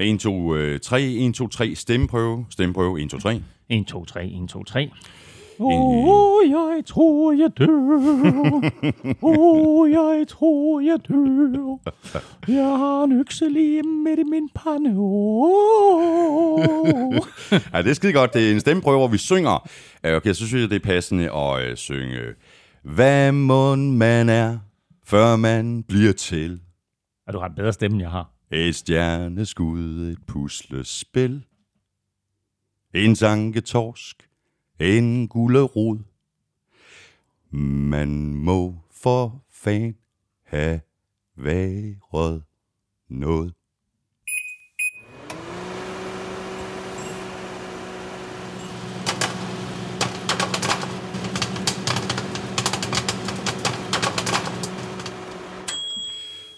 1, 2, øh, 3, 1, 2, 3, stemmeprøve, stemmeprøve, 1, 2, 3. 1, 2, 3, 1, 2, 3. Åh, oh, jeg tror, jeg dør. Åh, oh, jeg tror, jeg dør. Jeg har en økse lige midt i min pande. Oh. Ja, det er skide godt. Det er en stemmeprøve, hvor vi synger. Okay, så synes jeg, det er passende at øh, synge. Hvad må man er, før man bliver til? Ja, du har en bedre stemme, end jeg har. Et stjerneskud, et puslespil. En tanketorsk, en gullerod. Man må for fan have været noget.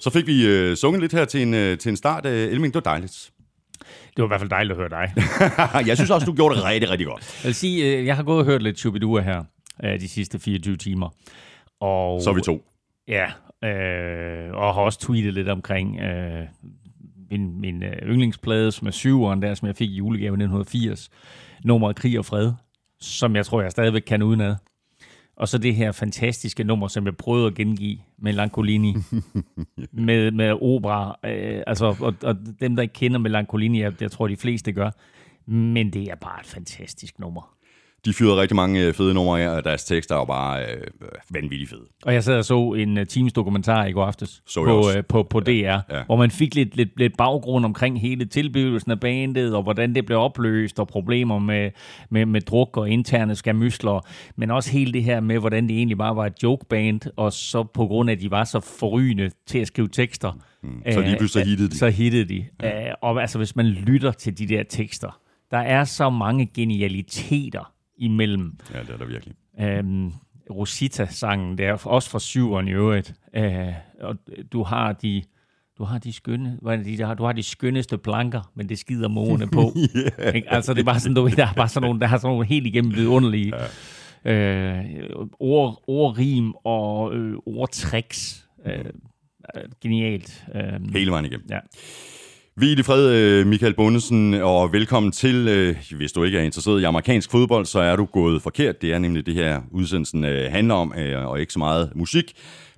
Så fik vi øh, sunget lidt her til en, øh, til en start. Øh, Elming, det var dejligt. Det var i hvert fald dejligt at høre dig. jeg synes også, du gjorde det rigtig, rigtig godt. Jeg vil sige, øh, jeg har gået og hørt lidt Shubidua her øh, de sidste 24 timer. Og, Så er vi to. Ja, øh, og har også tweetet lidt omkring øh, min, min øh, yndlingsplade, som er syveren der, som jeg fik i julegave i 1980. Nummeret Krig og Fred, som jeg tror, jeg stadigvæk kan udenad. Og så det her fantastiske nummer, som jeg prøvede at gengive med Lancolini, med, med opera. Øh, altså, og, og dem, der ikke kender Melancolini, jeg, jeg tror, de fleste gør. Men det er bare et fantastisk nummer. De fyrede rigtig mange øh, fede numre af, og deres tekster er jo bare øh, vanvittigt fede. Og jeg sad og så en uh, Teams dokumentar i går aftes Så på, uh, på, på DR, ja. hvor man fik lidt, lidt, lidt baggrund omkring hele tilblivelsen af bandet, og hvordan det blev opløst, og problemer med, med, med druk og interne skamysler, men også hele det her med, hvordan det egentlig bare var et jokeband, og så på grund af, at de var så forrygende til at skrive tekster, Mm. Så lige pludselig øh, hittede de. Så hittede de. Ja. og altså, hvis man lytter til de der tekster, der er så mange genialiteter imellem Ja, det er der virkelig. Øhm, Rosita-sangen, det er også fra syveren i øvrigt. Øh, og du har de... Du har de skønne, hvad er de, der har, du har de skønneste planker, men det skider måne på. yeah. Altså det er bare sådan, du der er bare sådan nogle, der har sådan nogle helt igennem vidunderlige øh, ord, ordrim og øh, ordtricks. Øh, øh, genialt. Øh, Hele vejen igennem. ja. Vi er i fred, øh, Michael Bundesen, og velkommen til. Øh, hvis du ikke er interesseret i amerikansk fodbold, så er du gået forkert. Det er nemlig det her, udsendelsen øh, handler om, og ikke så meget musik.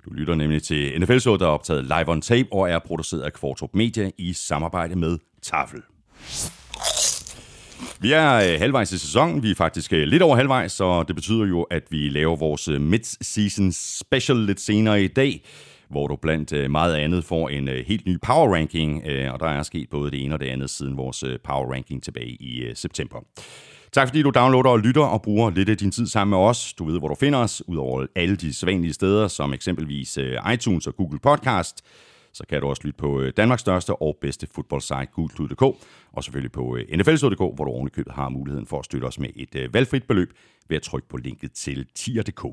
Du lytter nemlig til NFL-showet, der er optaget live on tape og er produceret af Kvartrup Media i samarbejde med Tafel. Vi er halvvejs i sæsonen. Vi er faktisk lidt over halvvejs, så det betyder jo, at vi laver vores mid-season special lidt senere i dag, hvor du blandt øh, meget andet får en øh, helt ny power ranking, øh, og der er sket både det ene og det andet siden vores power ranking tilbage i september. Tak fordi du downloader og lytter og bruger lidt af din tid sammen med os. Du ved, hvor du finder os, udover alle de sædvanlige steder, som eksempelvis iTunes og Google Podcast. Så kan du også lytte på øh, Danmarks største og bedste fodboldsite, gulklud.dk, og selvfølgelig på øh, nfl.dk, hvor du ovenikøbet har muligheden for at støtte os med et øh, valgfrit beløb ved at trykke på linket til tier.dk.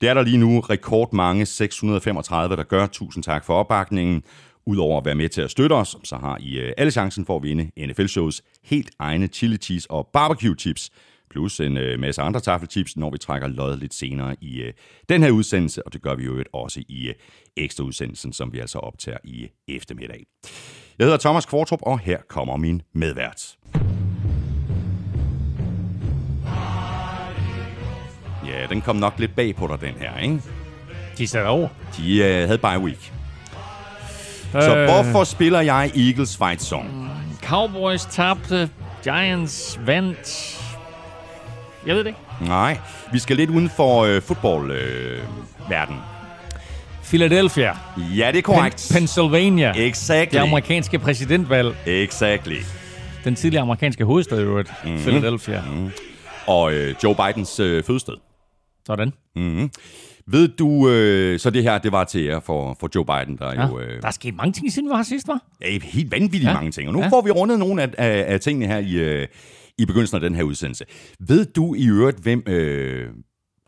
Det er der lige nu rekordmange 635, der gør. Tusind tak for opbakningen. Udover at være med til at støtte os, så har I øh, alle chancen for at vinde NFL-shows helt egne chili cheese og barbecue chips, plus en øh, masse andre taffelchips, når vi trækker lod lidt senere i øh, den her udsendelse, og det gør vi jo også i øh, ekstra udsendelsen, som vi altså optager i eftermiddag. Jeg hedder Thomas Kvartrup, og her kommer min medvært. Ja, den kom nok lidt bag på dig, den her, ikke? De sad over. De øh, havde bye week. Så Øh. hvorfor spiller jeg Eagles fight song? Cowboys tabte, Giants vandt. Jeg ved det ikke. Nej, vi skal lidt uden for øh, fodboldverden. Øh, Philadelphia. ja, det er korrekt. Pen- Pennsylvania. Exactly. Det amerikanske præsidentvalg. Exactly. Den tidligere amerikanske hovedstad. Mhm. Mm-hmm. Philadelphia. Mm-hmm. Og øh, Joe Bidens øh, fødested. Sådan. Ved du, øh, så det her, det var til jer for, for Joe Biden, der Ja. jo øh, Der er sket mange ting, siden vi var her sidst, var? er helt vanvittigt ja. Ja. mange ting. Og nu ja. Ja. får vi rundet nogle af, af, af tingene her i, øh, i begyndelsen af den her udsendelse. Ved du i øvrigt, hvem øh,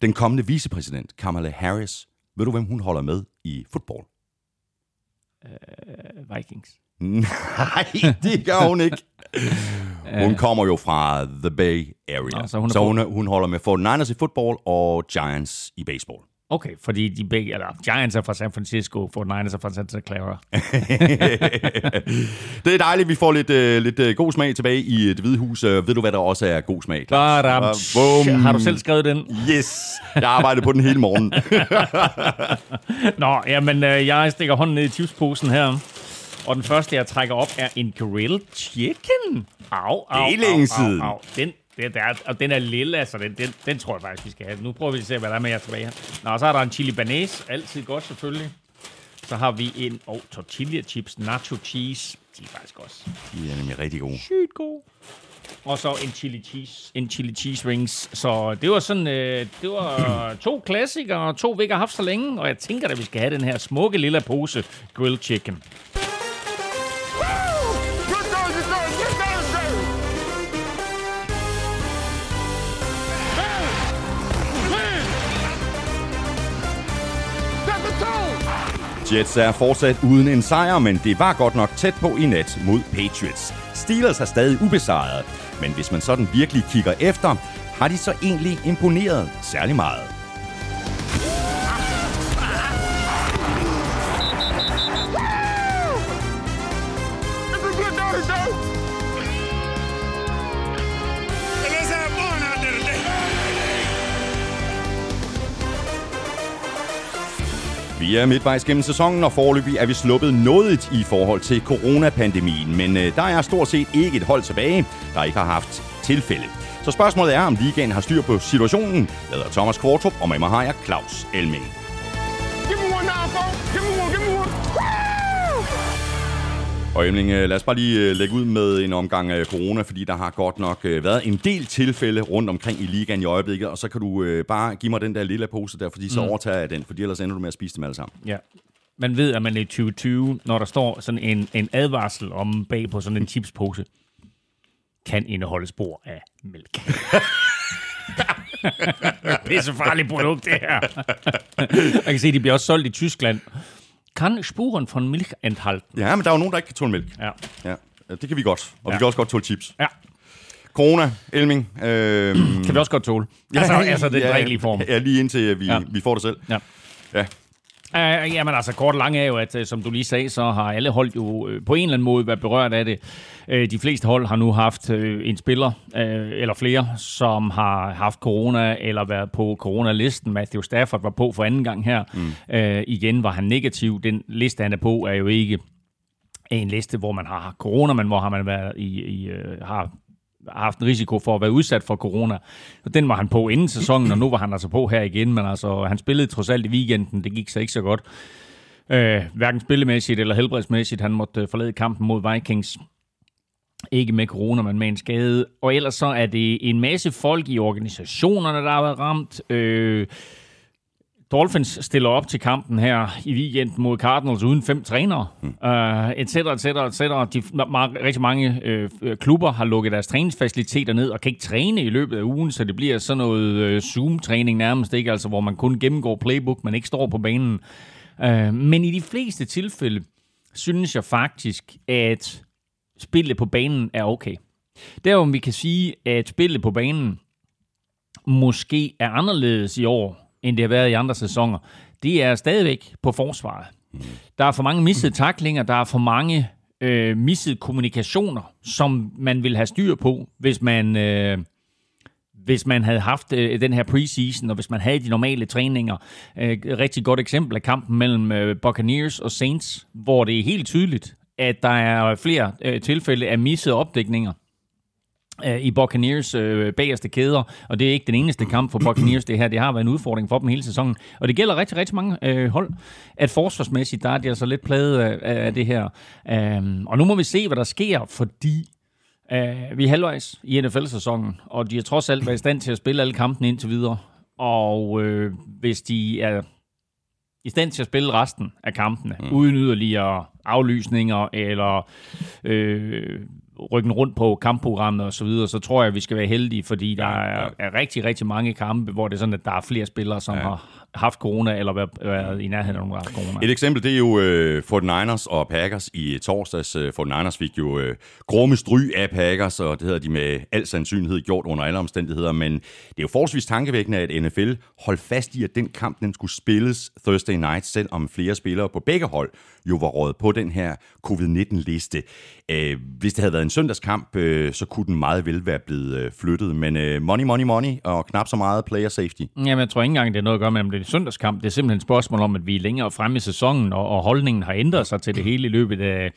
den kommende vicepræsident, Kamala Harris, ved du, hvem hun holder med i fodbold? Uh, Vikings. Nej, det gør hun ikke. Hun kommer jo fra The Bay Area. Nå, så hun så hun, hun holder med 49ers i fodbold og Giants i baseball. Okay, fordi de begge, eller Giants er fra San Francisco, 49ers er fra Santa Clara. det er dejligt, vi får lidt, uh, lidt uh, god smag tilbage i det hvide hus. Ved du, hvad der også er god smag? Badam. Uh, Har du selv skrevet den? Yes, jeg arbejdede på den hele morgen. Nå, jamen, uh, jeg stikker hånden ned i chipsposen her. Og den første, jeg trækker op, er en grilled chicken. Au, au, er siden. Au, au. Den, det, der, og den er lille, altså den, den, den tror jeg faktisk, vi skal have. Nu prøver vi at se, hvad der er med jer tilbage her. Nå, så er der en chili banæs, altid godt selvfølgelig. Så har vi en oh, tortilla chips, nacho cheese. De er faktisk også. De er nemlig rigtig gode. Sygt gode. Og så en chili cheese, en chili cheese rings. Så det var sådan, øh, det var to klassikere, to vi ikke har haft så længe. Og jeg tænker at vi skal have den her smukke lille pose grilled chicken. Jets er fortsat uden en sejr, men det var godt nok tæt på i nat mod Patriots. Steelers er stadig ubesejret, men hvis man sådan virkelig kigger efter, har de så egentlig imponeret særlig meget. Vi er midtvejs gennem sæsonen, og forløbig er vi sluppet noget i forhold til coronapandemien. Men øh, der er stort set ikke et hold tilbage, der ikke har haft tilfælde. Så spørgsmålet er, om ligaen har styr på situationen. Jeg hedder Thomas Kvartrup, og med mig har jeg Claus Elming. Og Emling, øh, lad os bare lige øh, lægge ud med en omgang af corona, fordi der har godt nok øh, været en del tilfælde rundt omkring i ligaen i øjeblikket, og så kan du bare give mig den der lille pose der, fordi så mm. overtager jeg den, fordi ellers ender du med at spise dem alle sammen. Ja. Man ved, at man i 2020, når der står sådan en, en advarsel om bag på sådan en chipspose, kan indeholde spor af mælk. Pisse farligt produkt, det her. Jeg kan se, at de bliver også solgt i Tyskland kan Spuren von Milch enthalten. Ja, men der er jo nogen, der ikke kan tåle mælk. Ja. ja. Det kan vi godt. Og ja. vi kan også godt tåle chips. Ja. Corona, Elming. Øh, kan vi også godt tåle. Ja, altså, altså den ja, rigtige form. Ja, lige indtil vi, ja. vi får det selv. Ja. Ja. Uh, jamen altså, kort og lang er jo, at uh, som du lige sagde, så har alle hold jo uh, på en eller anden måde været berørt af det. Uh, de fleste hold har nu haft uh, en spiller, uh, eller flere, som har haft corona, eller været på coronalisten. Matthew Stafford var på for anden gang her. Mm. Uh, igen var han negativ. Den liste, han er på, er jo ikke en liste, hvor man har corona, men hvor har man været i, i uh, har haft en risiko for at være udsat for corona. Den var han på inden sæsonen, og nu var han altså på her igen, men altså, han spillede trods alt i weekenden, det gik så ikke så godt. Øh, hverken spillemæssigt eller helbredsmæssigt, han måtte øh, forlade kampen mod Vikings. Ikke med corona, men med en skade. Og ellers så er det en masse folk i organisationerne, der har været ramt. Øh, Dolphins stiller op til kampen her i weekenden mod Cardinals uden fem trænere, mm. uh, et cetera, et cetera, et cetera. De, ma- rigtig mange uh, klubber har lukket deres træningsfaciliteter ned og kan ikke træne i løbet af ugen, så det bliver sådan noget uh, Zoom-træning nærmest, ikke? Altså, hvor man kun gennemgår playbook, men ikke står på banen. Uh, men i de fleste tilfælde synes jeg faktisk, at spillet på banen er okay. Der hvor vi kan sige, at spillet på banen måske er anderledes i år, end det har været i andre sæsoner, det er stadigvæk på forsvaret. Der er for mange missede taklinger, der er for mange øh, missede kommunikationer, som man vil have styr på, hvis man... Øh, hvis man havde haft øh, den her preseason, og hvis man havde de normale træninger. Øh, rigtig godt eksempel er kampen mellem øh, Buccaneers og Saints, hvor det er helt tydeligt, at der er flere øh, tilfælde af missede opdækninger i Buccaneers øh, bagerste kæder, og det er ikke den eneste kamp for Buccaneers, det her. Det har været en udfordring for dem hele sæsonen, og det gælder rigtig, rigtig mange øh, hold, at forsvarsmæssigt, der er de altså lidt pladet af, af det her. Um, og nu må vi se, hvad der sker, fordi uh, vi er halvvejs i NFL-sæsonen, og de har trods alt været i stand til at spille alle kampene indtil videre. Og øh, hvis de er i stand til at spille resten af kampene, mm. uden yderligere aflysninger eller øh, rykken rundt på kampprogrammet og så videre, så tror jeg, at vi skal være heldige, fordi der er, er rigtig, rigtig mange kampe, hvor det er sådan, at der er flere spillere, som ja. har haft corona, eller været, været i nærheden af nogen, der corona. Et eksempel, det er jo uh, Fort Niners og Packers i torsdags. Uh, Niners fik jo uh, grumme stry af Packers, og det havde de med al sandsynlighed gjort under alle omstændigheder, men det er jo forholdsvis tankevækkende, at NFL holdt fast i, at den kamp, den skulle spilles Thursday night, selvom flere spillere på begge hold jo var rådet på den her covid-19-liste. Øh, hvis det havde været en søndagskamp, øh, så kunne den meget vel være blevet øh, flyttet, men øh, money, money, money, og knap så meget player safety. Jamen, jeg tror ikke engang, det er noget at gøre med, om det er søndagskamp. Det er simpelthen et spørgsmål om, at vi er længere fremme i sæsonen, og, og holdningen har ændret sig til det hele i løbet af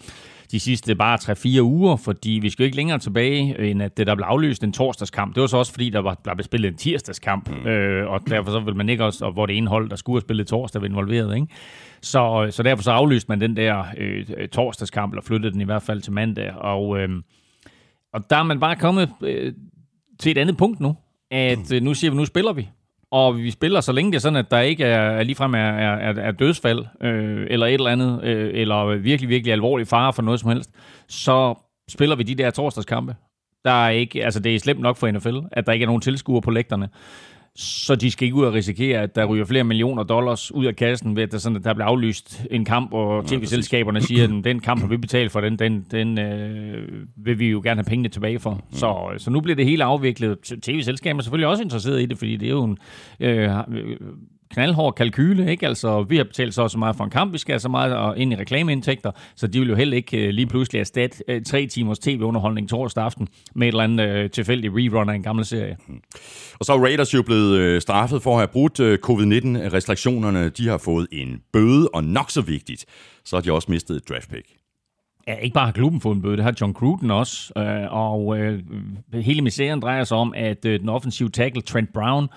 de sidste bare 3-4 uger, fordi vi skal ikke længere tilbage, end at det der blev aflyst en torsdagskamp. Det var så også fordi, der var der blev spillet en tirsdagskamp, mm. øh, og derfor så vil man ikke også, og hvor det ene hold, der skulle have spillet torsdag, var involveret. Ikke? Så, så derfor så aflyste man den der øh, torsdagskamp, eller flyttede den i hvert fald til mandag. Og, øh, og der er man bare kommet øh, til et andet punkt nu, at øh, nu siger vi, nu spiller vi og vi spiller så længe det er sådan, at der ikke er, ligefrem er, er, er dødsfald, øh, eller et eller andet, øh, eller virkelig, virkelig alvorlig fare for noget som helst, så spiller vi de der torsdagskampe. Der er ikke, altså det er slemt nok for NFL, at der ikke er nogen tilskuere på lægterne så de skal ikke ud og risikere, at der ryger flere millioner dollars ud af kassen ved, at der, sådan, at der bliver aflyst en kamp, og tv-selskaberne siger, at den kamp har vi betalt for, den, den, den øh, vil vi jo gerne have pengene tilbage for. Mm. Så, så nu bliver det hele afviklet. TV-selskaberne er selvfølgelig også interesseret i det, fordi det er jo en øh, knaldhård kalkyle, ikke? Altså, vi har betalt så så meget for en kamp, vi skal have så meget ind i reklameindtægter, så de vil jo heller ikke øh, lige pludselig erstatte uh, tre timers tv-underholdning torsdag aften med et eller andet øh, tilfældigt rerun af en gammel serie. Mm. Og så er Raiders jo blevet øh, straffet for at have brudt covid-19-restriktionerne. De har fået en bøde, og nok så vigtigt, så har de også mistet et draft pick. Ja, ikke bare har klubben fået en bøde, det har John Gruden også. Øh, og øh, hele misæren drejer sig om, at øh, den offensive tackle Trent Brown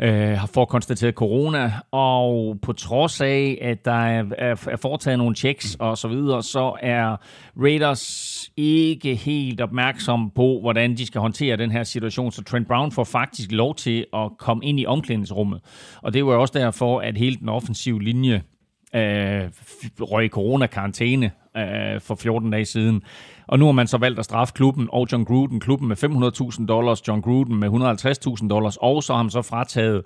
øh, har fået konstateret corona, og på trods af, at der er, er, er foretaget nogle checks og så videre, så er Raiders ikke helt opmærksom på, hvordan de skal håndtere den her situation. Så Trent Brown får faktisk lov til at komme ind i omklædningsrummet. Og det var også derfor, at hele den offensive linje øh, røg i corona-karantæne øh, for 14 dage siden. Og nu har man så valgt at straffe klubben og John Gruden. Klubben med 500.000 dollars, John Gruden med 150.000 dollars, og så har man så frataget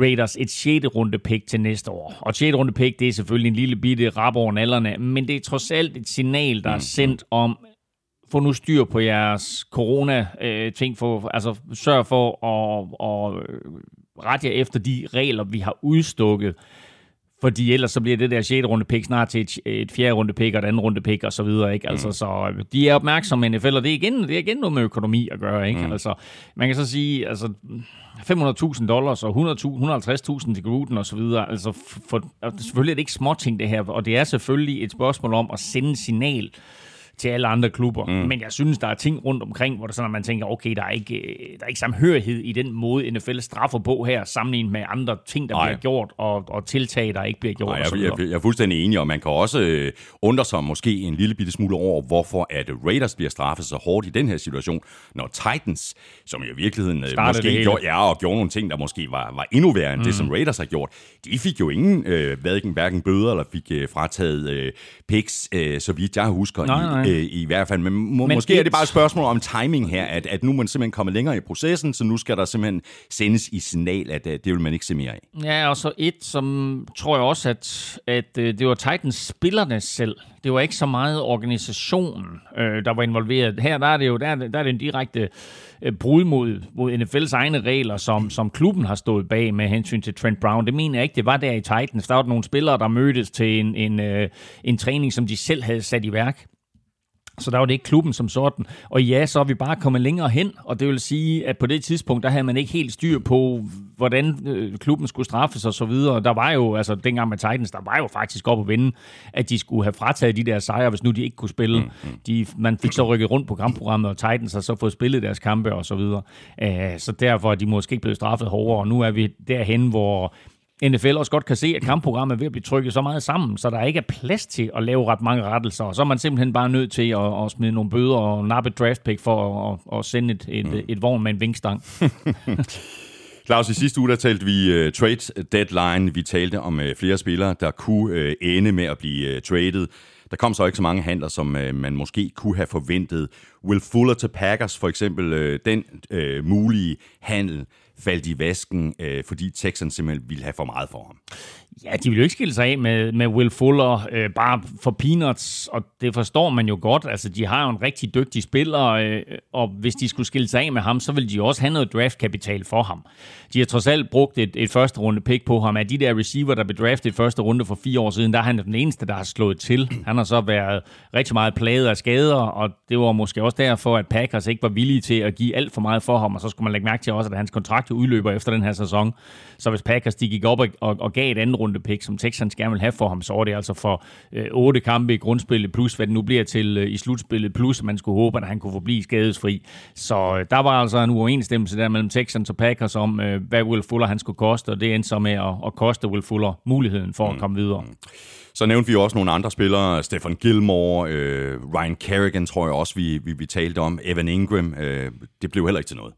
Raiders et 6. runde pick til næste år. Og et 6. runde pick, det er selvfølgelig en lille bitte rap over nallerne, men det er trods alt et signal, der er sendt om, få nu styr på jeres corona-ting, øh, for, altså sørg for at, at rette jer efter de regler, vi har udstukket fordi ellers så bliver det der 6. runde pick snart til et, et 4. runde pick og et andet runde pick og så videre, ikke? Altså, mm. så øh, de er opmærksomme NFL, og det er igen, det er igen noget med økonomi at gøre, ikke? Mm. Altså, man kan så sige, altså, 500.000 dollars og 150.000 til Gruden og så videre, altså, for, selvfølgelig er det ikke småting det her, og det er selvfølgelig et spørgsmål om at sende signal til alle andre klubber. Mm. Men jeg synes, der er ting rundt omkring, hvor der sådan, at man tænker, okay, der er ikke, øh, der er ikke samhørighed i den måde, NFL straffer på her, sammenlignet med andre ting, der Ej. bliver gjort, og, og tiltag, der ikke bliver gjort. Ej, jeg, jeg, jeg, er fuldstændig enig, og man kan også øh, undre sig måske en lille bitte smule over, hvorfor at Raiders bliver straffet så hårdt i den her situation, når Titans, som i virkeligheden øh, måske gjorde, ja, og gjorde nogle ting, der måske var, var endnu værre end mm. det, som Raiders har gjort, de fik jo ingen, øh, hverken, hverken bøder eller fik øh, frataget øh, picks, øh, så vidt jeg husker, nej, nej øh, i hvert fald. Men, må, Men måske et... er det bare et spørgsmål om timing her, at, at nu er man simpelthen kommet længere i processen, så nu skal der simpelthen sendes i signal, at, at det vil man ikke se mere af. Ja, og så et, som tror jeg også, at, at øh, det var Titans spillerne selv. Det var ikke så meget organisationen, øh, der var involveret. Her der er det jo der, der er det en direkte øh, brud mod, mod NFL's egne regler, som, som klubben har stået bag med hensyn til Trent Brown. Det mener jeg ikke, det var der i Titans. Der var nogle spillere, der mødtes til en, en, øh, en træning, som de selv havde sat i værk. Så der var det ikke klubben som sådan. Og ja, så er vi bare kommet længere hen, og det vil sige, at på det tidspunkt, der havde man ikke helt styr på, hvordan øh, klubben skulle straffes og så videre. Der var jo, altså dengang med Titans, der var jo faktisk op at vinde, at de skulle have frataget de der sejre, hvis nu de ikke kunne spille. Mm, mm. De, man fik så rykket rundt på kampprogrammet, og Titans har så fået spillet deres kampe og så videre. Så derfor er de måske ikke blevet straffet hårdere, og nu er vi derhen, hvor NFL også godt kan se, at kampprogrammet er ved at blive trykket så meget sammen, så der ikke er plads til at lave ret mange rettelser. Og så er man simpelthen bare nødt til at, at smide nogle bøder og nappe et draft pick for at, at sende et, et, mm. et vogn med en vinkstang. Claus, i sidste uge der talte vi uh, trade deadline. Vi talte om uh, flere spillere, der kunne uh, ende med at blive uh, traded. Der kom så ikke så mange handler, som øh, man måske kunne have forventet. Will Fuller til Packers, for eksempel, øh, den øh, mulige handel faldt i vasken, øh, fordi Texans simpelthen ville have for meget for ham. Ja, de vil jo ikke skille sig af med, med Will Fuller øh, bare for peanuts, og det forstår man jo godt. Altså, de har jo en rigtig dygtig spiller, øh, og hvis de skulle skille sig af med ham, så ville de også have noget draftkapital for ham. De har trods alt brugt et, et første runde pick på ham. Af de der receiver, der blev draftet i første runde for fire år siden, der er han den eneste, der har slået til. Han har så været rigtig meget plaget af skader, og det var måske også derfor, at Packers ikke var villige til at give alt for meget for ham, og så skulle man lægge mærke til også, at hans kontrakt udløber efter den her sæson. Så hvis Packers de gik op og, og, og gav et andet runde pick, som Texans gerne vil have for ham, så var det altså for øh, otte kampe i grundspillet, plus hvad det nu bliver til øh, i slutspillet, plus man skulle håbe, at han kunne forblive skadesfri. Så øh, der var altså en uoverensstemmelse der mellem Texans og Packers om, øh, hvad Will Fuller han skulle koste, og det endte så med at, at koste Will Fuller muligheden for mm. at komme videre. Mm. Så nævnte vi også nogle andre spillere, Stefan Gilmore, øh, Ryan Kerrigan tror jeg også, vi, vi, vi talte om, Evan Ingram, øh, det blev heller ikke til noget.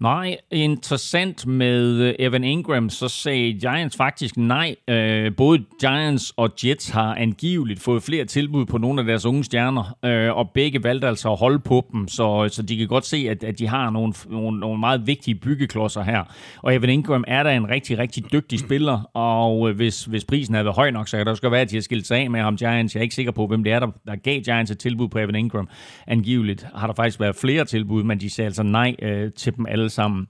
Nej, interessant med øh, Evan Ingram, så sagde Giants faktisk nej. Øh, både Giants og Jets har angiveligt fået flere tilbud på nogle af deres unge stjerner, øh, og begge valgte altså at holde på dem, så, øh, så de kan godt se, at, at de har nogle, nogle, nogle meget vigtige byggeklodser her. Og Evan Ingram er da en rigtig, rigtig dygtig spiller, og øh, hvis, hvis prisen havde været høj nok, så kan det også være, at de har skilt sig af med ham Giants. Jeg er ikke sikker på, hvem det er, der, der gav Giants et tilbud på Evan Ingram. Angiveligt har der faktisk været flere tilbud, men de sagde altså nej øh, til dem alle sammen.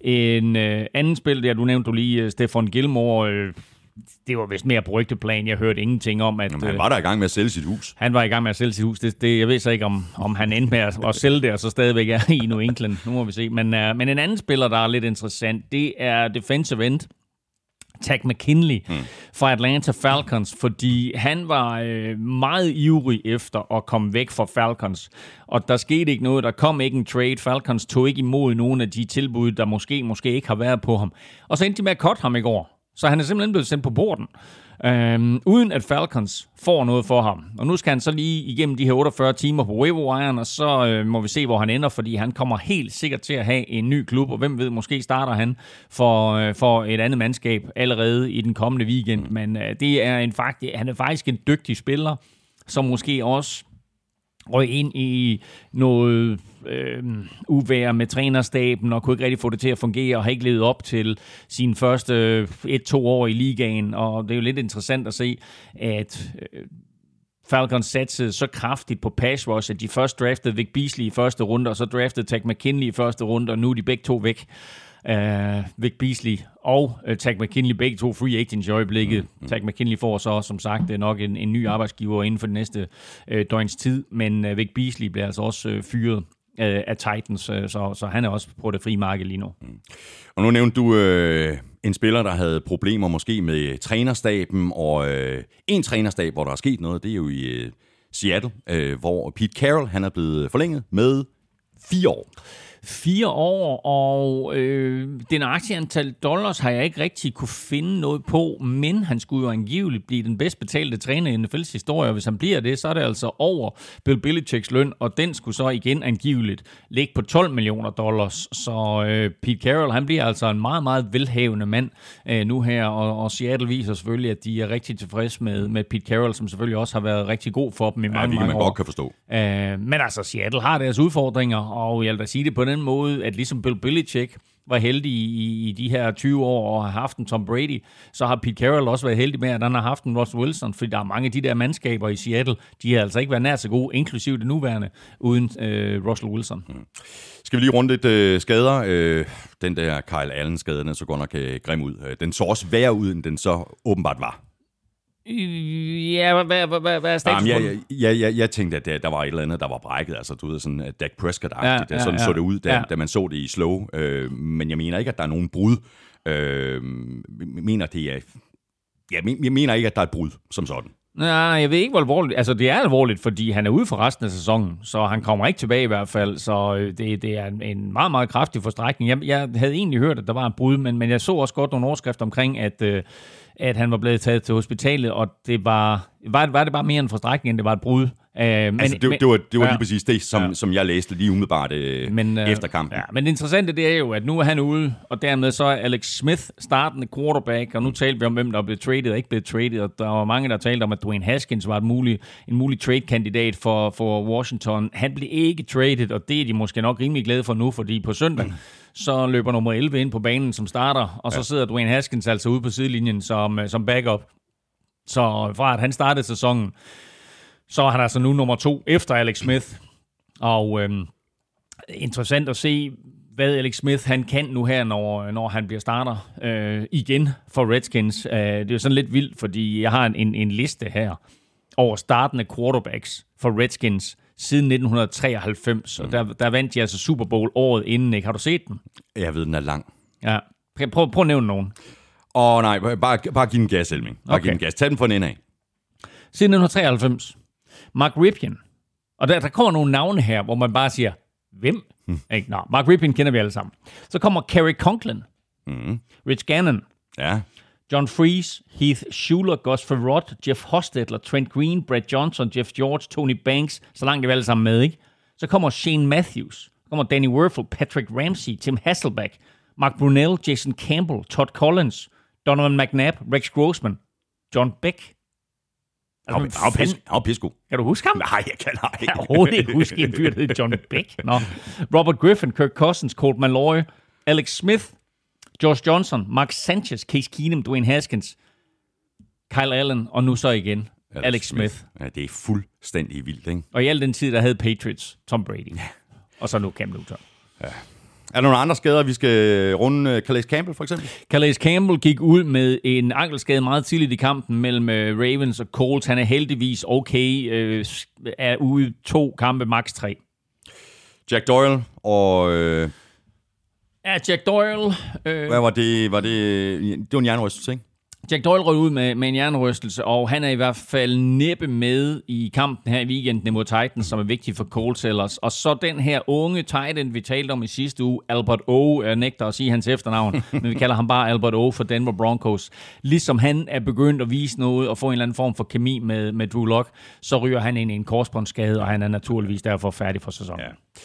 En øh, anden spil, der du nævnte du lige, øh, Stefan Gilmore, øh, det var vist mere på rygteplan. Jeg hørte ingenting om, at... Jamen, han var der i gang med at sælge sit hus. Han var i gang med at sælge sit hus. Det, det, jeg ved så ikke, om, om han endte med at, at sælge det, og så stadigvæk er i New England. Nu må vi se. Men, uh, men en anden spiller, der er lidt interessant, det er defensive end. Tag McKinley hmm. fra Atlanta Falcons, fordi han var øh, meget ivrig efter at komme væk fra Falcons. Og der skete ikke noget, der kom ikke en trade. Falcons tog ikke imod nogen af de tilbud, der måske, måske ikke har været på ham. Og så endte de med at cut ham i går. Så han er simpelthen blevet sendt på borden. Øhm, uden at Falcons får noget for ham. Og nu skal han så lige igennem de her 48 timer på waiver og så øh, må vi se, hvor han ender, fordi han kommer helt sikkert til at have en ny klub, og hvem ved, måske starter han for, øh, for et andet mandskab allerede i den kommende weekend. Men øh, det er en faktisk, han er faktisk en dygtig spiller, som måske også røg ind i noget øh, uvær med trænerstaben og kunne ikke rigtig få det til at fungere og har ikke levet op til sine første et-to år i ligaen. Og det er jo lidt interessant at se, at øh, Falcons satsede så kraftigt på pass rush, at de først draftede Vic Beasley i første runde, og så draftede Tag McKinley i første runde, og nu er de begge to væk. Uh, Vic Beasley og uh, Tag McKinley, begge to free agents i øjeblikket. Mm, mm. Tag McKinley får så, som sagt, nok en, en ny arbejdsgiver inden for den næste uh, døgns tid, men uh, Vic Beasley bliver altså også uh, fyret øh, af Titans, øh, så, så han er også på det frie marked lige nu. Mm. Og nu nævnte du øh, en spiller, der havde problemer måske med trænerstaben, og øh, en trænerstab, hvor der er sket noget, det er jo i øh, Seattle, øh, hvor Pete Carroll han er blevet forlænget med fire år fire år, og øh, den aktieantal dollars har jeg ikke rigtig kunne finde noget på, men han skulle jo angiveligt blive den bedst betalte træner i NFL's historie, og hvis han bliver det, så er det altså over Bill Belichicks løn, og den skulle så igen angiveligt ligge på 12 millioner dollars, så øh, Pete Carroll, han bliver altså en meget, meget velhavende mand øh, nu her, og, og Seattle viser selvfølgelig, at de er rigtig tilfredse med, med Pete Carroll, som selvfølgelig også har været rigtig god for dem i mange, ja, mange man år. godt kan forstå. Øh, men altså, Seattle har deres udfordringer, og jeg vil da sige det på den måde, at ligesom Bill Belichick var heldig i, i de her 20 år og har haft en Tom Brady, så har Pete Carroll også været heldig med, at han har haft en Russell Wilson, fordi der er mange af de der mandskaber i Seattle, de har altså ikke været nær så gode, inklusive det nuværende, uden øh, Russell Wilson. Mm. Skal vi lige runde lidt øh, skader? Øh, den der Kyle Allen-skade, den så godt nok øh, grim ud. Øh, den så også værre ud, end den så åbenbart var. Ja, hvad, hvad, hvad, hvad er status Jamen, jeg, jeg, jeg, jeg tænkte, at der var et eller andet, der var brækket. Altså, du ved, sådan at Dak Prescott-agtigt. Ja, ja, sådan ja. så det ud, da, ja. da man så det i slow. Øh, men jeg mener ikke, at der er nogen brud. Øh, mener, det er... Jeg mener ikke, at der er et brud som sådan. Nej, jeg ved ikke, hvor alvorligt. Altså, det er alvorligt, fordi han er ude for resten af sæsonen, så han kommer ikke tilbage i hvert fald. Så øh, det, det er en meget, meget kraftig forstrækning. Jeg, jeg havde egentlig hørt, at der var et brud, men, men jeg så også godt nogle overskrifter omkring, at, øh, at han var blevet taget til hospitalet, og det var, var, var det bare mere en forstrækning, end det var et brud. Uh, men, Altså, det, det var, det var ja. lige præcis det, som, Ja. som jeg læste lige umiddelbart øh, Men, øh, efter kampen. Ja, men det interessante det er jo, at nu er han ude, og dermed så er Alex Smith startende quarterback, og nu talte vi om, hvem der blev traded og ikke blev traded, og der var mange, der talte om, at Dwayne Haskins var et mulig, en mulig trade-kandidat for, for Washington. Han blev ikke traded, og det er de måske nok rimelig glade for nu, fordi på søndag, så løber nummer 11 ind på banen som starter, og så sidder Dwayne Haskins altså ude på sidelinjen som, øh, som backup. Så fra at han startede sæsonen, så er han altså nu nummer to efter Alex Smith. Og øhm, interessant at se, hvad Alex Smith han kan nu her, når, når han bliver starter øh, igen for Redskins. Øh, det er jo sådan lidt vildt, fordi jeg har en, en, en liste her over startende quarterbacks for Redskins siden 1993, og der, der vandt de altså Super Bowl året inden, ikke? Har du set den? Jeg ved, den er lang. Ja. Prøv, prøv, prøv at nævne nogen. Åh nej, bare, bare giv den gas, Elming. Bare Okay. giv den gas. Tag den fra en ende af. Siden 1993. Mark Ripien. Og der, der kommer nogle navne her, hvor man bare siger, hvem? Hmm. Ikke? Nå, Mark Ripien kender vi alle sammen. Så kommer Kerry Conklin, Mm. Rich Gannon, Ja. John Fries, Heath Schuler, Gus Farrott, Jeff Hostetler, Trent Green, Brad Johnson, Jeff George, Tony Banks, så langt er vi alle sammen med, ikke? Så kommer Shane Matthews, så kommer Danny Werfel, Patrick Ramsey, Tim Hasselback, Mark Brunell, Jason Campbell, Todd Collins, Donovan McNabb, Rex Grossman, John Beck. Altså, han var pis- han var pissegod. kan du huske ham? Nej, jeg kan nej. Jeg kan overhovedet ikke huske en fyr, der hed John Beck. Nå. Robert Griffin, Kirk Cousins, Colt Malloy, Alex Smith, Josh Johnson, Mark Sanchez, Case Keenum, Dwayne Haskins, Kyle Allen, og nu så igen Alex, Alex Smith. Ja, det er fuldstændig vildt, ikke? Og i al den tid, der havde Patriots Tom Brady. Og så nu Cam Newton. Er der nogle andre skader, vi skal runde? uh, Calais Campbell, for eksempel? Calais Campbell gik ud med en ankelskade meget tidligt i kampen mellem øh, Ravens og Colts. Han er heldigvis okay, øh, er ude to kampe, max tre. Jack Doyle og... Øh, Ja, Jack Doyle, øh, hvad var det? Var det, det var en jernrystelse, ikke? Jack Doyle røg ud med, med en hjernerystelse, og han er i hvert fald næppe med i kampen her i weekenden mod Titans, som er vigtig for Colts ellers. Og så den her unge Titan, vi talte om i sidste uge, Albert O. Jeg nægter at sige hans efternavn, men vi kalder ham bare Albert O. for Denver Broncos. Ligesom han er begyndt at vise noget og få en eller anden form for kemi med, med Drew Lock, så ryger han ind i en korsbåndsskade, og han er naturligvis derfor færdig for sæsonen. Ja.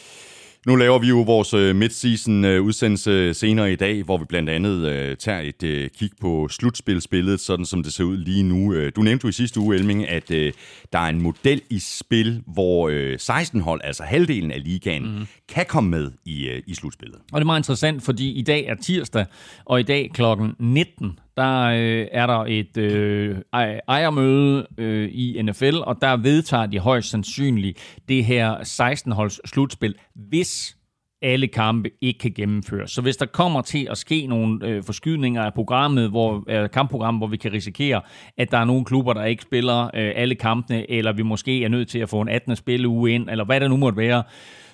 Nu laver vi jo vores øh, midseason øh, udsendelse senere i dag, hvor vi blandt andet øh, tager et øh, kig på slutspilsbilledet, sådan som det ser ud lige nu. Du nævnte jo i sidste uge, Elming, at øh, der er en model i spil, hvor øh, 16 hold, altså halvdelen af ligaen, mm. kan komme med i, øh, i slutspillet. Og det er meget interessant, fordi i dag er tirsdag, og i dag klokken 19, der øh, er der et øh, ejermøde øh, i NFL, og der vedtager de højst sandsynligt det her 16-holds slutspil, hvis alle kampe ikke kan gennemføres. Så hvis der kommer til at ske nogle øh, forskydninger af programmet, hvor, øh, kampprogrammet, hvor vi kan risikere, at der er nogle klubber, der ikke spiller øh, alle kampene, eller vi måske er nødt til at få en 18. spilleuge ind, eller hvad der nu måtte være,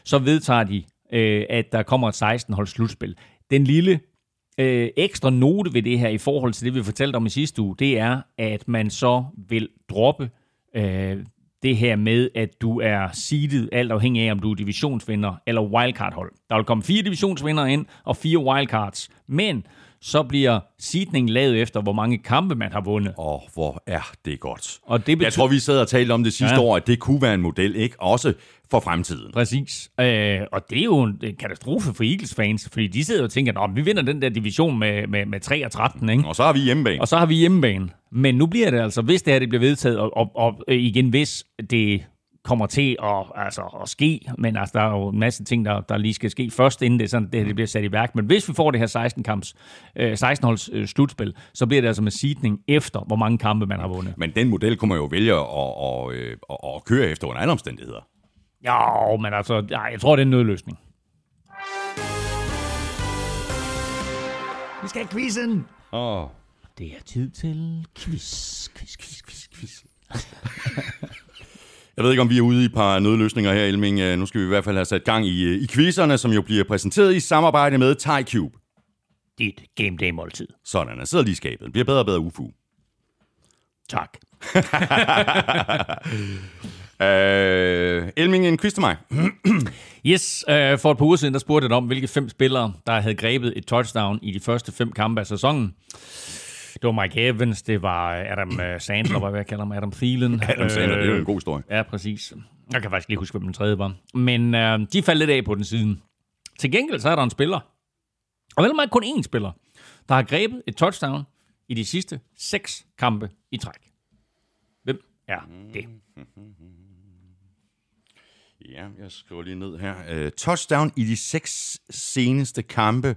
så vedtager de, øh, at der kommer et 16-holds slutspil. Den lille øh, ekstra note ved det her i forhold til det, vi fortalte om i sidste uge, det er, at man så vil droppe øh, det her med, at du er seedet alt afhængig af, om du er divisionsvinder eller wildcard-hold. Der vil komme fire divisionsvindere ind og fire wildcards, men så bliver seedningen lavet efter, hvor mange kampe man har vundet. Og hvor er det godt. Og det betyder... Jeg tror, vi sad og talte om det sidste Ja. år, at det kunne være en model, ikke? Også for fremtiden. Præcis. Øh, og det er jo en katastrofe for Eagles-fans, fordi de sidder og tænker, at vi vinder den der division med, med, med 3 og 13, ikke? Og så har vi hjemmebane. Og så har vi hjemmebane. Men nu bliver det altså, hvis det her det bliver vedtaget, og, og, og igen, hvis det kommer til at, altså, at ske, men altså, der er jo en masse ting, der, der lige skal ske først, inden det, sådan, det, her, det bliver sat i værk. Men hvis vi får det her 16 kamps, øh, 16-holds øh, slutspil, så bliver det altså med seedning efter, hvor mange kampe man har vundet. Men den model kunne man jo vælge at, at, at, at, at køre efter under andre omstændigheder. Ja, men altså, ja, jeg tror, det er en nødløsning. Vi skal have quizzen! Oh. Det er tid til quiz, quiz, quiz, quiz, quiz. Jeg ved ikke, om vi er ude i et par nødløsninger her, Elming. Øh, Nu skal vi i hvert fald have sat gang i, øh, i quizzerne, som jo bliver præsenteret i samarbejde med TyCube. Dit game day måltid. Sådan, jeg sidder lige i skabet. Det bliver bedre og bedre ufu. Tak. Øh, Elming, en quiz til mig. Yes, øh, for et par uger siden, der spurgte jeg dig om, hvilke fem spillere, der havde grebet et touchdown i de første fem kampe af sæsonen. Det var Mike Evans, det var Adam øh, Sandler, hvad jeg kalder ham, Adam Thielen. Adam Sandler, det er jo en god historie. Ja, præcis. Jeg kan faktisk lige huske, hvem den tredje var. Men øh, de faldt lidt af på den siden. Til gengæld så er der en spiller, og vel meget kun én spiller, der har grebet et touchdown i de sidste seks kampe i træk. Hvem er det? Ja, jeg skriver lige ned her. Uh, touchdown i de seks seneste kampe.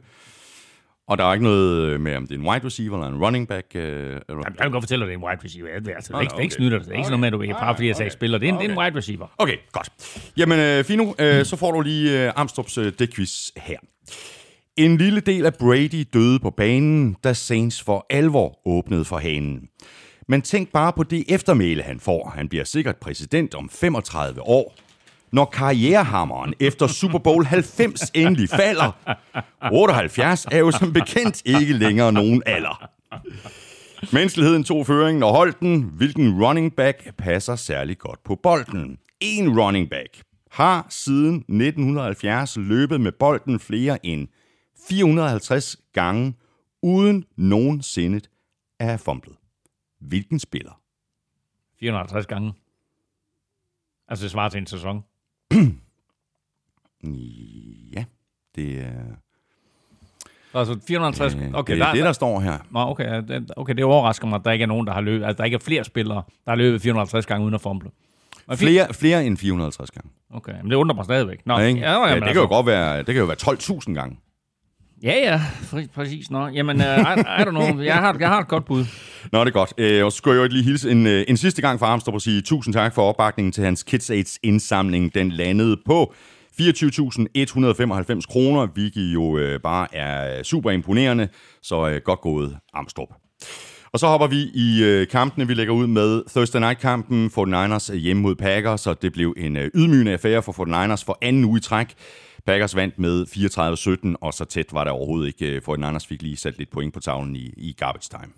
Og der er ikke noget med, om det er en wide receiver eller en running back. Uh, eller... Jamen, jeg kan godt fortælle dig, det er en wide receiver. Det er, altså, det er ikke, okay. ikke snyder Det er ikke sådan noget med, at du ikke bare fordi jeg sagde spiller. Det er, en, okay. det er en wide receiver. Okay, godt. Jamen, uh, Fino, uh, så får du lige uh, Amstrup's uh, dækquiz her. En lille del af Brady døde på banen, da Saints for alvor åbnede for hanen. Men tænk bare på det eftermæle, han får. Han bliver sikkert præsident om 35 år. Når karrierehammeren efter Super Bowl 90 endelig falder, 78 er jo som bekendt ikke længere nogen alder. Menneskeligheden tog føringen og holdt den. Hvilken running back passer særlig godt på bolden? En running back har siden 1970 løbet med bolden flere end 450 gange, uden nogensinde at have fumblet. Hvilken spiller? 450 gange. Altså det svarer til en sæson. ja, det er... Altså 450... Okay, det er der, det, der står her. Nå, okay, okay, det overrasker mig, at der ikke er nogen, der har løbet... Altså, der ikke er flere spillere, der har løbet 450 gange uden at fumble. Flere, flere end 450 gange. Okay, men det undrer mig stadigvæk. Nå, ja, ja, ja, det altså. kan jo godt være, det kan jo være 12.000 gange. Ja, ja, præcis. Nå, jamen, uh, I, I don't know. Jeg har, jeg har et godt bud. Nå, det er godt. Øh, og så skulle jeg jo lige hilse en, øh, en sidste gang fra Armstrong og sige tusind tak for opbakningen til hans Kids Aids indsamling. Den landede på 24.195 kroner, hvilket jo øh, bare er super imponerende. Så øh, godt gået, Armstrong. Og så hopper vi i øh, kampene. Vi lægger ud med Thursday Night-kampen. 49ers øh, hjemme mod Packers, så det blev en øh, ydmygende affære for 49ers for anden uge i træk. Packers vandt med 34-17, og så tæt var det overhovedet ikke, for Niners fik lige sat lidt point på tavlen i, i garbage time.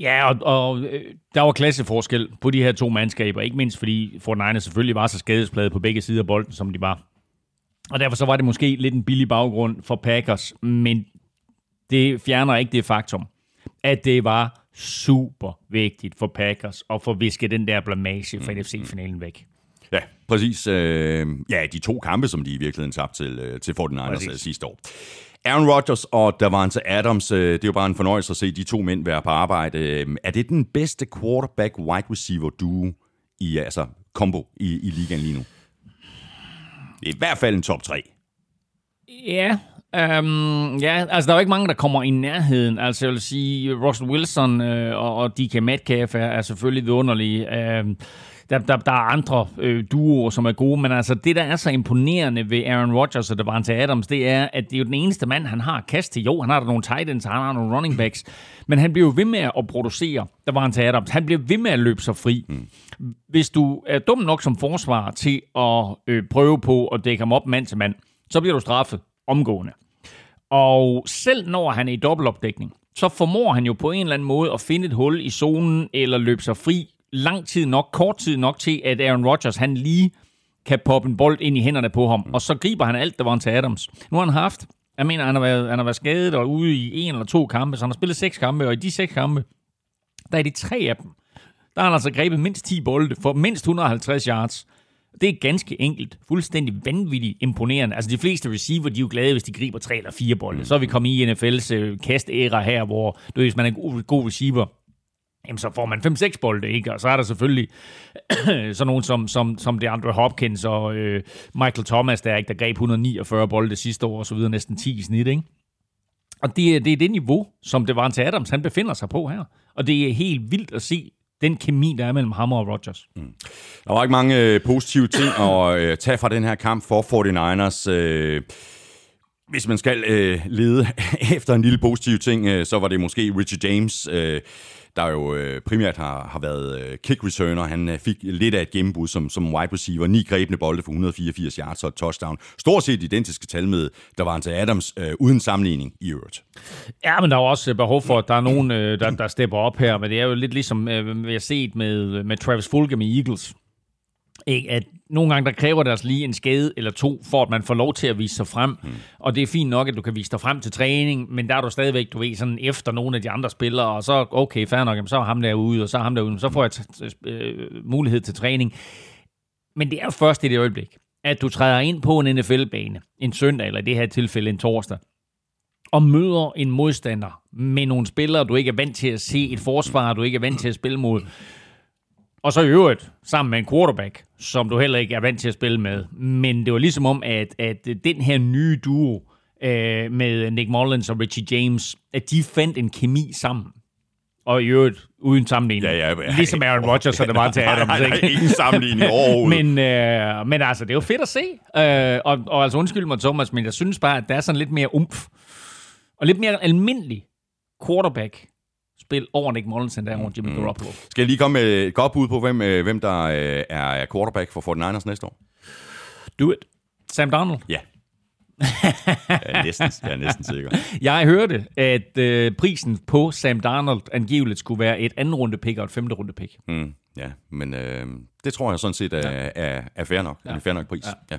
Ja, og, og øh, der var klasseforskel på de her to mandskaber, ikke mindst fordi Niners selvfølgelig var så skadespladet på begge sider af bolden, som de var. Og derfor så var det måske lidt en billig baggrund for Packers, men det fjerner ikke det faktum, at det var super vigtigt for Packers at få visket den der blamage fra mm. NFC-finalen væk. Ja, præcis. Øh, ja, de to kampe, som de i virkeligheden tabte til, øh, til 49ers præcis. Øh, sidste år. Aaron Rodgers og Davante Adams, øh, det er jo bare en fornøjelse at se de to mænd være på arbejde. Øh, er det den bedste quarterback-wide receiver duo i, altså combo i, i ligaen lige nu? Det er i hvert fald en top 3. Ja, Um, ja, altså der er jo ikke mange, der kommer i nærheden. Altså jeg vil sige, Russell Wilson øh, og, og DK Metcalf er, er selvfølgelig vidunderlige. Uh, der, der, der er andre øh, duoer, som er gode, men altså det, der er så imponerende ved Aaron Rodgers og Davante Adams, det er, at det er jo den eneste mand, han har kast til. Jo, han har der nogle tight ends, han har nogle running backs, men han bliver jo ved med at producere Davante Adams. Han bliver ved med at løbe sig fri. Mm. Hvis du er dum nok som forsvar til at øh, prøve på at dække ham op mand til mand, så bliver du straffet omgående. Og selv når han er i dobbeltopdækning, så formår han jo på en eller anden måde at finde et hul i zonen eller løbe sig fri lang tid nok, kort tid nok til, at Aaron Rodgers han lige kan poppe en bold ind i hænderne på ham, og så griber han alt, der var til Adams. Nu har han haft, jeg mener, han har været, han har været skadet og ude i en eller to kampe, så han har spillet seks kampe, og i de seks kampe, der er de tre af dem, der har han altså grebet mindst 10 bolde for mindst 150 yards. Det er ganske enkelt, fuldstændig vanvittigt imponerende. Altså de fleste receiver, de er jo glade, hvis de griber tre eller fire bolde. Så er vi kommet i NFL's øh, kastæra her, hvor du, hvis man er en god, god receiver, jamen så får man 5-6 bolde, ikke? Og så er der selvfølgelig sådan nogen som, som, som det Andre Hopkins og øh, Michael Thomas, der, ikke, der greb 149 bolde sidste år, og så videre, næsten 10 i snit, ikke? Og det, det er det niveau, som det var til Adams, han befinder sig på her. Og det er helt vildt at se den kemi, der er mellem ham og Rodgers. Mm. Der var ikke mange øh, positive ting at øh, tage fra den her kamp for 49ers. Øh, hvis man skal øh, lede efter en lille positiv ting, øh, så var det måske Richard James, øh, der jo øh, primært har, har været øh, kick returner. Han øh, fik lidt af et gennembrud som, som wide receiver. Ni grebne bolde for 184 yards og et touchdown. Stort set identiske tal med, der var til Adams, øh, uden sammenligning i øvrigt. Ja, men der er også øh, behov for, at der er nogen, øh, der, der stepper op her. Men det er jo lidt ligesom, øh, vi har set med, med Travis Fulgham i Eagles ikke, at nogle gange der kræver deres lige en skade eller to, for at man får lov til at vise sig frem. Mm. Og det er fint nok, at du kan vise dig frem til træning, men der er du stadigvæk, du ved, sådan efter nogle af de andre spillere, og så, okay, fair nok, så er ham derude, og så er ham derude, så får jeg øh, mulighed til træning. Men det er først i det øjeblik, at du træder ind på en NFL-bane en søndag, eller i det her tilfælde en torsdag, og møder en modstander med nogle spillere, du ikke er vant til at se, et forsvar, du ikke er vant til at spille mod, og så i øvrigt sammen med en quarterback, som du heller ikke er vant til at spille med. Men det var ligesom om, at, at den her nye duo øh, med Nick Mullins og Richie James, at de fandt en kemi sammen. Og i øvrigt uden sammenligning. Ja, ja, ja. Ligesom Aaron Rodgers, så det var til Adams. Nej, nej, nej, ingen sammenligning overhovedet. men, øh, men altså, det er jo fedt at se. Øh, og, og altså undskyld mig, Thomas, men jeg synes bare, at der er sådan lidt mere umf. Og lidt mere almindelig quarterback spil over Nick Mullins, end der over Jimmy mm. Garoppolo. Skal jeg lige komme med et godt bud på, hvem, øh, hvem der øh, er quarterback for 49ers næste år? Do it. Sam Donald? Ja. jeg, er næsten, jeg er næsten sikker. Jeg hørte, at øh, prisen på Sam Darnold angiveligt skulle være et anden runde pick og et femte runde pick. Mm, ja, men øh, det tror jeg sådan set er, ja. er, er fair nok. Ja. En fair nok pris. Ja. Ja.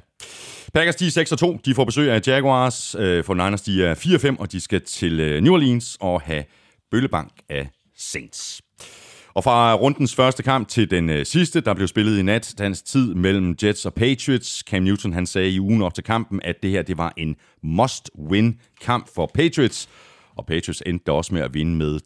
Packers de er 6 og 2. De får besøg af Jaguars. Øh, for Niners de er 4 5, og de skal til øh, New Orleans og have bøllebank af Saints. Og fra rundens første kamp til den øh, sidste, der blev spillet i nat, dansk tid mellem Jets og Patriots. Cam Newton han sagde i ugen op til kampen, at det her det var en must-win kamp for Patriots. Og Patriots endte også med at vinde med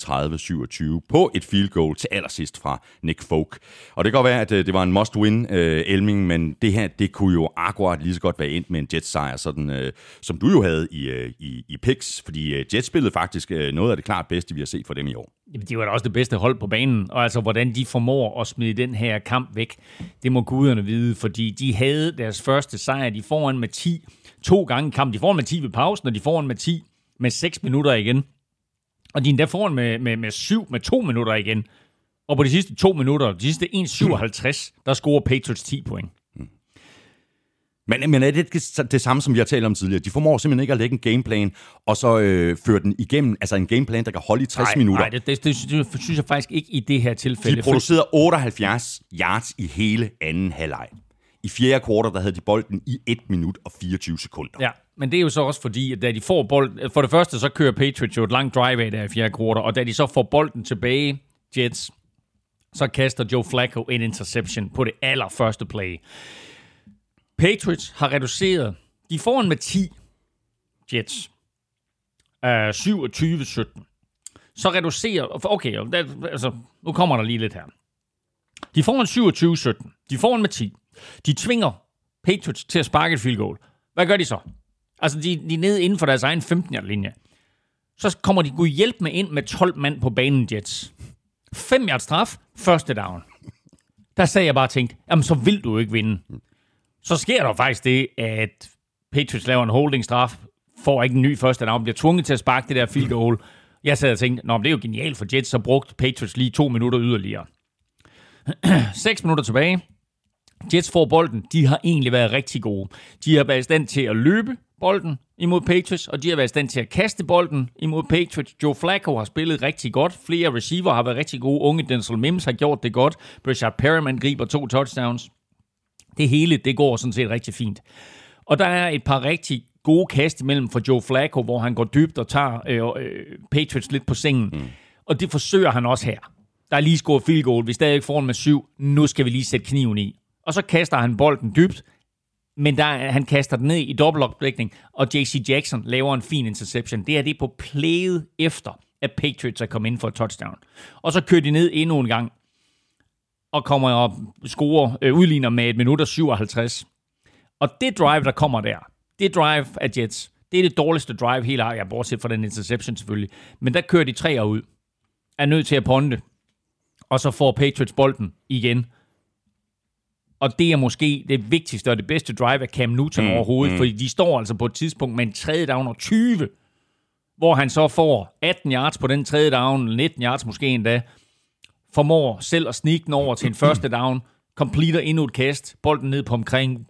30-27 på et field goal til allersidst fra Nick Folk. Og det kan godt være, at øh, det var en must-win, øh, Elming, men det her, det kunne jo akkurat lige så godt være endt med en Jets-sejr, sådan, øh, som du jo havde i, øh, i, i picks, fordi øh, Jets spillede faktisk øh, noget af det klart bedste, vi har set for dem i år. Jamen, de var da også det bedste hold på banen, og altså, hvordan de formår at smide den her kamp væk, det må guderne vide, fordi de havde deres første sejr, de foran med 10, to gange kamp, de foran med 10 ved pausen, og de foran med 10 med 6 minutter igen. Og de er endda foran med, med, med 7 med 2 minutter igen. Og på de sidste to minutter, de sidste 1,57, der scorer Patriots 10 point. Men, men er det det samme, som vi har talt om tidligere? De formår simpelthen ikke at lægge en gameplan, og så øh, føre den igennem, altså en gameplan, der kan holde i 60 nej, minutter. Nej, det, det, det, det synes jeg faktisk ikke i det her tilfælde. De producerede 78 yards i hele anden halvleg. I fjerde kvartal, der havde de bolden i 1 minut og 24 sekunder. Ja, men det er jo så også fordi, at da de får bolden... For det første, så kører Patriots jo et langt drive af der i fjerde kvartal, og da de så får bolden tilbage, Jets, så kaster Joe Flacco en interception på det allerførste play. Patriots har reduceret... De får en med 10, Jets. Uh, 27-17. Så reducerer... Okay, altså, nu kommer der lige lidt her. De får en 27-17. De får en med 10. De tvinger Patriots til at sparke et field goal. Hvad gør de så? Altså, de, de er nede inden for deres egen 15-linje. Så kommer de gud hjælp med ind med 12 mand på banen Jets. 5 yards straf, første down. Der sagde jeg bare tænkt, jamen så vil du ikke vinde. Så sker der faktisk det, at Patriots laver en holding-straf, får ikke en ny første down, bliver tvunget til at sparke det der field goal. Jeg sad og tænkte, Nå, det er jo genialt for Jets, så brugt Patriots lige to minutter yderligere. 6 minutter tilbage. Jets får bolden. De har egentlig været rigtig gode. De har været i stand til at løbe bolden imod Patriots, og de har været i stand til at kaste bolden imod Patriots. Joe Flacco har spillet rigtig godt. Flere receiver har været rigtig gode. Unge Denzel Mims har gjort det godt. Breshad Perriman griber to touchdowns. Det hele, det går sådan set rigtig fint. Og der er et par rigtig gode kast imellem for Joe Flacco, hvor han går dybt og tager øh, øh, Patriots lidt på sengen. Mm. Og det forsøger han også her. Der er lige scoret field goal. Vi stadig foran med syv. Nu skal vi lige sætte kniven i. Og så kaster han bolden dybt, men der, han kaster den ned i dobbeltopdækning, og JC Jackson laver en fin interception. Det er det på playet efter, at Patriots er kommet ind for et touchdown. Og så kører de ned endnu en gang, og kommer op score, øh, udligner med et minut og 57. Og det drive, der kommer der, det drive af Jets, det er det dårligste drive hele jeg ja, bortset fra den interception selvfølgelig. Men der kører de tre ud, er nødt til at ponde, og så får Patriots bolden igen, og det er måske det vigtigste og det bedste drive af Cam Newton mm, overhovedet, mm. fordi de står altså på et tidspunkt med en tredje down og 20, hvor han så får 18 yards på den tredje down, 19 yards måske endda, formår selv at snige den over til en første down, completer endnu et kast, bolden ned på omkring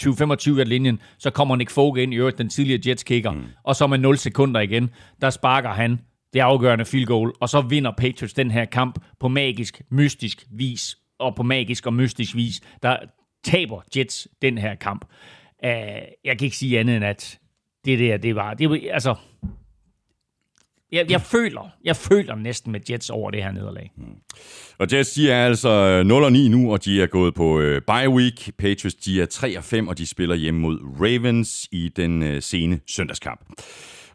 20-25 af linjen, så kommer Nick Fogg ind i øvrigt, den tidligere Jets kicker, mm. og så med 0 sekunder igen, der sparker han det afgørende field goal, og så vinder Patriots den her kamp på magisk, mystisk vis og på magisk og mystisk vis, der, taber Jets den her kamp. Uh, jeg kan ikke sige andet end, at det der, det var, det var altså, jeg, jeg, føler, jeg føler næsten med Jets over det her nederlag. Mm. Og Jets, de er altså øh, 0-9 nu, og de er gået på øh, bye week. Patriots, de er 3-5, og de spiller hjemme mod Ravens i den øh, sene søndagskamp.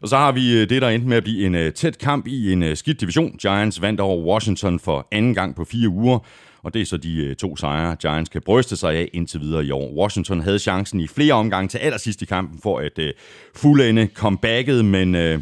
Og så har vi øh, det, der endte med at blive en øh, tæt kamp i en øh, skidt division. Giants vandt over Washington for anden gang på fire uger, og det er så de øh, to sejre, Giants kan bryste sig af indtil videre i år. Washington havde chancen i flere omgange til allersidst i kampen for at øh, fuldende comebacket, men... Øh,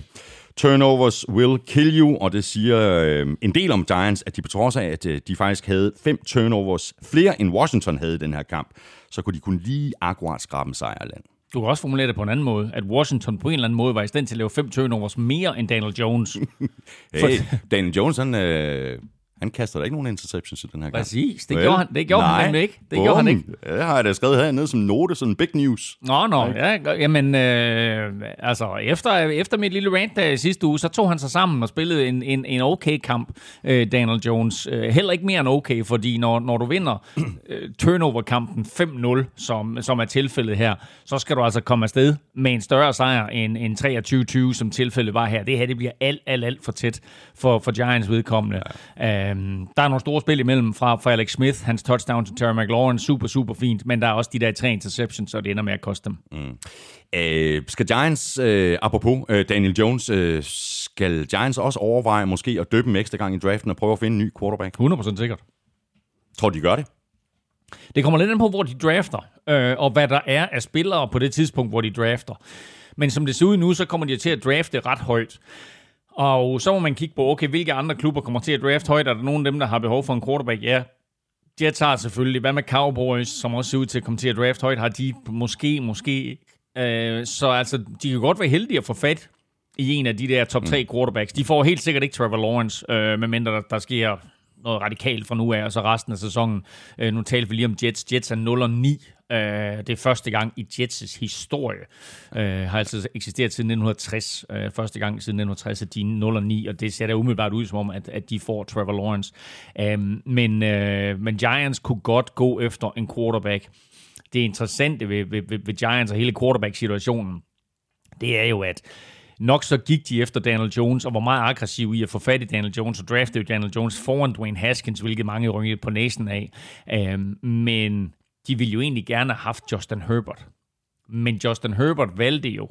Turnovers will kill you, og det siger øh, en del om Giants, at de på trods af, at øh, de faktisk havde fem turnovers flere end Washington havde i den her kamp, så kunne de kun lige akkurat skrabe en sejrland. Du kan også formulere det på en anden måde, at Washington på en eller anden måde var i stand til at lave fem turnovers mere end Daniel Jones. hey, Daniel Jones, han, øh, han kaster da ikke nogen interceptions i den her gang. Præcis, det gjorde han, det gjorde Nej. han ikke. Det Boom. gjorde han ikke. Det har jeg da skrevet hernede som note, sådan big news. Nå, nå, ja, jamen, øh, altså, efter, efter mit lille rant der sidste uge, så tog han sig sammen og spillede en, en, en okay kamp, øh, Daniel Jones. Øh, heller ikke mere end okay, fordi når, når du vinder øh, turnover-kampen 5-0, som, som er tilfældet her, så skal du altså komme afsted med en større sejr end, end 23-20, som tilfældet var her. Det her, det bliver alt, alt, alt for tæt for, for Giants vedkommende. Ja. Øhm, der er nogle store spil imellem fra, fra Alex Smith, hans touchdown til Terry McLaurin, super, super fint, men der er også de der tre interceptions, så det ender med at koste dem. Mm. Øh, skal Giants, øh, apropos øh, Daniel Jones, øh, skal Giants også overveje måske at døbe dem ekstra gang i draften og prøve at finde en ny quarterback? 100% sikkert. Tror de gør det? Det kommer lidt an på, hvor de drafter, øh, og hvad der er af spillere på det tidspunkt, hvor de drafter. Men som det ser ud nu, så kommer de til at drafte ret højt. Og så må man kigge på, okay, hvilke andre klubber kommer til at draft højt? Er der nogen af dem, der har behov for en quarterback? Ja, Jets har selvfølgelig. Hvad med Cowboys, som også ser ud til at komme til at draft højt? Har de måske, måske... Øh, så altså, de kan godt være heldige at få fat i en af de der top 3 mm. quarterbacks. De får helt sikkert ikke Trevor Lawrence, øh, medmindre der, der sker noget radikalt fra nu af, og så resten af sæsonen. Øh, nu talte vi lige om Jets. Jets er 0 og 9 Øh, det er første gang i Jets' historie. Øh, har altså eksisteret siden 1960. Øh, første gang siden 1960, er de 0 og 9, og det ser da umiddelbart ud som om, at, at de får Trevor Lawrence. Øh, men, øh, men Giants kunne godt gå efter en quarterback. Det interessante ved, ved, ved, ved Giants og hele quarterback-situationen, det er jo, at nok så gik de efter Daniel Jones, og var meget aggressiv i at få fat i Daniel Jones, og draftede Daniel Jones foran Dwayne Haskins, hvilket mange rynkede på næsen af. Øhm, men de ville jo egentlig gerne have haft Justin Herbert. Men Justin Herbert valgte jo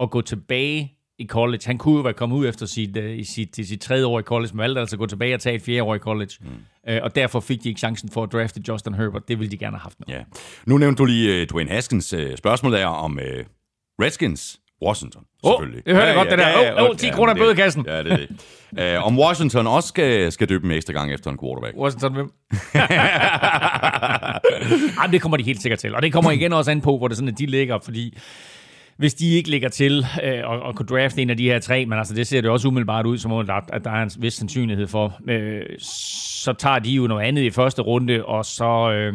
at gå tilbage i college. Han kunne jo være kommet ud efter sit, uh, sit, sit tredje år i college, men valgte altså at gå tilbage og tage et fjerde år i college. Mm. Uh, og derfor fik de ikke chancen for at drafte Justin Herbert. Det ville de gerne have haft nu. Ja. Nu nævnte du lige uh, Dwayne Haskins. Uh, spørgsmålet er om uh, Redskins Washington, selvfølgelig. Oh, det hørte jeg ja, godt, ja, det der. Åh, ja, oh, oh, 10 ja, kroner bødekassen. Ja, det er det. Uh, om Washington også skal, skal døbe en ekstra gang efter en quarterback. Washington hvem? Jamen, det kommer de helt sikkert til. Og det kommer igen også an på, hvor det sådan, at de ligger, fordi hvis de ikke ligger til øh, og, og kunne drafte en af de her tre, men altså det ser det også umiddelbart ud, som om at der er en vis sandsynlighed for, øh, så tager de jo noget andet i første runde, og så... Øh,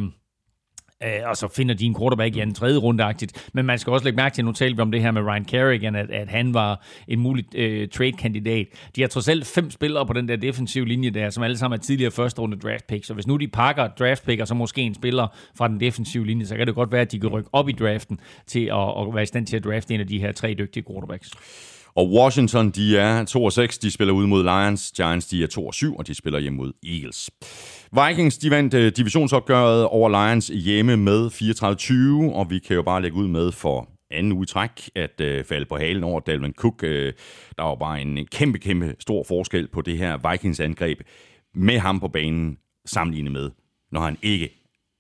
Øh, og så finder de en quarterback i en tredje runde-agtigt. Men man skal også lægge mærke til, nu talte vi om det her med Ryan Kerrigan, at, at han var en mulig øh, trade-kandidat. De har trods alt fem spillere på den der defensive linje der, som alle sammen er tidligere første runde draft picks. Så hvis nu de pakker draft pick, og så måske en spiller fra den defensive linje, så kan det godt være, at de kan rykke op i draften til at, at være i stand til at drafte en af de her tre dygtige quarterbacks. Og Washington, de er 2 og 6, de spiller ud mod Lions. Giants, de er 2 og 7, og de spiller hjem mod Eagles. Vikings, de vandt øh, divisionsopgøret over Lions hjemme med 34-20, og vi kan jo bare lægge ud med for anden uge træk at øh, falde på halen over Dalvin Cook. Øh, der var bare en kæmpe, kæmpe stor forskel på det her Vikings-angreb med ham på banen, sammenlignet med, når han ikke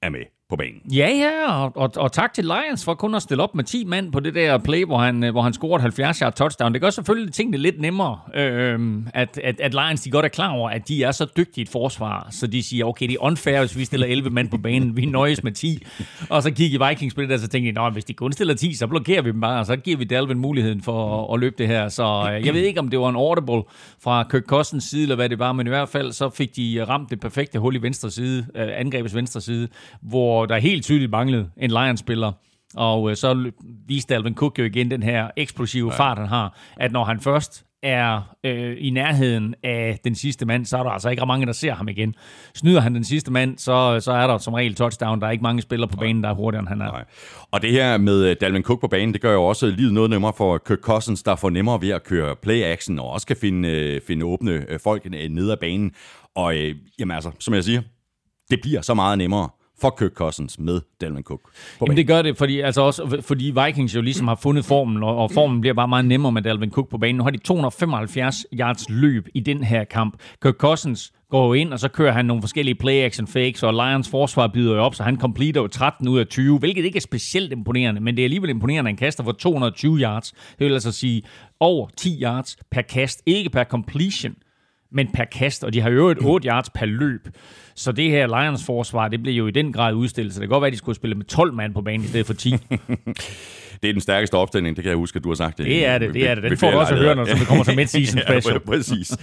er med på banen. Ja, ja, og, og, og tak til Lions for kun at stille op med 10 mand på det der play, hvor han, øh, hvor han scorede 70 yard touchdown. Det gør selvfølgelig tingene lidt nemmere, øh, at, at, at Lions de godt er klar over, at de er så dygtige et forsvar, så de siger, okay, det er unfair, hvis vi stiller 11 mand på banen, vi nøjes med 10. Og så kigger Vikings på det der, så tænkte de, hvis de kun stiller 10, så blokerer vi dem bare, og så giver vi Dalvin muligheden for at, at løbe det her. Så øh, jeg ved ikke, om det var en audible fra Kirk Cousins side, eller hvad det var, men i hvert fald så fik de ramt det perfekte hul i venstre side, øh, angrebets venstre side, hvor der helt tydeligt manglede en Lions-spiller. Og øh, så viste Alvin Cook jo igen den her eksplosive ja. fart, han har, at når han først er øh, i nærheden af den sidste mand, så er der altså ikke mange, der ser ham igen. Snyder han den sidste mand, så, så er der som regel touchdown. Der er ikke mange spillere på banen, der er hurtigere, end han er. Nej. Og det her med øh, Dalvin Cook på banen, det gør jo også livet noget nemmere for Kirk Cousins, der får nemmere ved at køre play-action, og også kan finde, øh, finde åbne folk ned ad banen. Og øh, jamen altså, som jeg siger, det bliver så meget nemmere for Kirk Cousins med Dalvin Cook. Jamen det gør det, fordi, altså også, fordi Vikings jo ligesom har fundet formen, og, og formen bliver bare meget nemmere med Dalvin Cook på banen. Nu har de 275 yards løb i den her kamp. Kirk Cousins går ind, og så kører han nogle forskellige play-action fakes, og Lions forsvar byder jo op, så han completer jo 13 ud af 20, hvilket ikke er specielt imponerende, men det er alligevel imponerende, at han kaster for 220 yards. Det vil altså sige over 10 yards per kast, ikke per completion men per kast, og de har jo et 8 yards per løb. Så det her Lions forsvar, det blev jo i den grad udstillet, så det kan godt være, at de skulle spille med 12 mand på banen i stedet for 10. det er den stærkeste opstilling, det kan jeg huske, at du har sagt det. Det er det, det er det. Den får du også at høre, når det kommer som mid-season special. ja, præcis.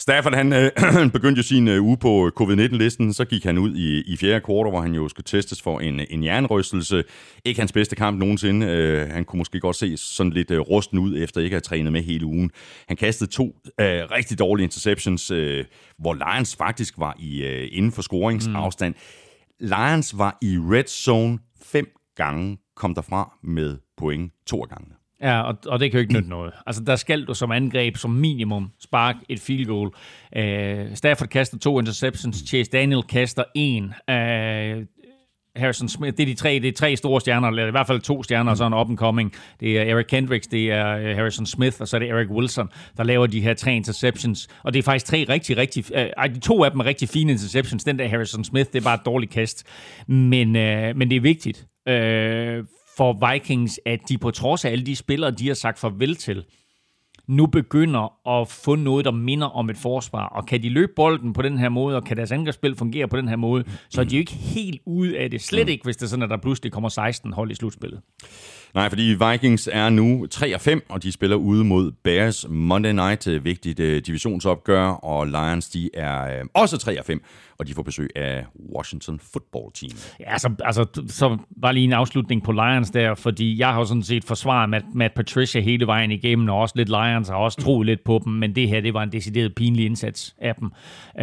Stafford, han øh, begyndte jo sin øh, uge på covid-19-listen, så gik han ud i, i fjerde kvartal, hvor han jo skulle testes for en, en jernrystelse. Ikke hans bedste kamp nogensinde. Øh, han kunne måske godt se sådan lidt øh, rusten ud, efter ikke at have trænet med hele ugen. Han kastede to øh, rigtig dårlige interceptions, øh, hvor Lions faktisk var i øh, inden for scoringsafstand. Mm. Lions var i red zone fem gange, kom derfra med point to gange. Ja, og, og det kan jo ikke nytte noget. Altså, der skal du som angreb, som minimum, spark et field goal. Uh, Stafford kaster to interceptions, Chase Daniel kaster en. Uh, Harrison Smith, det er de tre, det er tre store stjerner, eller i hvert fald to stjerner, og så en up and coming. Det er Eric Kendricks, det er øh, Harrison Smith, og så er det Eric Wilson, der laver de her tre interceptions. Og det er faktisk tre rigtig, rigtig, uh, de to af dem er rigtig fine interceptions. Den der Harrison Smith, det er bare et dårligt kast. Men, øh, men det er vigtigt, øh, for Vikings, at de på trods af alle de spillere, de har sagt farvel til, nu begynder at få noget, der minder om et forsvar. Og kan de løbe bolden på den her måde, og kan deres angrebsspil fungere på den her måde, så er de jo ikke helt ude af det. Slet ikke, hvis det er sådan, at der pludselig kommer 16 hold i slutspillet. Nej, fordi Vikings er nu 3 og 5, og de spiller ude mod Bears Monday Night, øh, vigtigt øh, divisionsopgør, og Lions de er øh, også 3 og 5, og de får besøg af Washington Football Team. Ja, så, altså, så var lige en afslutning på Lions der, fordi jeg har sådan set forsvaret Matt, Matt Patricia hele vejen igennem, og også lidt Lions har også troet lidt på dem, men det her, det var en decideret pinlig indsats af dem.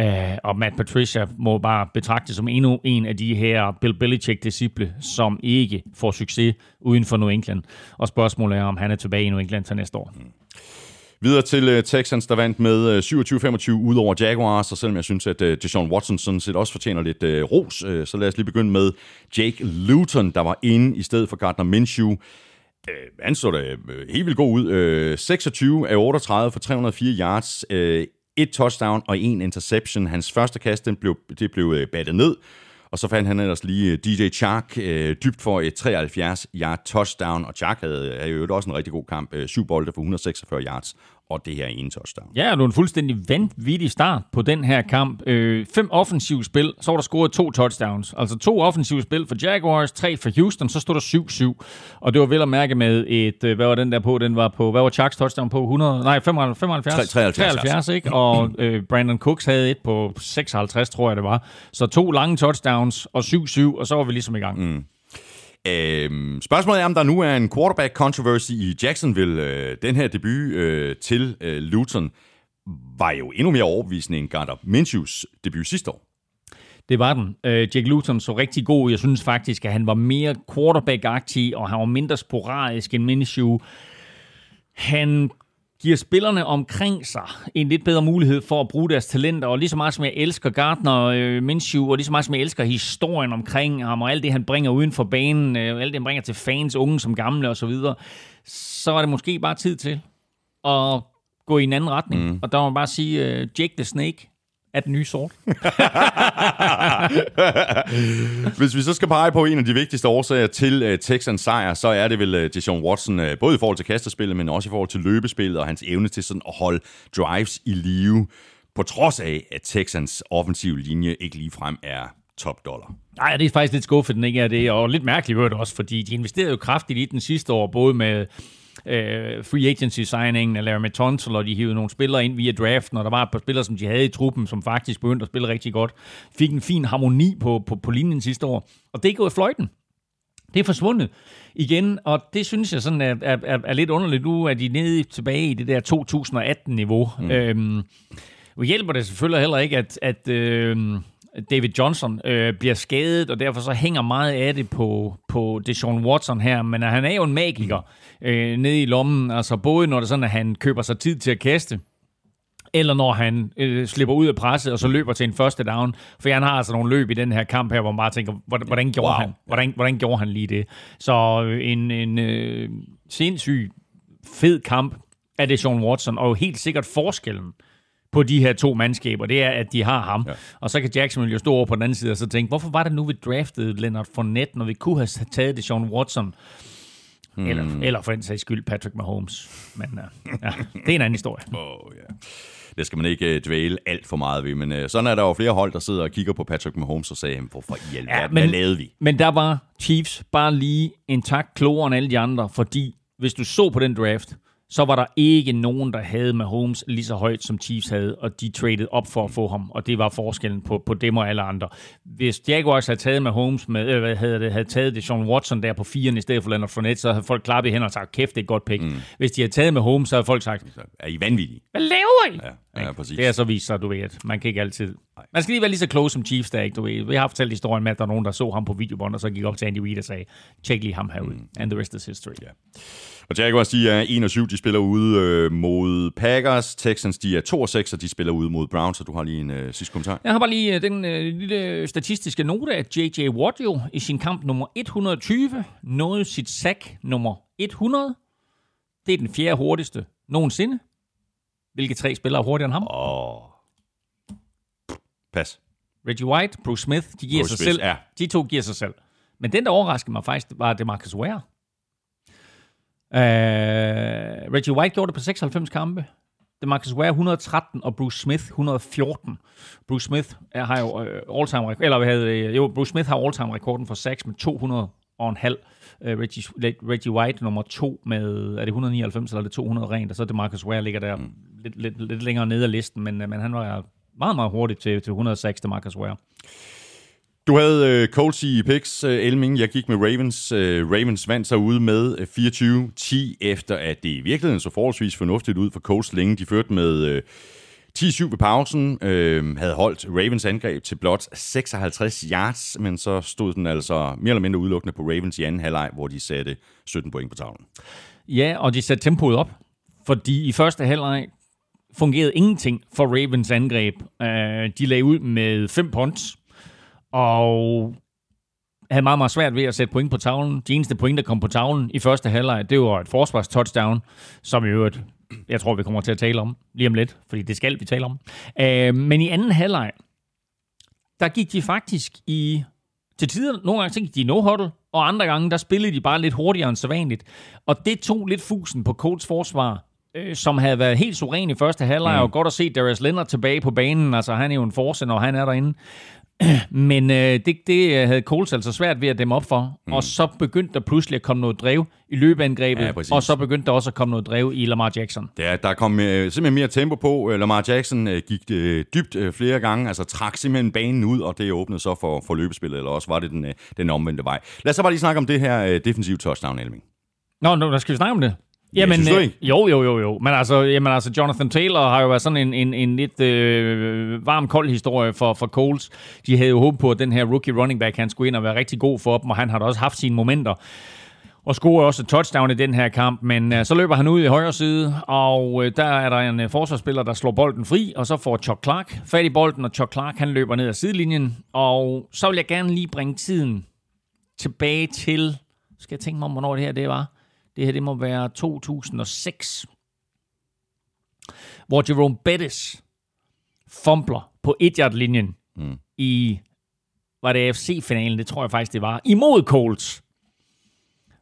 Uh, og Matt Patricia må bare betragtes som endnu en af de her Bill Belichick-disciple, som ikke får succes uden for New England. Og spørgsmålet er, om han er tilbage i New England til næste år. Mm. Videre til uh, Texans, der vandt med øh, 27-25 ud over Jaguars, og selvom jeg synes, at uh, Deshaun Watson sådan set også fortjener lidt uh, ros, uh, så lad os lige begynde med Jake Luton, der var inde i stedet for Gardner Minshew. Uh, han så da helt vildt god ud. Uh, 26 af 38 for 304 yards, uh, et touchdown og en interception. Hans første kast, den blev, det blev battet ned, og så fandt han ellers lige øh, DJ Chark øh, dybt for et 73 yard touchdown, og Chark havde, havde jo også en rigtig god kamp. Øh, syv bolde for 146 yards, og det her ene touchdown. Ja, det var en fuldstændig vanvittig start på den her kamp. Øh, fem offensive spil, så var der scoret to touchdowns. Altså to offensive spil for Jaguars, tre for Houston, så stod der 7-7. Og det var vel at mærke med et, øh, hvad var den der på? Den var på, hvad var Chucks touchdown på? 100, nej, 75? 73. 73, 73 ikke? Og øh, Brandon Cooks havde et på 56, tror jeg det var. Så to lange touchdowns og 7-7, og så var vi ligesom i gang. Mm. Øhm, spørgsmålet er, om der nu er en quarterback controversy i Jacksonville. Øh, den her debut øh, til øh, Luton var jo endnu mere overbevisende end Gardner Minshews debut sidste år. Det var den. Øh, Jack Luton så rigtig god. Jeg synes faktisk, at han var mere quarterback-agtig, og han var mindre sporadisk end Minshew. Han giver spillerne omkring sig en lidt bedre mulighed for at bruge deres talenter, og lige så meget som jeg elsker Gardner øh, Minshew, og lige så meget som jeg elsker historien omkring ham, og alt det, han bringer uden for banen, øh, alt det, han bringer til fans, unge som gamle osv., så, videre, så var det måske bare tid til at gå i en anden retning. Mm. Og der må man bare sige, øh, Jake the Snake, er den nye sort. Hvis vi så skal pege på en af de vigtigste årsager til uh, Texans sejr, så er det vel uh, Deshaun Watson, uh, både i forhold til kastespillet, men også i forhold til løbespillet og hans evne til sådan at holde drives i live, på trods af, at Texans offensiv linje ikke ligefrem er top dollar. Nej, det er faktisk lidt skuffet, den ikke er det, og lidt mærkeligt det også, fordi de investerede jo kraftigt i den sidste år, både med øh, free agency signingen af Larry Tunsil, og de hivede nogle spillere ind via draften, og der var et par spillere, som de havde i truppen, som faktisk begyndte at spille rigtig godt. Fik en fin harmoni på, på, på linjen sidste år. Og det går i fløjten. Det er forsvundet igen, og det synes jeg sådan er, er, er, er lidt underligt. Nu er de nede tilbage i det der 2018-niveau. Mm. Øhm, nu hjælper det selvfølgelig heller ikke, at, at øhm, David Johnson øh, bliver skadet, og derfor så hænger meget af det på, på Deshaun Watson her. Men han er jo en magiker øh, nede i lommen, altså både når det sådan, at han køber sig tid til at kaste, eller når han øh, slipper ud af presset, og så løber til en første down. For han har altså nogle løb i den her kamp her, hvor man bare tænker, hvordan, hvordan gjorde, wow. han? Hvordan, hvordan gjorde han lige det? Så øh, en, en øh, sindssyg fed kamp af det Sean Watson, og helt sikkert forskellen på de her to mandskaber, det er, at de har ham. Ja. Og så kan Jackson jo stå over på den anden side og så tænke, hvorfor var det nu, vi draftede Leonard Fournette, når vi kunne have taget det Sean Watson? Hmm. Eller, eller for den sags skyld Patrick Mahomes. Men uh, ja, det er en anden historie. Oh, yeah. Det skal man ikke uh, dvæle alt for meget ved, men uh, sådan er der jo flere hold, der sidder og kigger på Patrick Mahomes og siger, hvorfor i alverden, ja, men, hvad lavede vi? Men der var Chiefs bare lige en tak klogere end alle de andre, fordi hvis du så på den draft, så var der ikke nogen, der havde Mahomes lige så højt, som Chiefs havde, og de traded op for at få ham, og det var forskellen på, på dem og alle andre. Hvis Jaguars havde taget Mahomes med, øh, hvad havde, det, havde taget det Sean Watson der på 4 i stedet for Leonard Fournette, så havde folk klappet i hænder og sagt, kæft, det er et godt pick. Mm. Hvis de havde taget Mahomes, så havde folk sagt, er I vanvittige? Hvad laver I? Ja, ja, præcis. Det er så vist sig, du ved, man kan ikke altid... Man skal lige være lige så close som Chiefs der, ikke? Du ved. Vi har fortalt historien med, at der er nogen, der så ham på videobånd, og så gik op til Andy Reid og sagde, check lige ham herud. Mm. And the rest is history. Yeah. Og Jaguars, de er 1 og 7, de spiller ude øh, mod Packers. Texans, de er 2 og 6, og de spiller ude mod Browns, så du har lige en øh, sidste kommentar. Jeg har bare lige øh, den øh, lille statistiske note, at J.J. Watt jo i sin kamp nummer 120 nåede sit sack nummer 100. Det er den fjerde hurtigste nogensinde. Hvilke tre spillere er hurtigere end ham? Oh. Pas. Reggie White, Bruce Smith, de giver Bruce sig Smith, selv. Ja. De to giver sig selv. Men den, der overraskede mig faktisk, var DeMarcus Ware. Uh, Reggie White gjorde det på 96 kampe. Marcus Ware 113 og Bruce Smith 114. Bruce Smith er, har jo uh, all-time rekord, eller havde, uh, jo, Bruce Smith har all-time rekorden for sacks med 200 og en halv. Uh, Reggie, Reggie White nummer to med, er det 199 eller er det 200 rent, og så er det Marcus Ware ligger der mm. lidt, lidt, lidt længere nede af listen, men, men han var meget, meget hurtigt til, til 106 til Marcus Ware. Du havde øh, Colts i picks, øh, Elming. Jeg gik med Ravens. Øh, Ravens vandt sig ude med øh, 24-10, efter at det i virkeligheden så forholdsvis fornuftigt ud for Colts længe. De førte med øh, 10-7 ved pausen, øh, havde holdt Ravens angreb til blot 56 yards, men så stod den altså mere eller mindre udelukkende på Ravens i anden halvleg, hvor de satte 17 point på tavlen. Ja, og de satte tempoet op, fordi i første halvleg fungerede ingenting for Ravens angreb. Uh, de lagde ud med fem punts, og havde meget, meget svært ved at sætte point på tavlen. De eneste point, der kom på tavlen i første halvleg, det var et forsvars-touchdown, som i øvrigt, jeg tror, vi kommer til at tale om lige om lidt, fordi det skal vi tale om. Uh, men i anden halvleg, der gik de faktisk i... Til tider, nogle gange gik de no-huddle, og andre gange, der spillede de bare lidt hurtigere end sædvanligt. Og det tog lidt fusen på Colts forsvar, øh, som havde været helt suveræn i første halvleg, mm. og godt at se Darius Leonard tilbage på banen. Altså, han er jo en force, når han er derinde. Men øh, det, det havde Coles altså svært ved at dem op for, mm. og så begyndte der pludselig at komme noget drev i løbeangrebet, ja, og så begyndte der også at komme noget drev i Lamar Jackson. Ja, der kom øh, simpelthen mere tempo på. Øh, Lamar Jackson øh, gik øh, dybt øh, flere gange, altså trak simpelthen banen ud, og det åbnede så for, for løbespillet, eller også var det den, øh, den omvendte vej. Lad os så bare lige snakke om det her øh, defensive touchdown, Elming. Nå, nu skal vi snakke om det. Jamen, synes du ikke? Jo, jo, jo, jo. Men altså, jamen, altså, Jonathan Taylor har jo været sådan en, en, en lidt øh, varm, kold historie for, for Coles. De havde jo håbet på, at den her rookie running back, han skulle ind og være rigtig god for dem, og han har da også haft sine momenter. Og scorer også et touchdown i den her kamp, men øh, så løber han ud i højre side, og øh, der er der en øh, forsvarsspiller, der slår bolden fri, og så får Chuck Clark fat i bolden, og Chuck Clark han løber ned ad sidelinjen. Og så vil jeg gerne lige bringe tiden tilbage til, skal jeg tænke mig om, hvornår det her det var, det her det må være 2006, hvor Jerome Bettis fumbler på et linjen mm. i, var det AFC-finalen, det tror jeg faktisk, det var, imod Colts.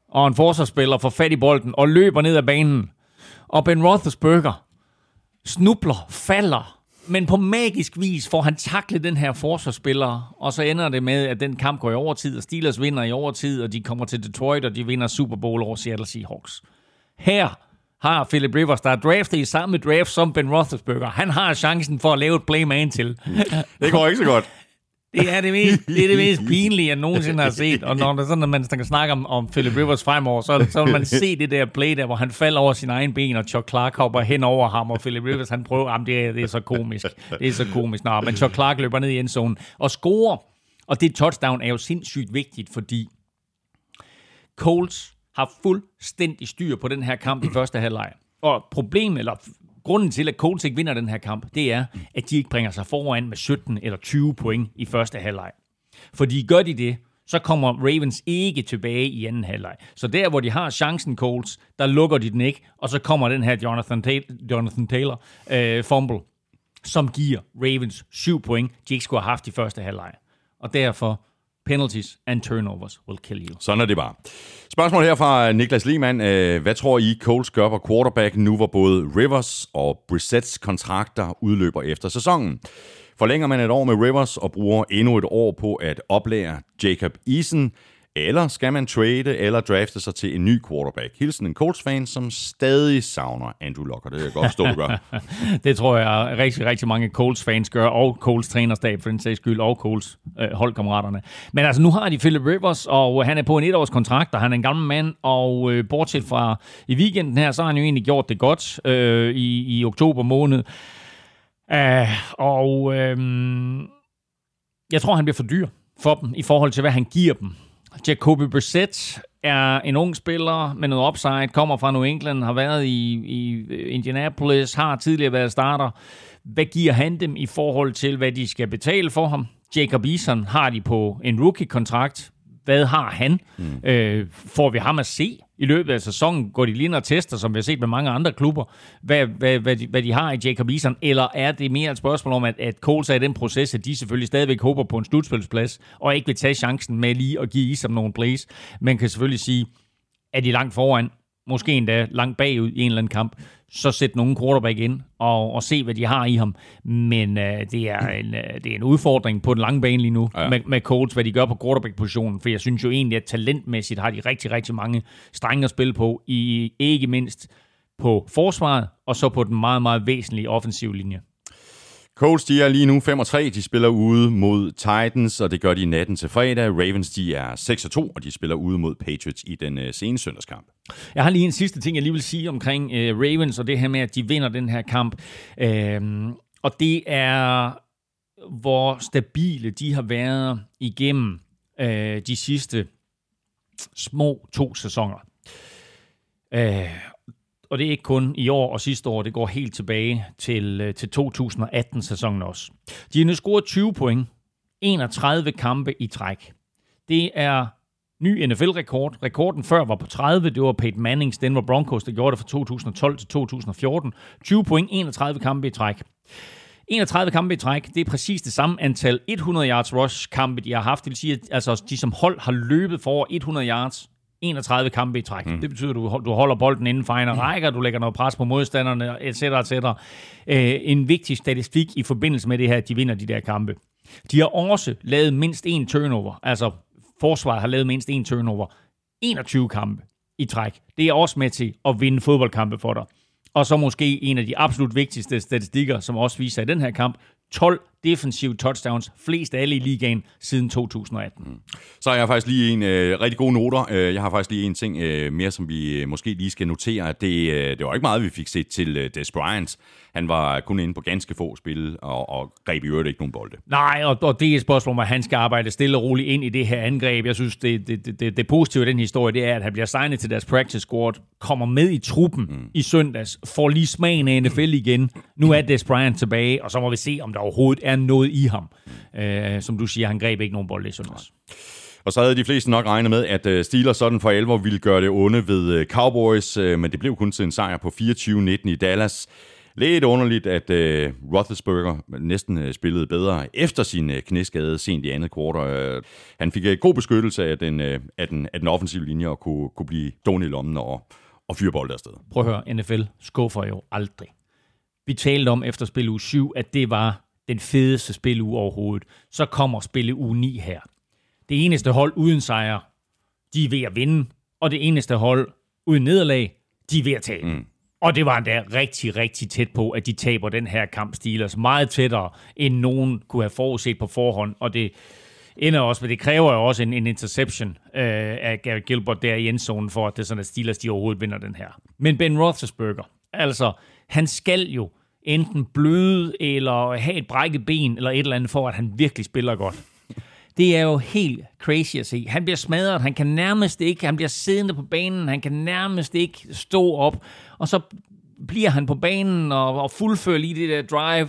Og en forsvarsspiller får fat i bolden og løber ned ad banen. Og Ben Roethlisberger snubler, falder men på magisk vis får han taklet den her forsvarsspiller, og så ender det med, at den kamp går i overtid, og Steelers vinder i overtid, og de kommer til Detroit, og de vinder Super Bowl over Seattle Seahawks. Her har Philip Rivers, der er draftet i samme draft som Ben Roethlisberger. Han har chancen for at lave et play man til. det går ikke så godt. Det er det mest, det er det mest pinlige, jeg nogensinde har set. Og når, det sådan, når man skal snakke om, om Philip Rivers fremover, så, så vil man se det der play der, hvor han falder over sin egen ben, og Chuck Clark hopper hen over ham, og Philip Rivers, han prøver, jamen det er, det er så komisk. Det er så komisk. Nå, men Chuck Clark løber ned i endzonen og scorer. Og det touchdown er jo sindssygt vigtigt, fordi Colts har fuldstændig styr på den her kamp i første halvleg. Og problemet, eller grunden til, at Colts ikke vinder den her kamp, det er, at de ikke bringer sig foran med 17 eller 20 point i første halvleg. Fordi gør de det, så kommer Ravens ikke tilbage i anden halvleg. Så der, hvor de har chancen, Colts, der lukker de den ikke, og så kommer den her Jonathan, Ta- Jonathan Taylor øh, fumble, som giver Ravens 7 point, de ikke skulle have haft i første halvleg. Og derfor penalties and turnovers will kill you. Sådan er det bare. Spørgsmål her fra øh, Niklas Lehmann. Øh, hvad tror I, Coles gør på quarterback nu, hvor både Rivers og Brissettes kontrakter udløber efter sæsonen? Forlænger man et år med Rivers og bruger endnu et år på at oplære Jacob Eason, eller skal man trade eller drafte sig til en ny quarterback? Hilsen en Colts-fan, som stadig savner Andrew Luck, og det er godt stå, du gør. det tror jeg rigtig, rigtig mange Colts-fans gør, og Colts trænerstab for den sags skyld, og Colts øh. Men altså, nu har de Philip Rivers, og han er på en etårs kontrakt, og han er en gammel mand, og øh, bortset fra i weekenden her, så har han jo egentlig gjort det godt øh, i, i oktober måned. Uh, og øh, jeg tror, han bliver for dyr for dem i forhold til, hvad han giver dem. Jacoby Brissett er en ung spiller med noget upside, kommer fra New England, har været i, i Indianapolis, har tidligere været starter. Hvad giver han dem i forhold til, hvad de skal betale for ham? Jacob Eason har de på en rookie-kontrakt. Hvad har han? Mm. Øh, får vi ham at se i løbet af sæsonen? Går de lige ind og tester, som vi har set med mange andre klubber, hvad, hvad, hvad, de, hvad de har i Jacob Eason? Eller er det mere et spørgsmål om, at, at Coles er i den proces, at de selvfølgelig stadigvæk håber på en slutspilsplads, og ikke vil tage chancen med lige at give Eason nogle plays? Man kan selvfølgelig sige, at de langt foran, måske endda langt bagud i en eller anden kamp, så sæt nogle quarterback ind og, og se, hvad de har i ham. Men øh, det, er en, øh, det er en udfordring på den lange bane lige nu ja. med, med Colts, hvad de gør på quarterback-positionen. For jeg synes jo egentlig, at talentmæssigt har de rigtig, rigtig mange strenge at spille på, i ikke mindst på forsvaret, og så på den meget, meget væsentlige offensive linje. Colts, de er lige nu 5 og 3. De spiller ude mod Titans, og det gør de natten til fredag. Ravens, de er 6 og 2, og de spiller ude mod Patriots i den uh, sene søndagskamp. Jeg har lige en sidste ting, jeg lige vil sige omkring øh, Ravens, og det her med, at de vinder den her kamp. Uh, og det er, hvor stabile de har været igennem øh, de sidste små to sæsoner. Øh, og det er ikke kun i år og sidste år, det går helt tilbage til, øh, til 2018-sæsonen også. De har nu scoret 20 point, 31 kampe i træk. Det er ny NFL-rekord. Rekorden før var på 30, det var Peyton Mannings Denver Broncos, der gjorde det fra 2012 til 2014. 20 point, 31 kampe i træk. 31 kampe i træk, det er præcis det samme antal 100 yards rush kampe, de har haft. Det vil sige, at altså, de som hold har løbet for over 100 yards 31 kampe i træk. Mm. Det betyder, at du, du holder bolden inden for egen mm. rækker, du lægger noget pres på modstanderne, etc. etc. Øh, en vigtig statistik i forbindelse med det her, at de vinder de der kampe. De har også lavet mindst en turnover, altså forsvaret har lavet mindst en turnover. 21 kampe i træk. Det er også med til at vinde fodboldkampe for dig. Og så måske en af de absolut vigtigste statistikker, som også viser i den her kamp, 12 defensive touchdowns, flest alle i ligaen siden 2018. Mm. Så har jeg faktisk lige en øh, rigtig god noter. Øh, jeg har faktisk lige en ting øh, mere, som vi øh, måske lige skal notere. Det, øh, det var ikke meget, vi fik set til øh, Des Bryant. Han var kun inde på ganske få spil, og, og greb i øvrigt ikke nogen bolde. Nej, og, og det er et spørgsmål at han skal arbejde stille og roligt ind i det her angreb. Jeg synes, det, det, det, det, det positive i den historie, det er, at han bliver signet til deres practice squad, kommer med i truppen mm. i søndags, får lige smagen af NFL igen. Nu er Des Bryant tilbage, og så må vi se, om der overhovedet er noget i ham. Øh, som du siger, han greb ikke nogen bold i søndags. Og så havde de fleste nok regnet med, at øh, Steelers sådan for alvor ville gøre det onde ved øh, Cowboys, øh, men det blev kun til en sejr på 24-19 i Dallas. Lidt underligt, at uh, Roethlisberger næsten spillede bedre efter sin knæskade sent i andet kvartal. Uh, han fik uh, god beskyttelse af den, uh, af, den, af den offensive linje og kunne, kunne blive stående i lommen og, og fyre bolde afsted. Prøv at høre, NFL skuffer jo aldrig. Vi talte om efter spil uge 7, at det var den fedeste spiluge overhovedet. Så kommer spille uge 9 her. Det eneste hold uden sejr, de er ved at vinde, og det eneste hold uden nederlag, de er ved at tage. Mm. Og det var endda rigtig, rigtig tæt på, at de taber den her kamp Steelers. Meget tættere, end nogen kunne have forudset på forhånd. Og det ender også, men det kræver jo også en, en interception øh, af Gary Gilbert der i endzonen, for at det er sådan, at Steelers de overhovedet vinder den her. Men Ben Roethlisberger, altså, han skal jo enten bløde, eller have et brækket ben, eller et eller andet, for at han virkelig spiller godt. Det er jo helt crazy at se. Han bliver smadret, han kan nærmest ikke, han bliver siddende på banen, han kan nærmest ikke stå op, og så bliver han på banen og, og fuldfører lige det der drive,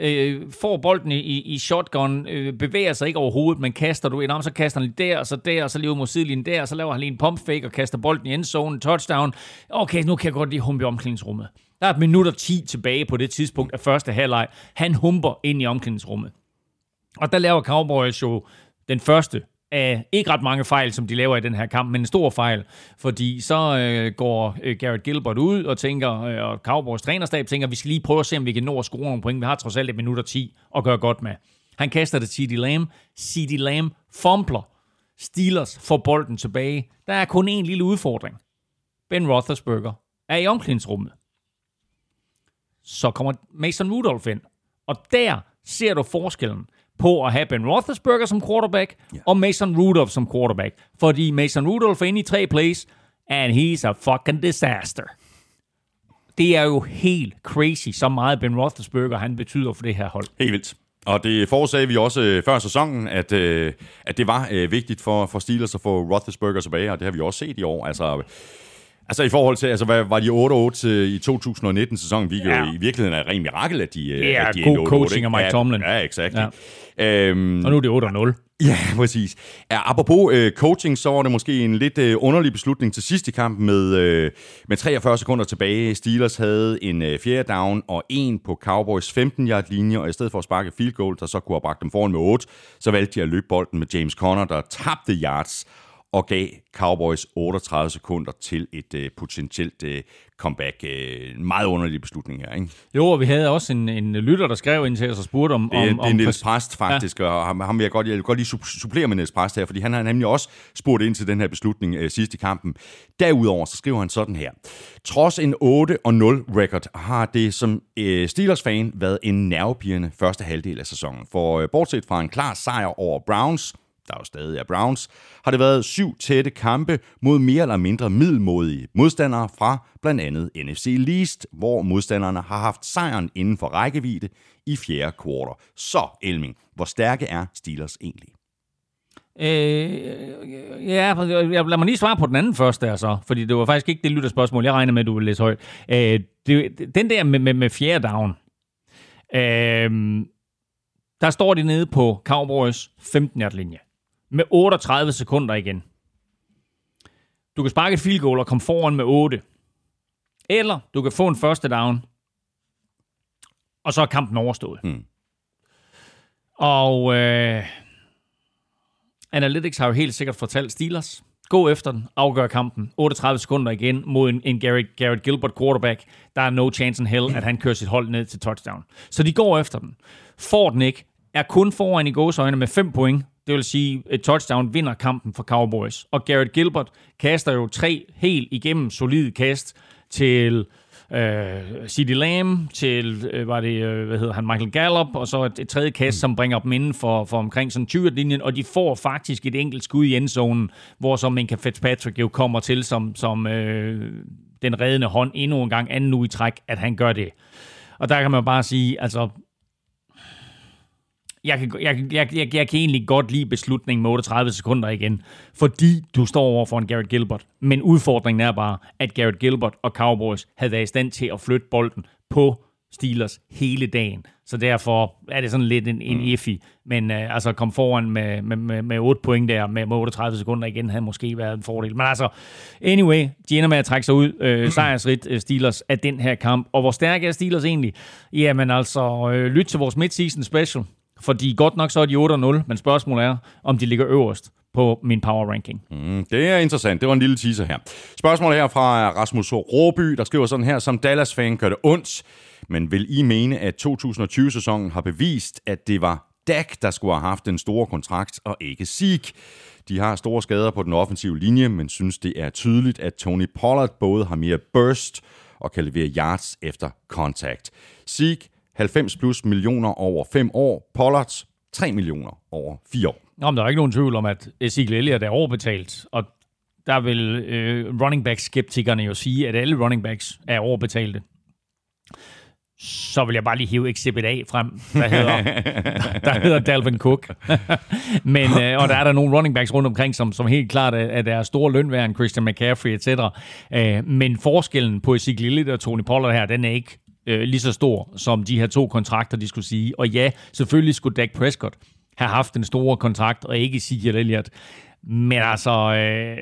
øh, får bolden i, i shotgun, øh, bevæger sig ikke overhovedet, men kaster du ind, så kaster han lige der, og så der, og så lever mod sidelinjen der, og så laver han lige en pump fake og kaster bolden i endzone, touchdown. Okay, nu kan jeg godt lige humpe i omklædningsrummet. Der er et minut og 10 tilbage på det tidspunkt af første halvleg. Han humper ind i omklædningsrummet. Og der laver Cowboys jo den første af ikke ret mange fejl, som de laver i den her kamp, men en stor fejl, fordi så øh, går øh, Garrett Gilbert ud og tænker, øh, og Cowboys trænerstab tænker, vi skal lige prøve at se, om vi kan nå at score nogle point. Vi har trods alt et minut og 10 at gøre godt med. Han kaster det til CD Lamb. CD Lamb fumbler. Steelers får bolden tilbage. Der er kun en lille udfordring. Ben Roethlisberger er i omklædningsrummet. Så kommer Mason Rudolph ind. Og der ser du forskellen på at have Ben Roethlisberger som quarterback, ja. og Mason Rudolph som quarterback. Fordi Mason Rudolph er inde i tre plays, and he's a fucking disaster. Det er jo helt crazy, så meget Ben Roethlisberger han betyder for det her hold. Helt vildt. Og det forudsagde vi også øh, før sæsonen, at, øh, at det var øh, vigtigt for, for Steelers at få Roethlisberger tilbage, og det har vi også set i år. Altså, Altså i forhold til, altså hvad var de 8-8 i 2019-sæsonen, vi ja. jo i virkeligheden er et rent mirakel, at de, ja, at de god er 8 coaching af Mike Tomlin. Ja, ja exakt. Ja. Øhm, og nu er det 8-0. Ja, præcis. Ja, apropos øh, coaching, så var det måske en lidt øh, underlig beslutning til sidste kamp med, øh, med 43 sekunder tilbage. Steelers havde en øh, fjerde down og en på Cowboys 15-yard linje, og i stedet for at sparke field goal, der så kunne have bragt dem foran med 8, så valgte de at løbe bolden med James Conner, der tabte yards og gav Cowboys 38 sekunder til et øh, potentielt øh, comeback. Øh, en meget underlig beslutning her, ikke? Jo, og vi havde også en, en lytter, der skrev ind til os og spurgte om... Det, om, det er Niels Præst, faktisk, ja. og ham, ham vil jeg godt, jeg vil godt lige supplere med Niels Præst her, fordi han har nemlig også spurgt ind til den her beslutning øh, sidst i kampen. Derudover, så skriver han sådan her. Trods en 8-0 record har det som øh, Steelers-fan været en nervepirrende første halvdel af sæsonen. For øh, bortset fra en klar sejr over Browns, der jo stadig er Browns, har det været syv tætte kampe mod mere eller mindre middelmodige modstandere fra blandt andet NFC Least, hvor modstanderne har haft sejren inden for rækkevidde i fjerde kvartal. Så, Elming, hvor stærke er Steelers egentlig? Øh, ja, lad mig lige svare på den anden først der så, fordi det var faktisk ikke det lytterspørgsmål, jeg regner med, at du vil læse højt. Øh, det, den der med, med, med fjerde down, øh, der står de nede på Cowboys 15 linje med 38 sekunder igen. Du kan sparke et field goal og komme foran med 8. Eller du kan få en første down, og så er kampen overstået. Mm. Og øh, Analytics har jo helt sikkert fortalt Steelers, gå efter den, afgør kampen. 38 sekunder igen mod en, en Garrett, Garrett Gilbert quarterback. Der er no chance in hell, at han kører sit hold ned til touchdown. Så de går efter den. Får den ikke, er kun foran i gåsøjne med 5 point, det vil sige, et touchdown vinder kampen for Cowboys. Og Garrett Gilbert kaster jo tre helt igennem solide kast til øh, C.D. Lamb, til, øh, var det, øh, hvad hedder han, Michael Gallup, og så et, et tredje kast, som bringer dem inden for, for omkring sådan 20-linjen, og de får faktisk et enkelt skud i endzonen, hvor så Minka Fitzpatrick jo kommer til som, som øh, den reddende hånd endnu en gang, anden nu i træk, at han gør det. Og der kan man jo bare sige, altså jeg kan, jeg, jeg, jeg, jeg kan egentlig godt lide beslutningen med 38 sekunder igen, fordi du står over for en Garrett Gilbert. Men udfordringen er bare, at Garrett Gilbert og Cowboys havde været i stand til at flytte bolden på Steelers hele dagen. Så derfor er det sådan lidt en, en mm. iffy. Men uh, altså kom foran med, med, med, med 8 point der, med 38 sekunder igen, havde måske været en fordel. Men altså, anyway, de ender med at trække sig ud uh, sejrsrigt uh, Steelers af den her kamp. Og hvor stærke er Steelers egentlig? Jamen altså, uh, lyt til vores midseason special. Fordi godt nok så er de 8-0, men spørgsmålet er, om de ligger øverst på min power ranking. Mm, det er interessant. Det var en lille teaser her. Spørgsmålet her fra Rasmus Råby, der skriver sådan her, som Dallas-fan gør det ondt, men vil I mene, at 2020-sæsonen har bevist, at det var Dak, der skulle have haft den store kontrakt, og ikke Zeke? De har store skader på den offensive linje, men synes, det er tydeligt, at Tony Pollard både har mere burst og kan levere yards efter contact. Zeke 90 plus millioner over 5 år. Pollard 3 millioner over 4 år. Nå, men der er ikke nogen tvivl om, at Ezekiel Elliott er overbetalt, og der vil øh, running back-skeptikerne jo sige, at alle running backs er overbetalte. Så vil jeg bare lige hive Exhibit A frem, der hedder, der hedder Dalvin Cook. Men, øh, og der er der nogle running backs rundt omkring, som, som helt klart er, er der store lønværn, Christian McCaffrey etc. Øh, men forskellen på Ezekiel Elliott og Tony Pollard her, den er ikke øh, lige så stor, som de her to kontrakter, de skulle sige. Og ja, selvfølgelig skulle Dak Prescott have haft en stor kontrakt, og ikke Ezekiel Elliott. Men altså, øh,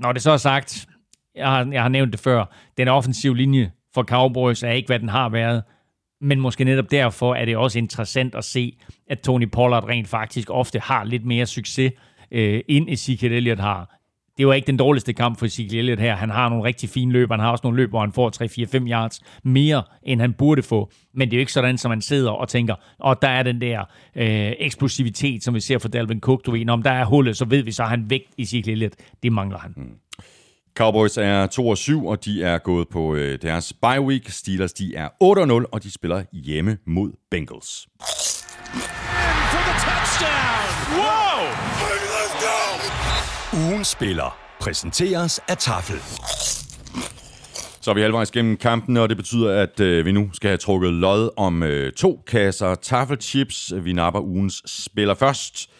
når det så er sagt, jeg har, jeg har nævnt det før, den offensive linje for Cowboys er ikke, hvad den har været. Men måske netop derfor er det også interessant at se, at Tony Pollard rent faktisk ofte har lidt mere succes, øh, end Ezekiel Elliott har. Det var ikke den dårligste kamp for Ezekiel Elliott her. Han har nogle rigtig fine løb. Han har også nogle løb, hvor han får 3-4-5 yards mere, end han burde få. Men det er jo ikke sådan, som man sidder og tænker, og der er den der øh, eksplosivitet, som vi ser for Dalvin Cook. Du ved, om der er hullet, så ved vi så, at han vægt Ezekiel Elliott. Det mangler han. Mm. Cowboys er 2 og 7, og de er gået på øh, deres bye week. Steelers de er 8 og 0, og de spiller hjemme mod Bengals. Ugen spiller præsenteres af Tafel. Så er vi halvvejs gennem kampen, og det betyder, at øh, vi nu skal have trukket lod om øh, to kasser taffelchips. Vi napper ugens spiller først.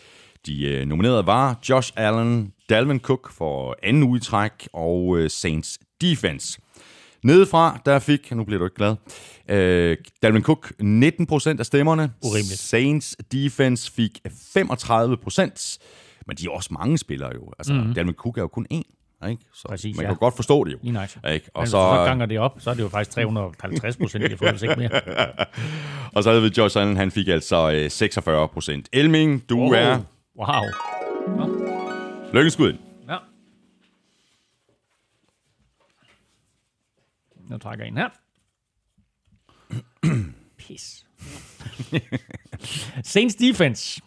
De øh, nominerede var Josh Allen, Dalvin Cook for anden uge i træk, og øh, Saints Defense. Nedefra, der fik, nu bliver du ikke glad, øh, Dalvin Cook 19% af stemmerne. Urimeligt. Saints Defense fik 35%. Men de er også mange spillere jo. Altså, mm. Dalvin Cook er jo kun én. Ikke? Så Præcis, man ja. kan godt forstå det jo. Lige. Ikke? Og Og så, så, ganger det op, så er det jo faktisk 350 procent, jeg får ikke mere. og så havde vi Josh Allen, han fik altså øh, 46 procent. Elming, du oh. er Wow. lykkeskud. Ja. Nu trækker jeg en her. Pis. Saints defense.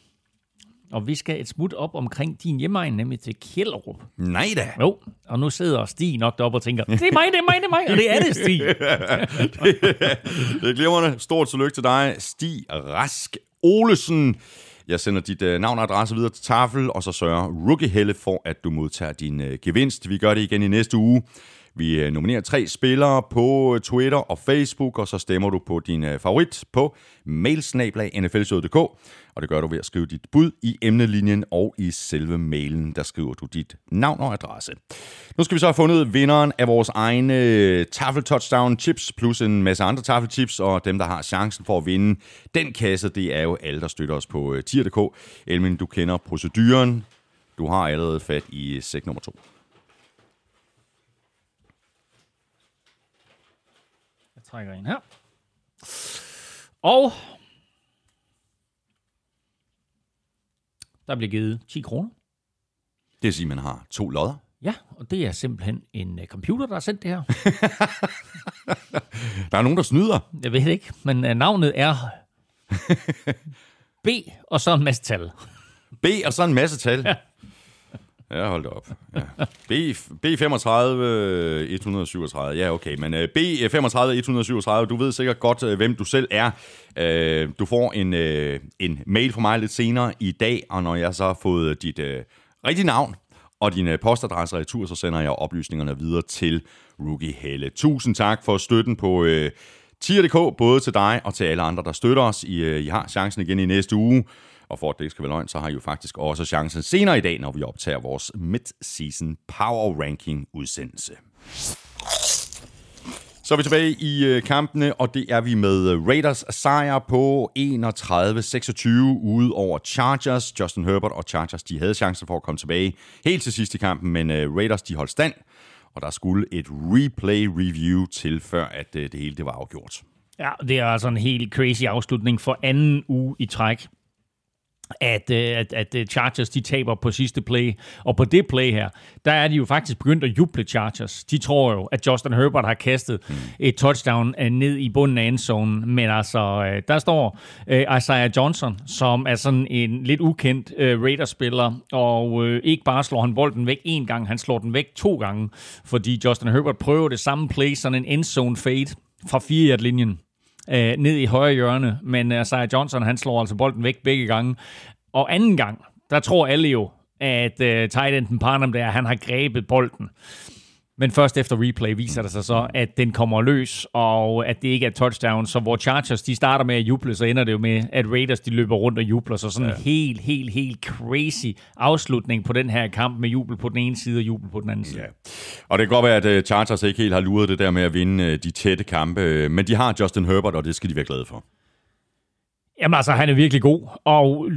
Og vi skal et smut op omkring din hjemmeegn, nemlig til Kjellerup. Nej da. Jo, og nu sidder Stig nok deroppe og tænker, det er mig, det er mig, det er mig, og det er det, Stig. Det er glimrende. Stort tillykke til dig, Stig Rask Olesen. Jeg sender dit uh, navn og adresse videre til Tafel, og så sørger Rookie Helle for, at du modtager din uh, gevinst. Vi gør det igen i næste uge. Vi øh, nominerer tre spillere på øh, Twitter og Facebook, og så stemmer du på din øh, favorit på mailsnablag.nflshow.dk. Og det gør du ved at skrive dit bud i emnelinjen og i selve mailen, der skriver du dit navn og adresse. Nu skal vi så have fundet vinderen af vores egne Tafel Touchdown Chips, plus en masse andre Tafel Chips, og dem, der har chancen for at vinde den kasse, det er jo alle, der støtter os på tier.dk. Elmin, du kender proceduren. Du har allerede fat i sæk nummer to. Trækker en her. Og der bliver givet 10 kroner. Det vil sige, at man har to lodder. Ja, og det er simpelthen en uh, computer, der har sendt det her. Der er nogen, der snyder. Jeg ved ikke, men uh, navnet er B, og så en masse tal. B og så en masse tal. Ja. Ja, hold da op. Ja. B, B35 137, Ja, okay. Men øh, B35 137, øh, du ved sikkert godt, øh, hvem du selv er. Du får en, en mail fra mig lidt senere i dag, og når jeg så har fået dit øh, rigtige navn og din postadresse retur, så sender jeg oplysningerne videre til Rookie Helle. Tusind tak for støtten på øh, tier.dk, både til dig og til alle andre, der støtter os. I, øh, I har chancen igen i næste uge. Og for at det ikke skal være løgn, så har I jo faktisk også chancen senere i dag, når vi optager vores mid-season power ranking udsendelse. Så er vi tilbage i øh, kampene, og det er vi med øh, Raiders sejr på 31-26 ude over Chargers. Justin Herbert og Chargers de havde chancen for at komme tilbage helt til sidst i kampen, men øh, Raiders de holdt stand, og der skulle et replay-review til, før at det hele det var afgjort. Ja, det er altså en helt crazy afslutning for anden uge i træk at, øh, at, at øh, Chargers de taber på sidste play. Og på det play her, der er de jo faktisk begyndt at juble Chargers. De tror jo, at Justin Herbert har kastet mm. et touchdown øh, ned i bunden af endzonen. Men altså, der står Isaiah Johnson, som er sådan en lidt ukendt Raiders-spiller, og ikke bare slår han bolden væk en gang, han slår den væk to gange, fordi Justin Herbert prøver det samme play, sådan en endzone fade fra 4 linjen øh, ned i højre hjørne, men øh, Isaiah Johnson, han slår altså bolden væk begge gange. Og anden gang, der tror alle jo, at øh, tight enden Parnham der, han har grebet bolden. Men først efter replay viser det sig så, at den kommer løs, og at det ikke er touchdown. Så hvor Chargers de starter med at juble, så ender det jo med, at Raiders de løber rundt og jubler. Så sådan ja. en helt, helt, helt crazy afslutning på den her kamp med jubel på den ene side og jubel på den anden side. Ja. Og det kan godt være, at øh, Chargers ikke helt har luret det der med at vinde øh, de tætte kampe, men de har Justin Herbert, og det skal de være glade for. Jamen altså, han er virkelig god, og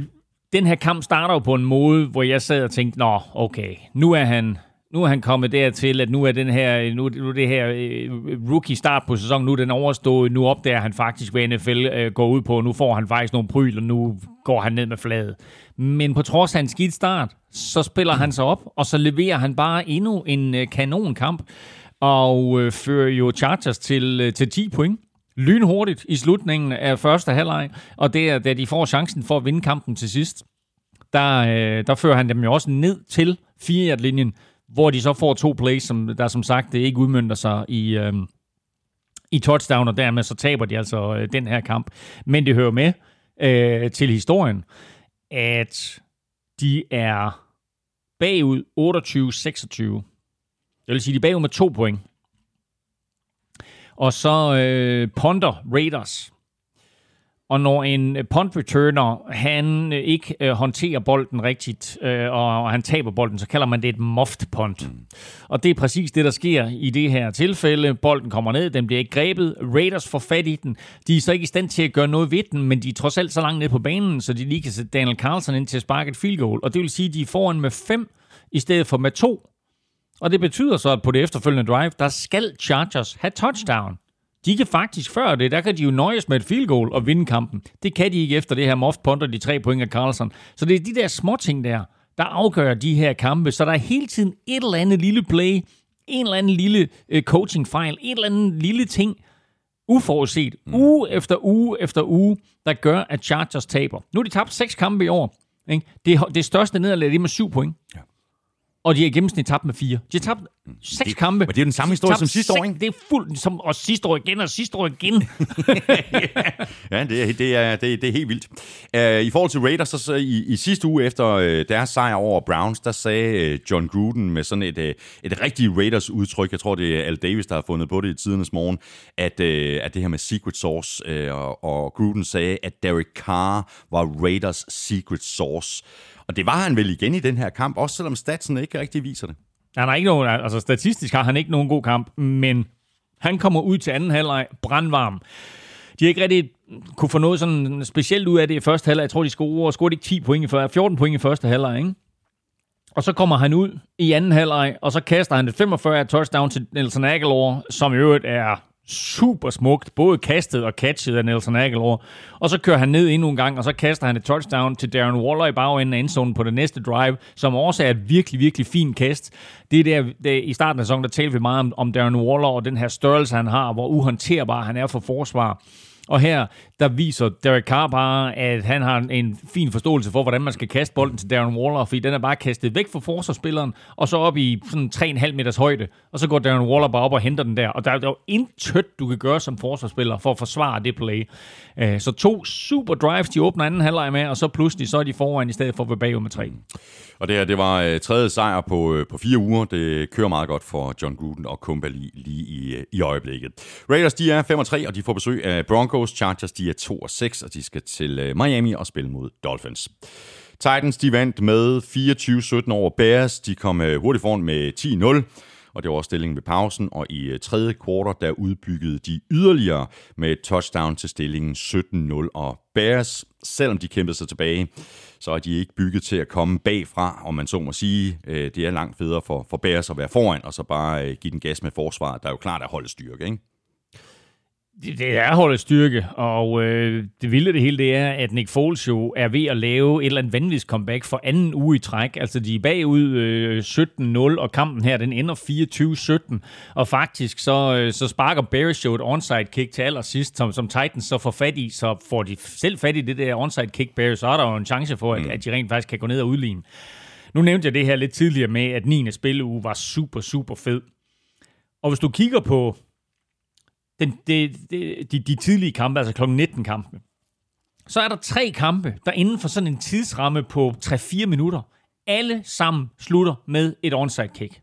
den her kamp starter jo på en måde, hvor jeg sad og tænkte, nå, okay, nu er han nu er han kommet dertil, at nu er den her, nu, nu det her øh, rookie start på sæsonen, nu er den overstået, nu opdager han faktisk, hvad NFL øh, går ud på, nu får han faktisk nogle pryl, og nu går han ned med fladet. Men på trods af en skidt start, så spiller han sig op, og så leverer han bare endnu en øh, kanonkamp, og øh, fører jo Chargers til, øh, til 10 point. Lynhurtigt i slutningen af første halvleg, og det er, da de får chancen for at vinde kampen til sidst, der, øh, der fører han dem jo også ned til 4 linjen hvor de så får to plays, som der som sagt det ikke udmyndter sig i, øh, i touchdown, og dermed så taber de altså øh, den her kamp. Men det hører med øh, til historien, at de er bagud 28-26. Det vil sige, de er bagud med to point. Og så øh, ponder Raiders og når en punt returner, han øh, ikke øh, håndterer bolden rigtigt, øh, og, og han taber bolden, så kalder man det et muffed punt. Mm. Og det er præcis det, der sker i det her tilfælde. Bolden kommer ned, den bliver ikke grebet. Raiders får fat i den. De er så ikke i stand til at gøre noget ved den, men de er trods alt så langt ned på banen, så de lige kan sætte Daniel Carlson ind til at sparke et field goal. Og det vil sige, at de er foran med fem i stedet for med to. Og det betyder så, at på det efterfølgende drive, der skal Chargers have touchdown. De kan faktisk før det, der kan de jo nøjes med et field goal og vinde kampen. Det kan de ikke efter det her Moft Punter, de tre point af Carlson. Så det er de der små ting der, der afgør de her kampe. Så der er hele tiden et eller andet lille play, en eller anden lille øh, coaching-fejl, et eller andet lille ting, uforudset, mm. uge efter uge efter uge, der gør, at Chargers taber. Nu har de tabt seks kampe i år. Ikke? Det, det største nederlag er med syv point. Ja og de har i gennemsnit tabt med fire. De har tabt seks det, kampe. Men det er den samme historie som sidste år, ikke? Det er fuldt som og sidste år igen og sidste år igen. ja, det er, det, er, det, er, det er helt vildt. Uh, I forhold til Raiders, så, så i, i sidste uge efter uh, deres sejr over Browns, der sagde uh, John Gruden med sådan et, uh, et rigtigt Raiders-udtryk, jeg tror det er Al Davis, der har fundet på det i tidernes morgen, at, uh, at det her med secret sauce, uh, og, og Gruden sagde, at Derek Carr var Raiders secret sauce. Og det var han vel igen i den her kamp, også selvom statsen ikke rigtig viser det. Han har ikke nogen, altså statistisk har han ikke nogen god kamp, men han kommer ud til anden halvleg brandvarm. De har ikke rigtig kunne få noget sådan specielt ud af det i første halvleg. Jeg tror, de scorede, scorede ikke 10 point i første, 14 point i første halvleg, ikke? Og så kommer han ud i anden halvleg, og så kaster han et 45 touchdown til Nelson Aguilar, som i øvrigt er super smukt, både kastet og catchet af Nelson Aguilar. Og så kører han ned endnu en gang, og så kaster han et touchdown til Darren Waller i bagenden af endzonen på det næste drive, som også er et virkelig, virkelig fint kast. Det er der, der i starten af sæsonen, der talte vi meget om, om Darren Waller og den her størrelse, han har, hvor uhåndterbar han er for forsvar. Og her, der viser Derek Carr bare, at han har en fin forståelse for, hvordan man skal kaste bolden til Darren Waller, fordi den er bare kastet væk fra forsvarsspilleren, og så op i sådan 3,5 meters højde, og så går Darren Waller bare op og henter den der. Og der er jo intet, du kan gøre som forsvarsspiller for at forsvare det play. Øh, så to super drives, de åbner anden halvleg med, og så pludselig så er de foran i stedet for at være bagud med tre. Og det her, det var øh, tredje sejr på, øh, på fire uger. Det kører meget godt for John Gruden og Kumba lige, lige i, øh, i øjeblikket. Raiders, de er 5 3, og de får besøg af Broncos. Chargers, de er 2 6, og de skal til øh, Miami og spille mod Dolphins. Titans, de vandt med 24-17 over Bears. De kom øh, hurtigt foran med 10-0 og det var stillingen ved pausen, og i øh, tredje kvartal der udbyggede de yderligere med et touchdown til stillingen 17-0, og Bears, selvom de kæmpede sig tilbage, så er de ikke bygget til at komme bagfra, om man så må sige. Øh, det er langt federe for, for Bears at være foran, og så bare øh, give den gas med forsvaret, der er jo klart er holde styrke, ikke? Det, det er holdets styrke, og øh, det vilde det hele, det er, at Nick Foles jo er ved at lave et eller andet vanvittigt comeback for anden uge i træk. Altså, de er bagud øh, 17-0, og kampen her, den ender 24-17. Og faktisk, så, øh, så sparker Bears jo et onside kick til allersidst, som, som Titans så får fat i. Så får de selv fat i det der onside kick, Bears, så er der jo en chance for, at, mm. at de rent faktisk kan gå ned og udligne. Nu nævnte jeg det her lidt tidligere med, at 9. spilleuge var super, super fed. Og hvis du kigger på den, det, det, de, de tidlige kampe, altså kl. 19 kampe, så er der tre kampe, der inden for sådan en tidsramme på 3-4 minutter, alle sammen slutter med et onside kick.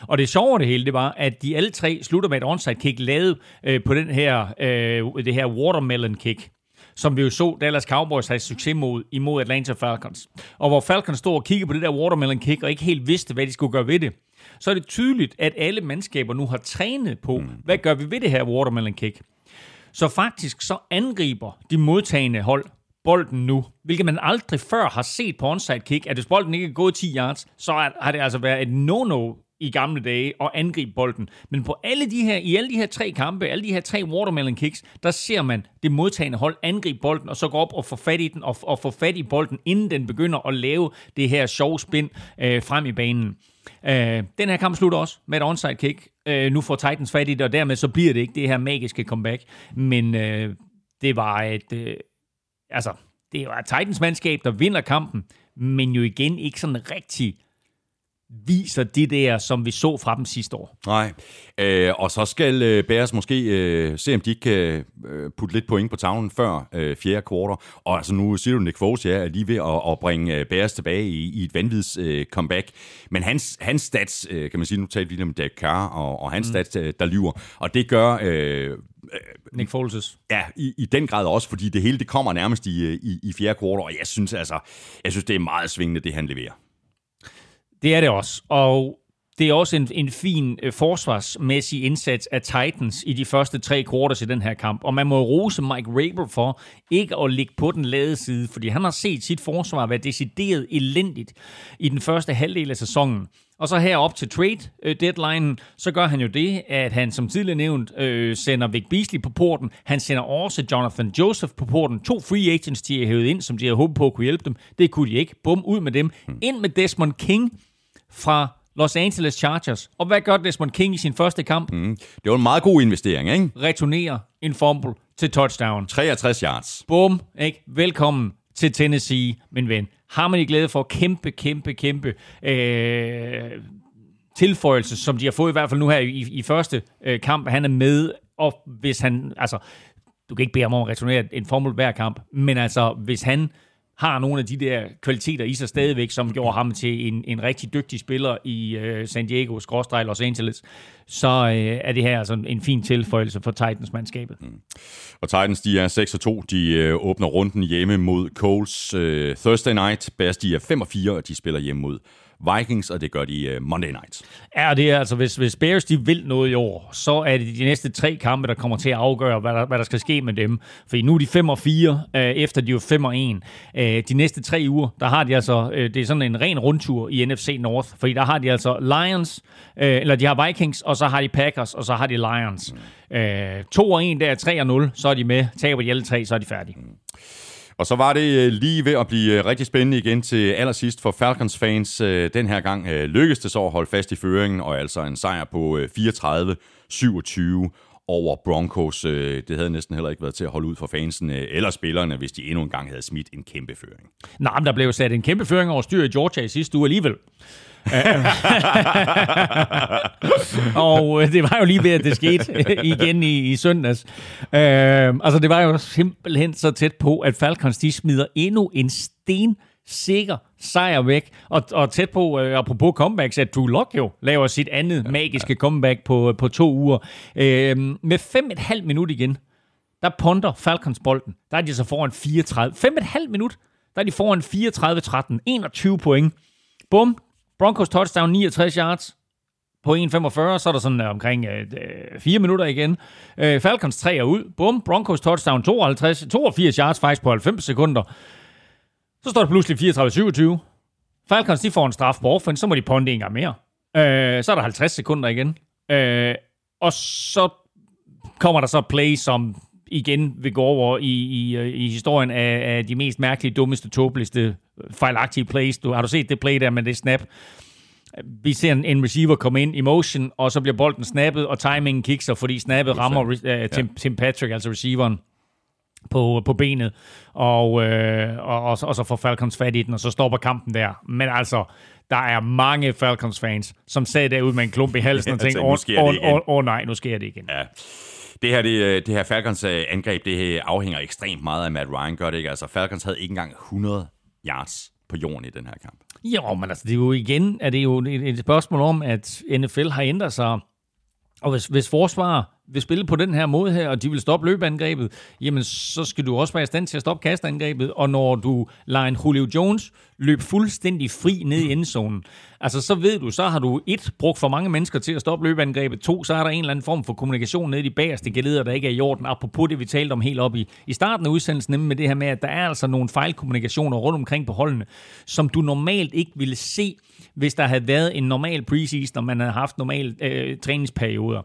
Og det sjove det hele, det var, at de alle tre slutter med et onside kick, lavet øh, på den her, øh, det her watermelon kick som vi jo så Dallas Cowboys havde succes mod, imod Atlanta Falcons. Og hvor Falcons stod og kiggede på det der watermelon kick, og ikke helt vidste, hvad de skulle gøre ved det, så er det tydeligt, at alle mandskaber nu har trænet på, mm. hvad gør vi ved det her watermelon kick. Så faktisk så angriber de modtagende hold bolden nu, hvilket man aldrig før har set på onside kick, at hvis bolden ikke er gået 10 yards, så har det altså været et no-no i gamle dage og angribe bolden. Men på alle de her, i alle de her tre kampe, alle de her tre watermelon kicks, der ser man det modtagende hold angribe bolden, og så gå op og få fat i den, og, og få fat i bolden, inden den begynder at lave det her sjove spin øh, frem i banen. Øh, den her kamp slutter også med et onside kick. Øh, nu får Titans fat i det, og dermed så bliver det ikke det her magiske comeback. Men øh, det var et... Øh, altså, det var Titans mandskab, der vinder kampen, men jo igen ikke sådan rigtig viser det der, som vi så fra dem sidste år. Nej, øh, og så skal øh, Bears måske øh, se, om de kan øh, putte lidt point på tavlen før øh, fjerde kvartal. Og altså nu siger du, Nick Foles ja, er lige ved at, at bringe øh, Bears tilbage i, i et vanvids øh, comeback. Men hans, hans stats, øh, kan man sige, nu talte vi lige om Derek Carr, og, og hans mm. stats, øh, der lyver. Og det gør... Øh, Nick Foles' Ja, i, i den grad også, fordi det hele det kommer nærmest i, i, i fjerde kvartal, og jeg synes altså, jeg synes, det er meget svingende, det han leverer. Det er det også, og det er også en, en fin øh, forsvarsmæssig indsats af Titans i de første tre quarters i den her kamp. Og man må rose Mike Rabel for ikke at ligge på den lade side, fordi han har set sit forsvar være decideret elendigt i den første halvdel af sæsonen. Og så her op til trade øh, deadline, så gør han jo det, at han som tidligere nævnt øh, sender Vic Beasley på porten. Han sender også Jonathan Joseph på porten. To free agents, de har hævet ind, som de havde håbet på at kunne hjælpe dem. Det kunne de ikke. Bum, ud med dem. Ind med Desmond King fra Los Angeles Chargers. Og hvad gør Desmond King i sin første kamp? Mm. Det var en meget god investering, ikke? Returnerer en fumble til touchdown. 63 yards. Bum, ikke? Velkommen til Tennessee, min ven. Har man i glæde for kæmpe, kæmpe, kæmpe øh, tilføjelse, som de har fået i hvert fald nu her i, i første øh, kamp. Han er med, og hvis han, altså, du kan ikke bede ham om at returnere en formel hver kamp, men altså, hvis han har nogle af de der kvaliteter i sig stadigvæk, som gjorde ham til en, en rigtig dygtig spiller i øh, San Diego, skråstreg Los Angeles, så øh, er det her altså en fin tilføjelse for Titans-mandskabet. Mm. Og Titans, de er 6-2. De øh, åbner runden hjemme mod Coles øh, Thursday night. Bears, de er 5-4, og de spiller hjemme mod Vikings, og det gør de uh, Monday Night. Ja, det er altså, hvis, hvis Bears de vil noget i år, så er det de næste tre kampe, der kommer til at afgøre, hvad der, hvad der skal ske med dem. For nu er de 5 og 4, uh, efter de er 5 og 1. Uh, de næste tre uger, der har de altså, uh, det er sådan en ren rundtur i NFC North, fordi der har de altså Lions, uh, eller de har Vikings, og så har de Packers, og så har de Lions. Mm. Uh, 2 og 1, der er 3 og 0, så er de med. Taber de alle tre, så er de færdige. Mm. Og så var det øh, lige ved at blive øh, rigtig spændende igen til allersidst for Falcons fans. Øh, den her gang lykkedes det så at holde fast i føringen, og altså en sejr på 34-27 over Broncos. Det havde næsten heller ikke været til at holde ud for fansen eller spillerne, hvis de endnu en gang havde smidt en kæmpe føring. Nej, men der blev sat en kæmpe føring over styr i Georgia i sidste uge alligevel. og øh, det var jo lige ved, at det skete igen i, i søndags. Uh, altså, det var jo simpelthen så tæt på, at Falcons de smider endnu en sten sikker sejr væk. Og, og tæt på, uh, apropos comebacks, at Drew Lock jo laver sit andet magiske comeback på, på to uger. Uh, med fem et halvt minut igen, der ponder Falcons bolden. Der er de så foran 34. Fem et halvt minut, der er de foran 34-13. 21 point. Bum, Broncos touchdown 69 yards på 1.45, så er der sådan uh, omkring øh, uh, 4 minutter igen. Uh, Falcons 3 er ud. Bum, Broncos touchdown 52, 82 yards faktisk på 90 sekunder. Så står det pludselig 34-27. Falcons de får en straf på offense, så må de ponde en gang mere. Uh, så er der 50 sekunder igen. Uh, og så kommer der så play, som igen vil gå over i, i, i historien af, af de mest mærkelige, dummeste, tåbeligste, fejlagtige plays. Du, har du set det play der med det snap? Vi ser en, en receiver komme ind i motion, og så bliver bolden snappet, og timingen kikser, fordi snappet rammer uh, Tim, ja. Tim Patrick, altså receiveren på, på benet, og, øh, og, og, og så får Falcons fat i den, og så stopper kampen der. Men altså, der er mange Falcons-fans, som sad derude med en klump i halsen og tænkte, åh oh, oh, oh, oh, nej, nu sker det igen. Ja. Det her, det, det her Falcons øh, angreb, det afhænger ekstremt meget af Matt Ryan, gør det ikke? Altså, Falcons havde ikke engang 100 yards på jorden i den her kamp. Jo, men altså, det er jo igen, er det jo et, et spørgsmål om, at NFL har ændret sig. Og hvis, hvis forsvar vil spille på den her måde her, og de vil stoppe løbeangrebet, jamen så skal du også være i stand til at stoppe kastangrebet, og når du lader en Julio Jones løbe fuldstændig fri ned i endzonen, altså så ved du, så har du et, brugt for mange mennesker til at stoppe løbeangrebet, to, så er der en eller anden form for kommunikation nede i de bagerste geleder, der ikke er i orden, apropos det, vi talte om helt op i, i starten af udsendelsen, nemlig med det her med, at der er altså nogle fejlkommunikationer rundt omkring på holdene, som du normalt ikke ville se, hvis der havde været en normal preseason, og man havde haft normale øh, træningsperioder.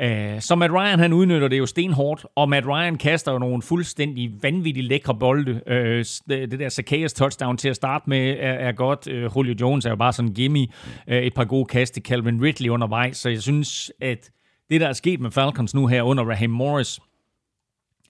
Øh, så Matt Ryan, han udnytter det jo stenhårdt, og Matt Ryan kaster jo nogle fuldstændig vanvittigt lækre bolde. Øh, øh, det der Zacchaeus touchdown til at starte med er, godt. Julio Jones er jo bare sådan en gimme. Et par gode kast til Calvin Ridley undervejs, så jeg synes, at det, der er sket med Falcons nu her under Raheem Morris,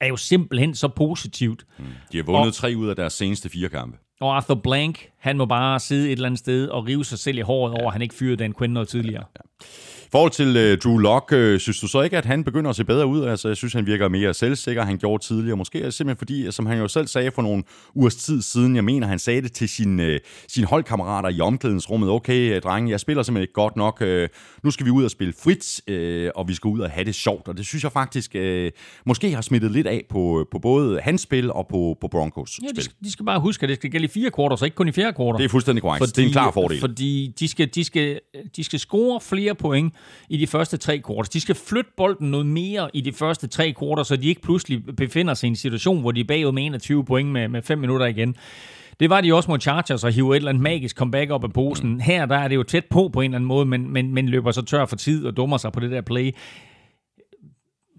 er jo simpelthen så positivt. Mm. De har vundet og, tre ud af deres seneste fire kampe. Og Arthur Blank, han må bare sidde et eller andet sted og rive sig selv i håret ja. over, at han ikke fyrede Dan Quinn noget tidligere. Ja, ja. I forhold til uh, Drew Lock, uh, synes du så ikke, at han begynder at se bedre ud? Altså, jeg synes, han virker mere selvsikker, han gjorde tidligere. Måske er simpelthen fordi, som han jo selv sagde for nogle ugers tid siden, jeg mener, han sagde det til sin, uh, sine holdkammerater i omklædningsrummet. Okay, uh, drenge, jeg spiller simpelthen ikke godt nok. Uh, nu skal vi ud og spille frit, uh, og vi skal ud og have det sjovt. Og det synes jeg faktisk uh, måske har smittet lidt af på, på både hans spil og på, på Broncos ja, spil. De, de skal bare huske, at det skal gælde i fire kvarter, så ikke kun i fjerde kvarter. Det er fuldstændig korrekt. Fordi, det er en klar fordel. Fordi de skal, de, skal, de skal score flere point i de første tre kvarter. De skal flytte bolden noget mere i de første tre kvarter, så de ikke pludselig befinder sig i en situation, hvor de er bagud med 21 point med, med 5 minutter igen. Det var de også mod Chargers og hive et eller andet magisk comeback op af posen. Her der er det jo tæt på på en eller anden måde, men, men, men løber så tør for tid og dummer sig på det der play.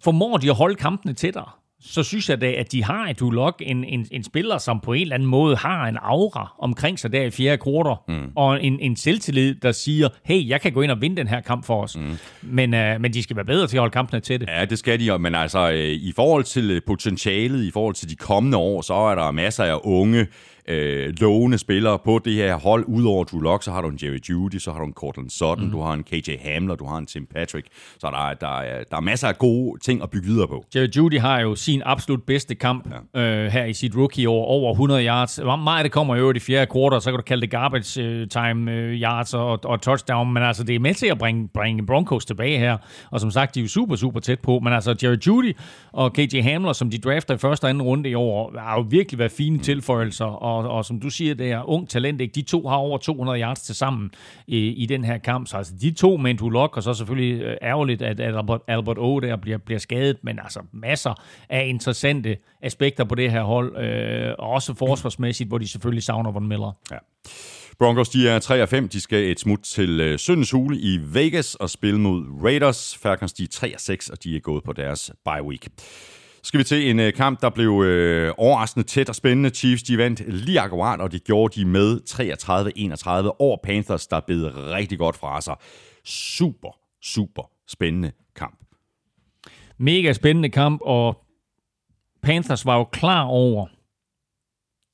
Formår de at holde kampene tættere? Så synes jeg da, at de har et Ulok, en, en, en spiller, som på en eller anden måde har en aura omkring sig der i fjerde kvartal, mm. og en, en selvtillid, der siger, hey, jeg kan gå ind og vinde den her kamp for os. Mm. Men, uh, men de skal være bedre til at holde kampene til det. Ja, det skal de, men altså øh, i forhold til øh, potentialet, i forhold til de kommende år, så er der masser af unge, øh, lovende spillere på det her hold. Udover Drew Lock, så har du en Jerry Judy, så har du en Cortland Sutton, mm. du har en KJ Hamler, du har en Tim Patrick. Så der er, der, er, der er masser af gode ting at bygge videre på. Jerry Judy har jo sin absolut bedste kamp ja. øh, her i sit rookie-år, over 100 yards. Meget det kommer jo i fjerde kvartal, så kan du kalde det garbage øh, time øh, yards og, og touchdown, men altså det er med til at bringe, bringe Broncos tilbage her. Og som sagt, de er jo super, super tæt på. Men altså Jerry Judy og KJ Hamler, som de drafter i første og anden runde i år, har jo virkelig været fine mm. tilføjelser, og og, og som du siger, det er ung talent, ikke? de to har over 200 yards til sammen i, i den her kamp, så altså de to med en Lock, og så selvfølgelig øh, ærgerligt, at Albert, Albert O der bliver, bliver skadet, men altså masser af interessante aspekter på det her hold, øh, og også forsvarsmæssigt, hvor de selvfølgelig savner Von Miller. Ja. Broncos, de er 3 og 5. De skal et smut til øh, Søndens Hule i Vegas og spille mod Raiders. Falcons, de er 3 og 6, og de er gået på deres bye week skal vi til en øh, kamp, der blev øh, overraskende tæt og spændende. Chiefs de vandt lige akkurat, og det gjorde de med 33-31 over Panthers, der bed rigtig godt fra sig. Super, super spændende kamp. Mega spændende kamp, og Panthers var jo klar over,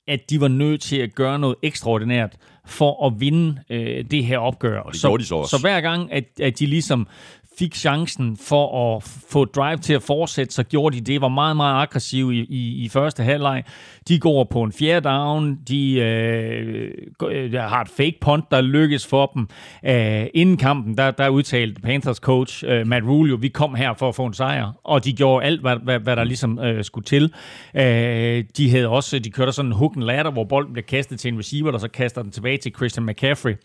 at de var nødt til at gøre noget ekstraordinært for at vinde øh, det her opgør. Og det så, de så også. Så hver gang, at, at de ligesom fik chancen for at få drive til at fortsætte, så gjorde de det. Var meget, meget aggressive i, i, i første halvleg. De går på en fjerde down. De øh, øh har et fake punt, der lykkes for dem. Æh, inden kampen, der, der udtalte Panthers coach øh, Matt Rule jo, vi kom her for at få en sejr. Og de gjorde alt, hvad, hvad, hvad der ligesom øh, skulle til. Æh, de havde også, de kørte sådan en hook and ladder, hvor bolden blev kastet til en receiver, der så kaster den tilbage til Christian McCaffrey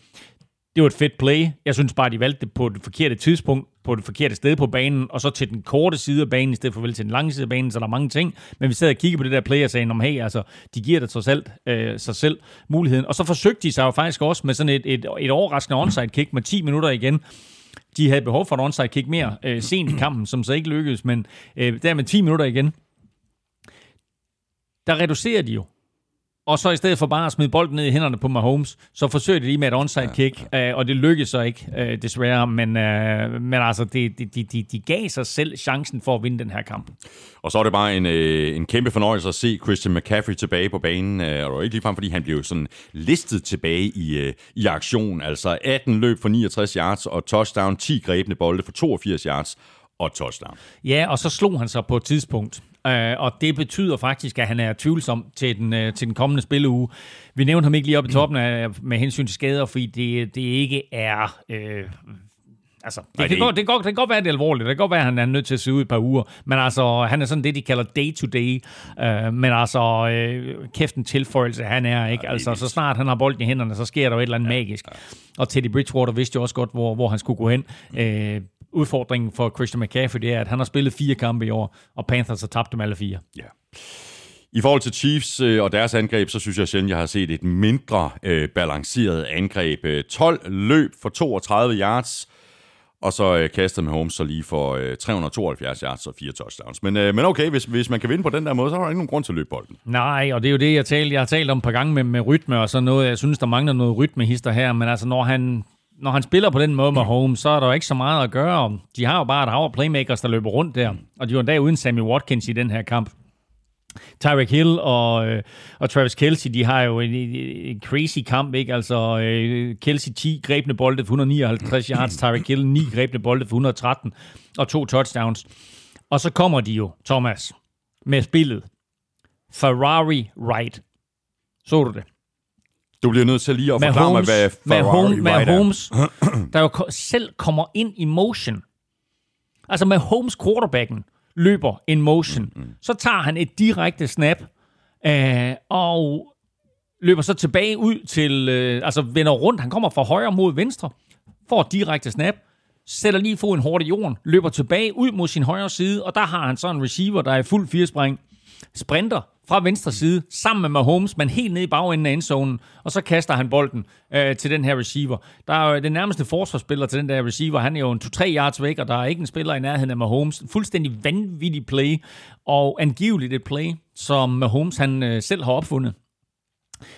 det var et fedt play. Jeg synes bare, de valgte det på det forkerte tidspunkt, på det forkerte sted på banen, og så til den korte side af banen, i stedet for vel til den lange side af banen, så der er mange ting. Men vi sad og kiggede på det der play og sagde, om hey, altså, de giver det trods alt øh, sig selv muligheden. Og så forsøgte de sig jo faktisk også med sådan et, et, et overraskende onside kick med 10 minutter igen, De havde behov for et onside kick mere øh, sent i kampen, som så ikke lykkedes, men øh, der med 10 minutter igen, der reducerer de jo og så i stedet for bare at smide bolden ned i hænderne på Mahomes, så forsøger de lige med et onside kick, ja. Øh, og det lykkedes så ikke, øh, desværre. Men, øh, men altså, de, de, de, de gav sig selv chancen for at vinde den her kamp. Og så er det bare en, en kæmpe fornøjelse at se Christian McCaffrey tilbage på banen. Og det var ikke ligefrem, fordi han blev sådan listet tilbage i, i aktion. Altså 18 løb for 69 yards og touchdown, 10 grebne bolde for 82 yards og touchdown. Ja, og så slog han sig på et tidspunkt. Øh, og det betyder faktisk, at han er tvivlsom til den, øh, til den kommende spilleuge. Vi nævnte ham ikke lige op i toppen af, med hensyn til skader, fordi det, det ikke er... Øh, Altså, det, Nej, det, kan godt, det, kan godt, det kan godt være, det er alvorligt. Det kan godt være, at han er nødt til at se ud et par uger. Men altså, han er sådan det, de kalder day-to-day. Uh, men altså, uh, kæft en tilføjelse, han er, ikke? Altså, så snart han har bolden i hænderne, så sker der jo et eller andet ja, magisk. Ja. Og Teddy Bridgewater vidste jo også godt, hvor, hvor han skulle gå hen. Uh, udfordringen for Christian McCaffrey, det er, at han har spillet fire kampe i år, og Panthers har tabt dem alle fire. Ja. I forhold til Chiefs øh, og deres angreb, så synes jeg sjældent, jeg har set et mindre øh, balanceret angreb. 12 øh, løb for 32 yards, og så øh, kaster med Holmes så lige for øh, 372 yards og fire touchdowns. Men, øh, men okay, hvis, hvis man kan vinde på den der måde, så har der ikke nogen grund til at løbe bolden. Nej, og det er jo det, jeg, talte, jeg har talt om et par gange med, med rytme og sådan noget. Jeg synes, der mangler noget rytmehister her, men altså når han når han spiller på den måde med Holmes, så er der jo ikke så meget at gøre. De har jo bare et hav af playmakers, der løber rundt der. Og de var endda uden Sammy Watkins i den her kamp. Tyreek Hill og, øh, og Travis Kelsey, de har jo en, en crazy kamp, ikke? Altså, øh, Kelsey 10 grebne bolde for 159 yards, Tyreek Hill 9 grebne bolde for 113 og to touchdowns. Og så kommer de jo, Thomas, med spillet. Ferrari Wright. Så du det? Du bliver nødt til lige at forklare Holmes, mig, hvad Ferrari med Holmes, der jo selv kommer ind i motion. Altså med Holmes quarterbacken løber in motion. Mm, mm. Så tager han et direkte snap, øh, og løber så tilbage ud til, øh, altså vender rundt. Han kommer fra højre mod venstre, får direkte snap, sætter lige foden hårdt i jorden, løber tilbage ud mod sin højre side, og der har han så en receiver, der er i fuld firespring, sprinter fra venstre side, sammen med Mahomes, men helt ned i bagenden af endzonen, og så kaster han bolden øh, til den her receiver. Der er jo den nærmeste forsvarsspiller til den der receiver, han er jo en 2-3 yards væk, og der er ikke en spiller i nærheden af Mahomes. Fuldstændig vanvittig play, og angiveligt et play, som Mahomes han øh, selv har opfundet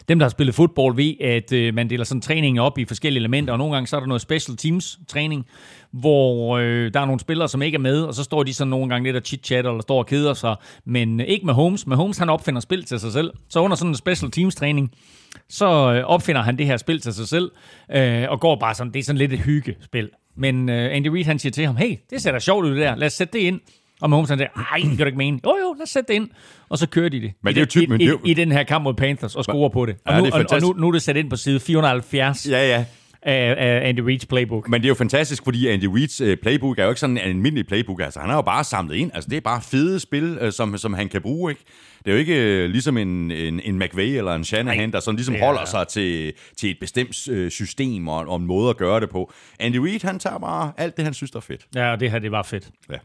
dem, der har spillet fodbold, ved, at øh, man deler sådan træningen op i forskellige elementer, og nogle gange så er der noget special teams træning, hvor øh, der er nogle spillere, som ikke er med, og så står de sådan nogle gange lidt og chit-chatter, eller står og keder sig, men øh, ikke med Holmes. Med Holmes, han opfinder spil til sig selv. Så under sådan en special teams træning, så øh, opfinder han det her spil til sig selv, øh, og går bare sådan, det er sådan lidt et hyggespil. Men øh, Andy Reid, han siger til ham, hey, det ser da sjovt ud det der, lad os sætte det ind. Og Mahomes han siger, ej, det kan du ikke mene. Jo, jo, lad os sætte det ind. Og så kører de det. Men det er jo typ, i, i, i, i, den her kamp mod Panthers og scorer på det. Og, ja, nu, det og, og nu, nu er det sat ind på side 470. Ja, ja af, af Andy Reid's playbook. Men det er jo fantastisk, fordi Andy Reid's uh, playbook er jo ikke sådan en almindelig playbook. Altså, han har jo bare samlet ind. Altså, det er bare fede spil, uh, som, som han kan bruge, ikke? Det er jo ikke uh, ligesom en, en, en McVay eller en Shanahan, der sådan ligesom holder sig til, til et bestemt system og, og en måde at gøre det på. Andy Reid, han tager bare alt det, han synes, der er fedt. Ja, og det her, det var fedt. Ja.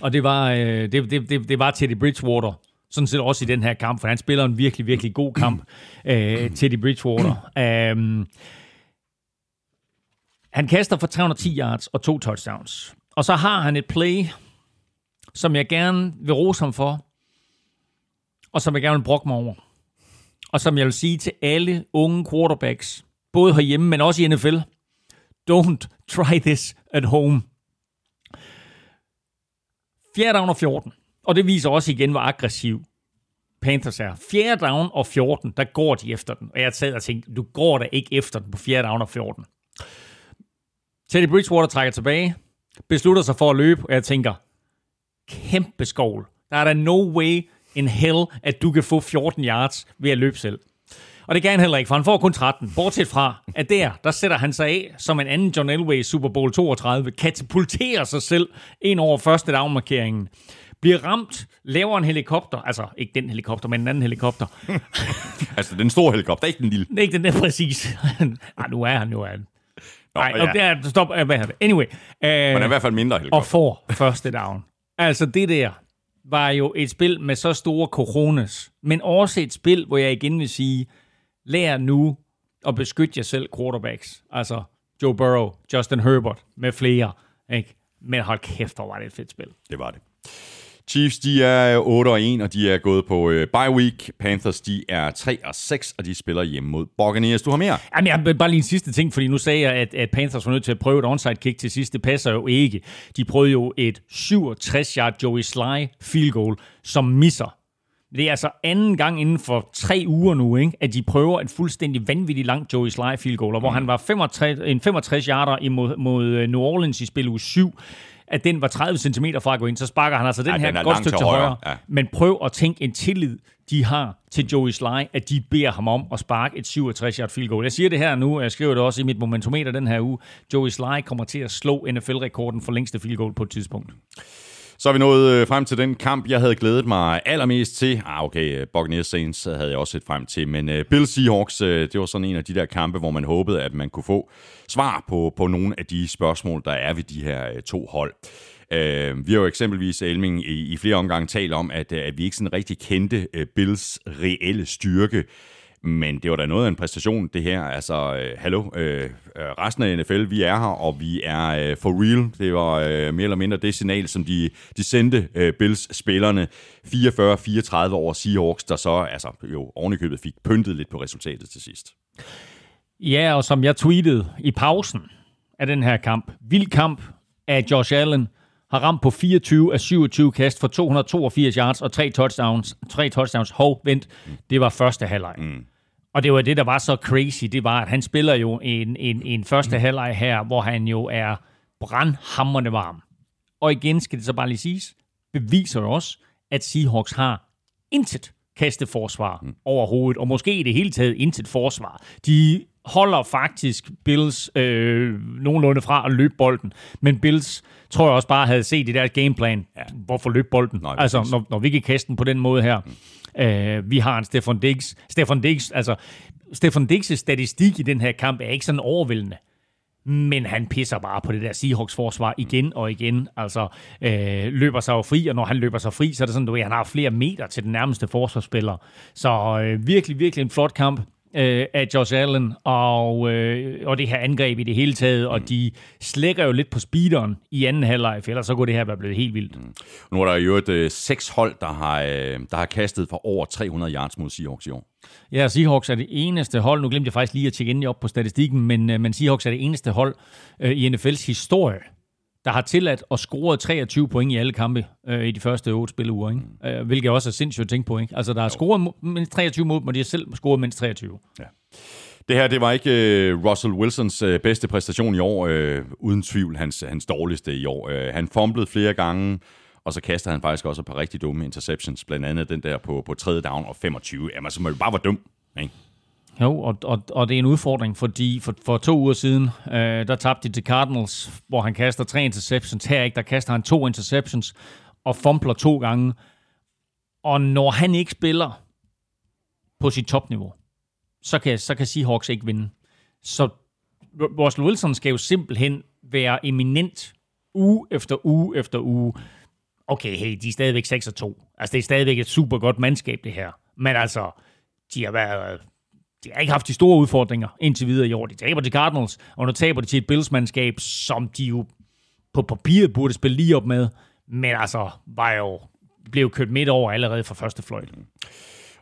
Og det var, øh, det, det, det, det var Teddy Bridgewater, sådan set også i den her kamp, for han spiller en virkelig, virkelig god kamp, øh, Teddy Bridgewater. Um, han kaster for 310 yards og to touchdowns. Og så har han et play, som jeg gerne vil rose ham for, og som jeg gerne vil brokke mig over. Og som jeg vil sige til alle unge quarterbacks, både herhjemme, men også i NFL, don't try this at home. Fjerde down og 14. Og det viser også igen, hvor aggressiv Panthers er. Fjerde down og 14, der går de efter den. Og jeg sad og tænkte, du går da ikke efter den på fjerde down og 14. Teddy Bridgewater trækker tilbage, beslutter sig for at løbe, og jeg tænker, kæmpe skål. Der er der no way in hell, at du kan få 14 yards ved at løbe selv. Og det kan han heller ikke, for han får kun 13. Bortset fra, at der, der sætter han sig af som en anden John Elway Super Bowl 32, katapulterer sig selv ind over første downmarkeringen, bliver ramt, laver en helikopter, altså ikke den helikopter, men en anden helikopter. altså den store helikopter, ikke den lille. Ikke den der præcis. ah, nu er han jo han. Nej, ja. okay, stop. Hvad er det? Anyway. Uh, Men er i hvert fald mindre helikopter. Og får første down. altså det der var jo et spil med så store coronas, men også et spil, hvor jeg igen vil sige, lær nu at beskytte jer selv, quarterbacks. Altså, Joe Burrow, Justin Herbert med flere. Ikke? Men hold kæft, hvor var det et fedt spil. Det var det. Chiefs, de er 8 og 1, og de er gået på øh, bye week. Panthers, de er 3 og 6, og de spiller hjemme mod Buccaneers. Du har mere? Jamen, jeg har bare lige en sidste ting, fordi nu sagde jeg, at, at Panthers var nødt til at prøve et onside kick til sidst. Det passer jo ikke. De prøvede jo et 67-yard Joey Sly field goal, som misser. Det er altså anden gang inden for tre uger nu, ikke, at de prøver et fuldstændig vanvittigt langt Joey Sly field goal, hvor mm. han var 65, en 65 yarder imod, mod øh, New Orleans i spil uge 7 at den var 30 cm fra at gå ind, så sparker han altså den Ja, her den godt stykke til til højre. højre, ja. Men prøv at tænke en tillid, de har til Joey Sly, at de beder ham om at sparke et 67-yard field goal. Jeg siger det her nu, og jeg skriver det også i mit momentometer den her uge. Joey Sly kommer til at slå NFL-rekorden for længste field goal på et tidspunkt. Så er vi nået øh, frem til den kamp, jeg havde glædet mig allermest til. Ah, okay, øh, Buccaneers Saints havde jeg også set frem til, men uh, Bill Seahawks, uh, det var sådan en af de der kampe, hvor man håbede, at man kunne få svar på, på nogle af de spørgsmål, der er ved de her uh, to hold. Uh, vi har jo eksempelvis, Elming, i, i flere omgange talt om, at, uh, at vi ikke sådan rigtig kendte uh, Bills reelle styrke. Men det var da noget af en præstation, det her. Altså, øh, hallo, øh, øh, resten af NFL, vi er her, og vi er øh, for real. Det var øh, mere eller mindre det signal, som de, de sendte øh, Bills-spillerne. 44-34 over Seahawks, der så altså, jo ovenikøbet fik pyntet lidt på resultatet til sidst. Ja, og som jeg tweetede i pausen af den her kamp. Vild kamp af Josh Allen. Har ramt på 24 af 27 kast for 282 yards og tre touchdowns. Tre touchdowns. Hov, vent. Det var første halvleg. Mm. Og det var det, der var så crazy. Det var, at han spiller jo en, en, en første halvleg her, hvor han jo er brandhammerne varm. Og igen skal det så bare lige siges, beviser også, at Seahawks har intet kasteforsvar mm. overhovedet, og måske i det hele taget intet forsvar. De holder faktisk Bills øh, nogenlunde fra at løbe bolden, men Bills tror jeg også bare havde set i deres gameplan, ja. hvorfor løbe bolden? Nej, altså, når, når vi kan kaste den på den måde her. Mm. Øh, vi har en Stefan Diggs. Stefan Diggs, altså, Stefan Diggs' statistik i den her kamp er ikke sådan overvældende. Men han pisser bare på det der Seahawks forsvar igen og igen. Altså, øh, løber sig jo fri, og når han løber sig fri, så er det sådan, ved, han har flere meter til den nærmeste forsvarsspiller. Så øh, virkelig, virkelig en flot kamp øh, af Josh Allen, og, øh, og det her angreb i det hele taget, og de slækker jo lidt på speederen i anden halvleg, for ellers så kunne det her være blevet helt vildt. Nu er der jo et øh, seks hold, der har, øh, der har kastet for over 300 yards mod Seahawks i år. Ja, Seahawks er det eneste hold, nu glemte jeg faktisk lige at tjekke endelig op på statistikken, men, øh, men Seahawks er det eneste hold øh, i NFL's historie, der har tilladt at score 23 point i alle kampe øh, i de første otte spilleuger, ikke? Øh, hvilket også er sindssygt at tænke på. Ikke? Altså, der er scoret mindst 23 mål, men de har selv scoret mindst 23. Det her, det var ikke øh, Russell Wilsons øh, bedste præstation i år. Øh, uden tvivl hans, hans dårligste i år. Øh, han fumblede flere gange, og så kaster han faktisk også et par rigtig dumme interceptions. Blandt andet den der på, på tredje down og 25. Jamen, så må jo bare være dum. Ikke? Jo, og, og, og det er en udfordring, fordi for, for to uger siden, øh, der tabte de til Cardinals, hvor han kaster tre interceptions. Her ikke, der kaster han to interceptions og fumbler to gange. Og når han ikke spiller på sit topniveau, så kan, så kan Seahawks ikke vinde. Så Russell Wilson skal jo simpelthen være eminent uge efter uge efter uge. Okay, hey, de er stadigvæk 6 og 2. Altså, det er stadigvæk et super godt mandskab, det her. Men altså, de har været de har ikke haft de store udfordringer indtil videre i år. De taber til Cardinals, og nu taber de til et Bills-mandskab, som de jo på papiret burde spille lige op med, men altså var jo, blev kørt midt over allerede fra første fløjt.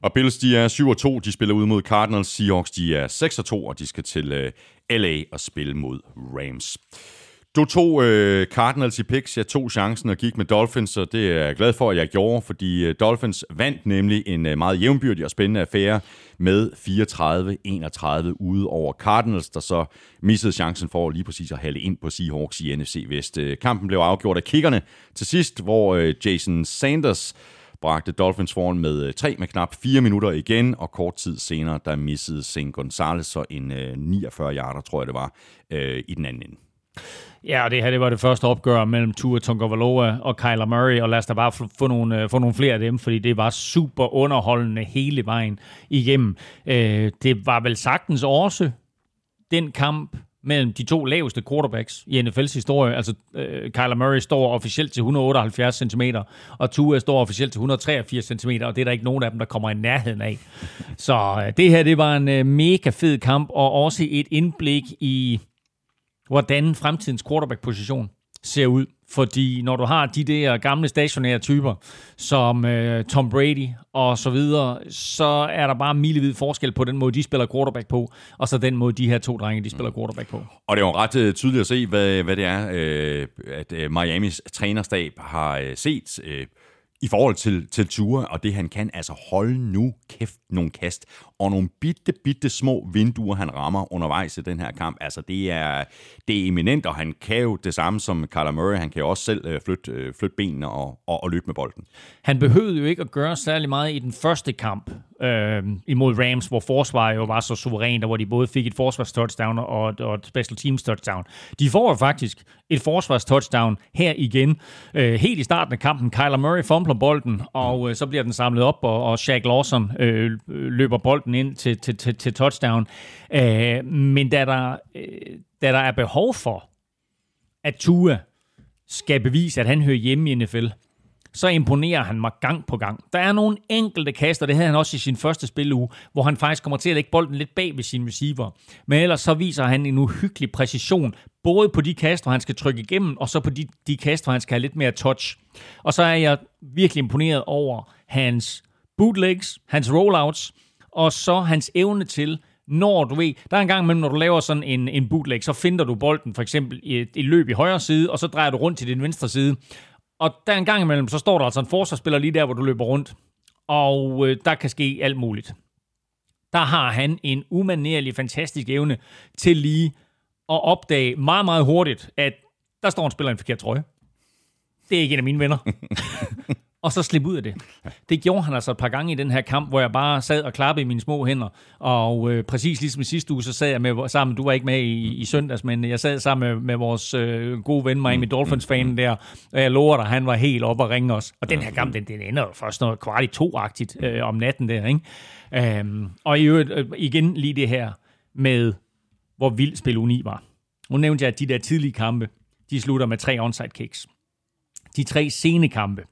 Og Bills, de er 7-2, De spiller ud mod Cardinals. Seahawks, de er 6-2, og de skal til øh, LA og spille mod Rams. Du tog øh, Cardinals i picks. Jeg tog chancen og gik med Dolphins, og det er jeg glad for, at jeg gjorde, fordi øh, Dolphins vandt nemlig en øh, meget jævnbyrdig og spændende affære med 34-31 ude over Cardinals, der så missede chancen for lige præcis at halde ind på Seahawks i NFC Vest. Øh, Kampen blev afgjort af kickerne til sidst, hvor øh, Jason Sanders bragte Dolphins foran med øh, tre med knap fire minutter igen, og kort tid senere, der missede St. Gonzalez så en øh, 49 yarder, tror jeg det var, øh, i den anden ende. Ja, og det her det var det første opgør mellem Tua Tagovailoa og Kyler Murray, og lad os da bare få nogle, øh, få nogle flere af dem, fordi det var super underholdende hele vejen igennem. Øh, det var vel sagtens også den kamp mellem de to laveste quarterbacks i NFL's historie. Altså, øh, Kyler Murray står officielt til 178 cm, og Tua står officielt til 183 cm, og det er der ikke nogen af dem, der kommer i nærheden af. Så øh, det her, det var en øh, mega fed kamp, og også et indblik i hvordan fremtidens quarterback-position ser ud. Fordi når du har de der gamle stationære typer, som øh, Tom Brady og så videre, så er der bare milevid forskel på den måde, de spiller quarterback på, og så den måde, de her to drenge, de spiller quarterback på. Og det er jo ret øh, tydeligt at se, hvad, hvad det er, øh, at øh, Miamis trænerstab har øh, set øh, i forhold til, til Ture, og det han kan, altså holde nu kæft nogle kast, og nogle bitte, bitte små vinduer, han rammer undervejs i den her kamp. Altså, det er, det er eminent, og han kan jo det samme som Carla Murray. Han kan jo også selv øh, flytte, øh, flytte benene og, og, og løbe med bolden. Han behøvede jo ikke at gøre særlig meget i den første kamp øh, imod Rams, hvor forsvaret jo var så suverænt, og hvor de både fik et forsvarstouchdown og, og et special teams touchdown. De får jo faktisk et forsvarstouchdown her igen. Øh, helt i starten af kampen, Kyler Murray fumbler bolden, og øh, så bliver den samlet op, og, og Shaq Lawson øh, løber bolden ind til, til, til, til touchdown. Øh, men da der, øh, da der er behov for, at Tua skal bevise, at han hører hjemme i NFL, så imponerer han mig gang på gang. Der er nogle enkelte kaster, det havde han også i sin første spiluge, hvor han faktisk kommer til at lægge bolden lidt bag ved sin receiver. Men ellers så viser han en uhyggelig præcision, både på de kast, hvor han skal trykke igennem, og så på de, de kast, hvor han skal have lidt mere touch. Og så er jeg virkelig imponeret over hans bootlegs, hans rollouts, og så hans evne til, når du ved, der er en gang imellem, når du laver sådan en, en bootleg, så finder du bolden for eksempel i et, et løb i højre side, og så drejer du rundt til din venstre side. Og der en gang imellem, så står der altså en forsvarsspiller lige der, hvor du løber rundt. Og øh, der kan ske alt muligt. Der har han en umanerlig, fantastisk evne til lige at opdage meget, meget hurtigt, at der står en spiller i en forkert trøje. Det er ikke en af mine venner. og så slippe ud af det. Det gjorde han altså et par gange i den her kamp, hvor jeg bare sad og klappede i mine små hænder. Og øh, præcis ligesom i sidste uge, så sad jeg med, sammen, du var ikke med i, i søndags, men jeg sad sammen med, med vores øh, gode ven, Miami mm. Dolphins-fanen der, og jeg lover dig, han var helt oppe og ringe os. Og den her kamp, den, den ender jo først noget kvart i to-agtigt øh, om natten der, ikke? Øhm, og i øvrigt, øh, igen lige det her med, hvor vild spil uni var. Nu nævnte jeg, at de der tidlige kampe, de slutter med tre onside kicks. De tre sene kampe,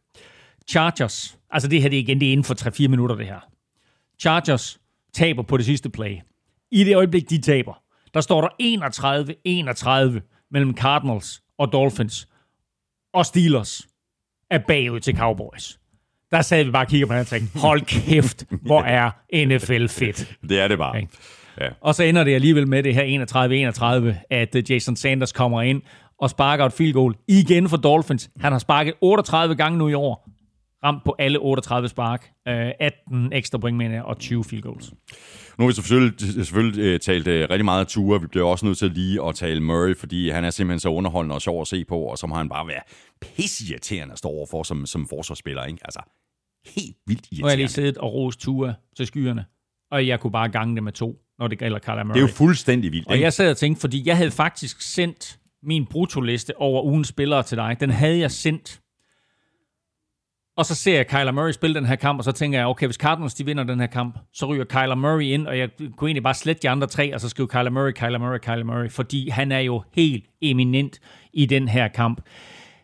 Chargers, altså det her det er igen, det er inden for 3-4 minutter det her. Chargers taber på det sidste play. I det øjeblik, de taber, der står der 31-31 mellem Cardinals og Dolphins. Og Steelers er bagud til Cowboys. Der sad vi bare og kiggede på den og tænkte, hold kæft, hvor er NFL fedt. Det er det bare. Okay. Ja. Og så ender det alligevel med det her 31-31, at øh, Jason Sanders kommer ind og sparker et field goal igen for Dolphins. Han har sparket 38 gange nu i år, ramt på alle 38 spark, 18 øh, ekstra pointmænd og 20 field goals. Nu har vi selvfølgelig, selvfølgelig øh, talt øh, rigtig meget af Ture. Vi bliver også nødt til lige at tale Murray, fordi han er simpelthen så underholdende og sjov at se på, og som har han bare været pissirriterende at stå overfor som, som forsvarsspiller. Ikke? Altså, helt vildt irriterende. Nu har jeg lige siddet og rost Ture til skyerne, og jeg kunne bare gange det med to, når det gælder Kyler Murray. Det er jo fuldstændig vildt. Og ikke? jeg sad og tænkte, fordi jeg havde faktisk sendt min brutoliste over ugens spillere til dig. Den havde jeg sendt og så ser jeg Kyler Murray spille den her kamp, og så tænker jeg, okay, hvis Cardinals de vinder den her kamp, så ryger Kyler Murray ind, og jeg kunne egentlig bare slette de andre tre, og så skrive Kyler Murray, Kyler Murray, Kyler Murray, fordi han er jo helt eminent i den her kamp.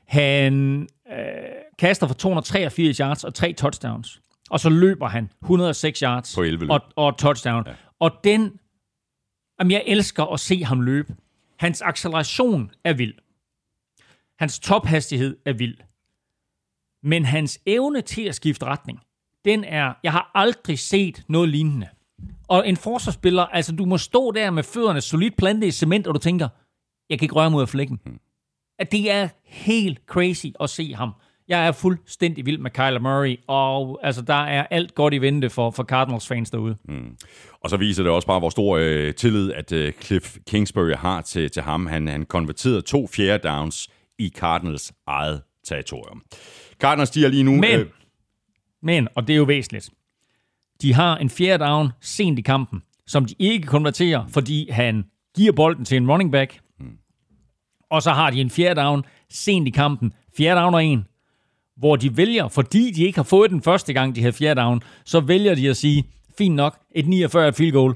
Han øh, kaster for 283 yards og tre touchdowns, og så løber han 106 yards På 11 og, og touchdown. Ja. Og den, jamen jeg elsker at se ham løbe. Hans acceleration er vild. Hans tophastighed er vild. Men hans evne til at skifte retning, den er, jeg har aldrig set noget lignende. Og en forsvarsspiller, altså du må stå der med fødderne solidt plantet i cement, og du tænker, jeg kan ikke røre mod af flækken. Hmm. At det er helt crazy at se ham. Jeg er fuldstændig vild med Kyler Murray, og altså, der er alt godt i vente for, for Cardinals-fans derude. Mm. Og så viser det også bare, hvor stor øh, tillid, at øh, Cliff Kingsbury har til, til ham. Han, han konverterede to fjerde downs i Cardinals eget territorium. Cardinals, de er lige nu... Men, øh... men, og det er jo væsentligt, de har en fjerde down sent i kampen, som de ikke konverterer, fordi han giver bolden til en running back. Hmm. Og så har de en fjerde down sent i kampen, fjerde down og en, hvor de vælger, fordi de ikke har fået den første gang, de havde fjerde down, så vælger de at sige, fint nok, et 49 field goal,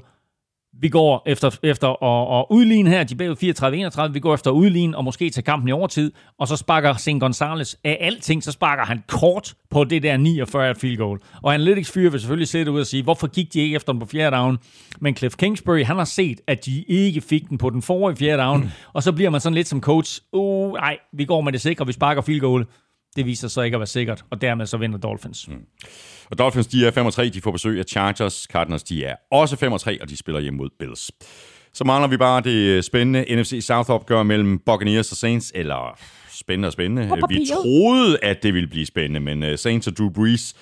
Vi går efter, efter at, at udligne her, de bagud 34-31, vi går efter at udligne og måske tage kampen i overtid, og så sparker St. Gonzalez af alting, så sparker han kort på det der 49 field goal. Og Analytics fyre vil selvfølgelig sætte ud og sige, hvorfor gik de ikke efter den på fjerde down? Men Cliff Kingsbury, han har set, at de ikke fik den på den forrige fjerde down, mm. og så bliver man sådan lidt som coach, uh, nej, vi går med det sikre, vi sparker field goal. Det viser sig ikke at være sikkert, og dermed så vinder Dolphins. Mm. Og Dolphins, de er 5 3, de får besøg af Chargers. Cardinals, de er også 5 3, og de spiller hjem mod Bills. Så mangler vi bare det spændende NFC South-opgør mellem Buccaneers og Saints, eller spændende og spændende. Vi troede, at det ville blive spændende, men øh, Saints og Drew Brees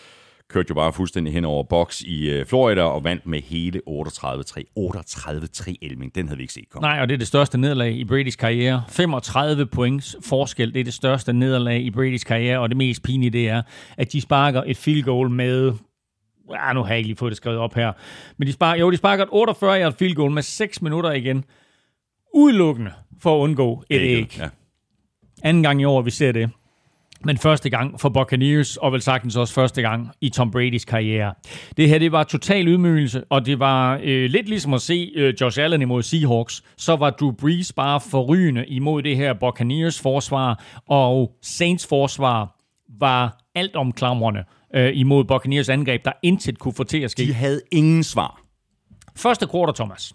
kørte jo bare fuldstændig hen over boks i øh, Florida og vandt med hele 38-3. 38-3 Elming, den havde vi ikke set komme. Nej, og det er det største nederlag i Brady's karriere. 35 points forskel, det er det største nederlag i Brady's karriere, og det mest pinlige det er, at de sparker et field goal med Ja, nu har jeg ikke lige fået det skrevet op her. Men de sparker, jo, de sparker et 48 yard field goal med 6 minutter igen. Udelukkende for at undgå et æg. Ja. Anden gang i år, vi ser det men første gang for Buccaneers, og vel sagtens også første gang i Tom Brady's karriere. Det her, det var total ydmygelse, og det var øh, lidt ligesom at se øh, Josh Allen imod Seahawks. Så var Drew Brees bare forrygende imod det her Buccaneers forsvar, og Saints forsvar var alt omklamrende øh, imod Buccaneers angreb, der intet kunne få til at ske. De havde ingen svar. Første quarter, Thomas.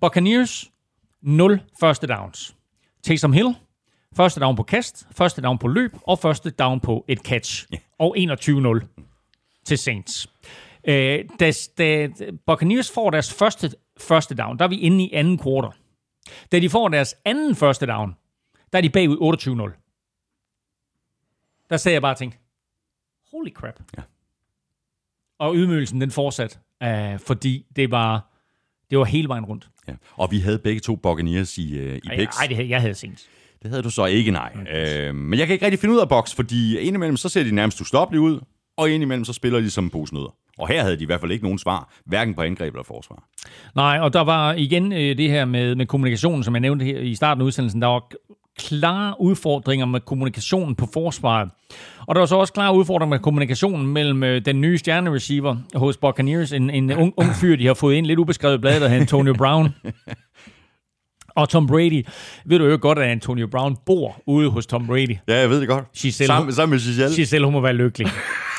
Buccaneers, 0 første downs. Taysom Hill, Første down på kast, første down på løb og første down på et catch. Yeah. Og 21-0 til Saints. Øh, da, da Buccaneers får deres første første down, der er vi inde i anden kvartal. Da de får deres anden første down, der er de bagud 28-0. Der sagde jeg bare og tænkte, holy crap. Ja. Og ydmygelsen, den fortsat, øh, fordi det var, det var hele vejen rundt. Ja. Og vi havde begge to Buccaneers i, uh, i picks. Nej, jeg havde Saints. Det havde du så ikke, nej. Øh, men jeg kan ikke rigtig finde ud af boks, fordi indimellem så ser de nærmest ustoppeligt ud, og indimellem så spiller de som en pose nødder. Og her havde de i hvert fald ikke nogen svar, hverken på angreb eller forsvar. Nej, og der var igen øh, det her med, med kommunikationen, som jeg nævnte her i starten af udsendelsen. Der var klare udfordringer med kommunikationen på forsvaret. Og der var så også klare udfordringer med kommunikationen mellem øh, den nye stjernereceiver hos Buccaneers, en, en ung, ung fyr, de har fået ind lidt ubeskrevet blad, der Antonio Brown. Og Tom Brady, ved du jo godt, at Antonio Brown bor ude hos Tom Brady. Ja, jeg ved det godt. Giselle, sammen, sammen med Giselle. Giselle, hun må være lykkelig.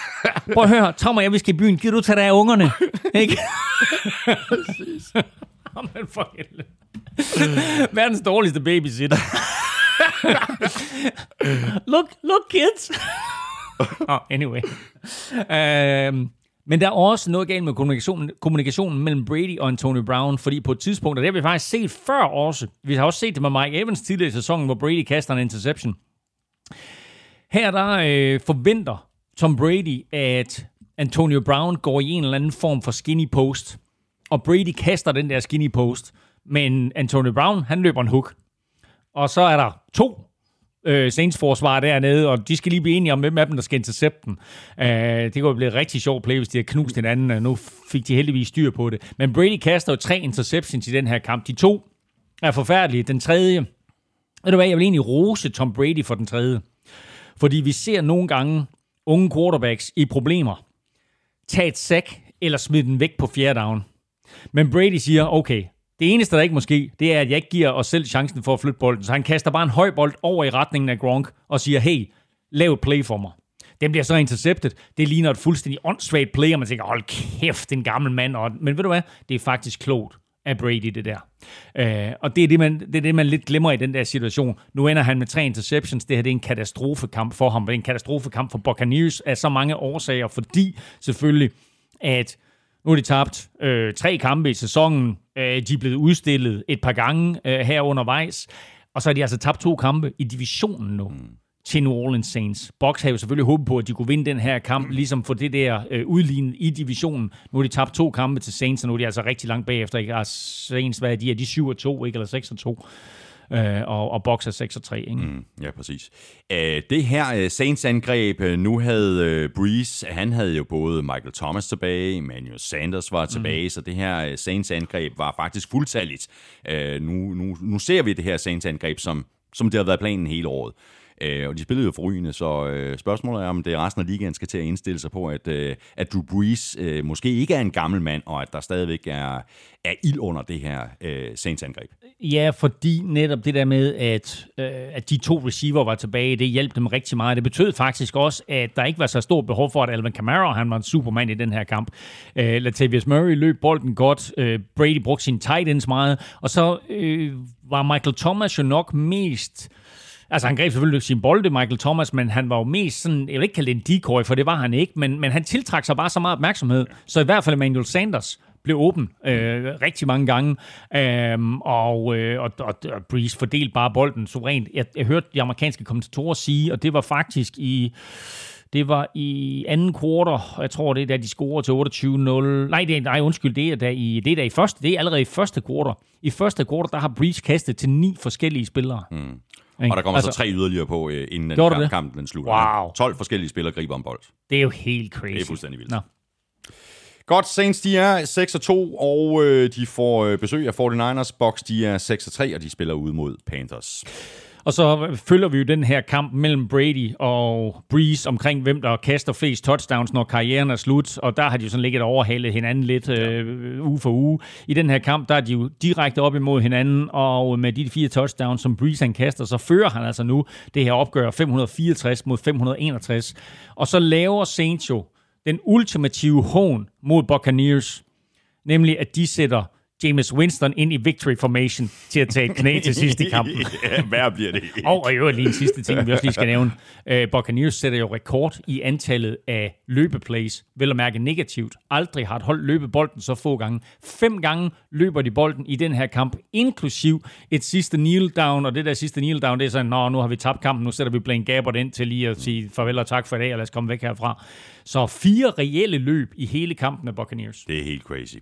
Prøv at høre, Tom og jeg, vi skal i byen. Gider du tage dig af ungerne? Ikke? Præcis. Men for helvede. Verdens dårligste babysitter. look, look kids. oh, anyway. Um, men der er også noget galt med kommunikationen, kommunikationen mellem Brady og Antonio Brown, fordi på et tidspunkt, og det har vi faktisk set før også, vi har også set det med Mike Evans tidligere i sæsonen, hvor Brady kaster en interception. Her der øh, forventer Tom Brady, at Antonio Brown går i en eller anden form for skinny post, og Brady kaster den der skinny post, men Antonio Brown, han løber en hook. Og så er der to øh, Saints forsvar dernede, og de skal lige blive enige om, hvem af dem, der skal intercepte dem. Øh, det kunne blive et rigtig sjovt play, hvis de har knust hinanden. Nu fik de heldigvis styr på det. Men Brady kaster jo tre interceptions i den her kamp. De to er forfærdelige. Den tredje, ved du hvad, jeg vil egentlig rose Tom Brady for den tredje. Fordi vi ser nogle gange unge quarterbacks i problemer. Tag et sack eller smid den væk på fjerde down. Men Brady siger, okay, det eneste, der ikke måske, det er, at jeg ikke giver os selv chancen for at flytte bolden. Så han kaster bare en høj bold over i retningen af Gronk og siger, hey, lav et play for mig. Den bliver så interceptet. Det ligner et fuldstændig åndssvagt play, og man tænker, hold kæft, en gammel mand. Men ved du hvad? Det er faktisk klogt af Brady, det der. Øh, og det er det, man, det er det, man lidt glemmer i den der situation. Nu ender han med tre interceptions. Det her det er en katastrofekamp for ham. Det er en katastrofekamp for Buccaneers af så mange årsager, fordi selvfølgelig, at nu har de tabt øh, tre kampe i sæsonen. Øh, de er blevet udstillet et par gange øh, her undervejs. Og så har de altså tabt to kampe i divisionen nu. Mm til New Orleans Saints. Box havde jo selvfølgelig håbet på, at de kunne vinde den her kamp, ligesom for det der øh, udlignet i divisionen. Nu har de tabt to kampe til Saints, og nu er de altså rigtig langt bagefter. Ikke? Altså, Saints, hvad er de? Er de 7 2, ikke? Eller 6 2? Øh, og, og Box er 6 og 3. Ikke? Mm, ja, præcis. Æh, det her uh, Saints-angreb, øh, nu havde uh, Breeze, han havde jo både Michael Thomas tilbage, Emmanuel Sanders var tilbage, mm. så det her uh, Saints-angreb var faktisk fuldtalligt. Uh, nu, nu, nu ser vi det her Saints-angreb, som, som det har været planen hele året. Øh, og de spillede jo forrygende, så øh, spørgsmålet er, om det resten af ligaen skal til at indstille sig på, at, øh, at Drew Brees øh, måske ikke er en gammel mand, og at der stadigvæk er, er ild under det her øh, Saints-angreb. Ja, fordi netop det der med, at, øh, at de to receiver var tilbage, det hjalp dem rigtig meget. Det betød faktisk også, at der ikke var så stort behov for, at Alvin Kamara, han var en supermand i den her kamp. Øh, Latavius Murray løb bolden godt, øh, Brady brugte sin tight ends meget, og så øh, var Michael Thomas jo nok mest... Altså, han greb selvfølgelig sin bolde, Michael Thomas, men han var jo mest sådan, jeg vil ikke kalde det en decoy, for det var han ikke, men, men han tiltrak sig bare så meget opmærksomhed, så i hvert fald Emmanuel Sanders blev åben øh, rigtig mange gange, øhm, og, øh, og, og, og Breeze fordelte bare bolden suverænt. Jeg, jeg hørte de amerikanske kommentatorer sige, og det var faktisk i det var i anden kvartal, jeg tror det er da de scorer til 28-0. Nej, det er, nej, undskyld, det er da i, det er da i første, det er allerede i første kvartal. I første kvartal, der har Breeze kastet til ni forskellige spillere. Mm. Og der kommer altså, så tre yderligere på, øh, inden den kamp, kampen den slutter. Wow. 12 forskellige spillere griber om bold. Det er jo helt crazy. Det er fuldstændig vildt. Nå. Godt, Saints de er 6 og 2, og øh, de får øh, besøg af 49ers. Box de er 6 og 3, og de spiller ud mod Panthers. Og så følger vi jo den her kamp mellem Brady og Breeze omkring, hvem der kaster flest touchdowns, når karrieren er slut. Og der har de jo sådan ligget overhalet hinanden lidt øh, uge for uge. I den her kamp, der er de jo direkte op imod hinanden, og med de fire touchdowns, som Breeze han kaster, så fører han altså nu det her opgør 564 mod 561. Og så laver Saints jo den ultimative hån mod Buccaneers, nemlig at de sætter James Winston ind i victory formation til at tage et knæ til sidst i kampen. ja, hvad bliver det? og, og i øvrigt lige en sidste ting, vi også lige skal nævne. Uh, Buccaneers sætter jo rekord i antallet af løbeplays, vel at mærke negativt. Aldrig har et hold løbet bolden så få gange. Fem gange løber de bolden i den her kamp, inklusiv et sidste kneel down, og det der sidste kneel down, det er sådan, nå, nu har vi tabt kampen, nu sætter vi Blaine Gabbert ind til lige at sige farvel og tak for i dag, og lad os komme væk herfra. Så fire reelle løb i hele kampen af Buccaneers. Det er helt crazy.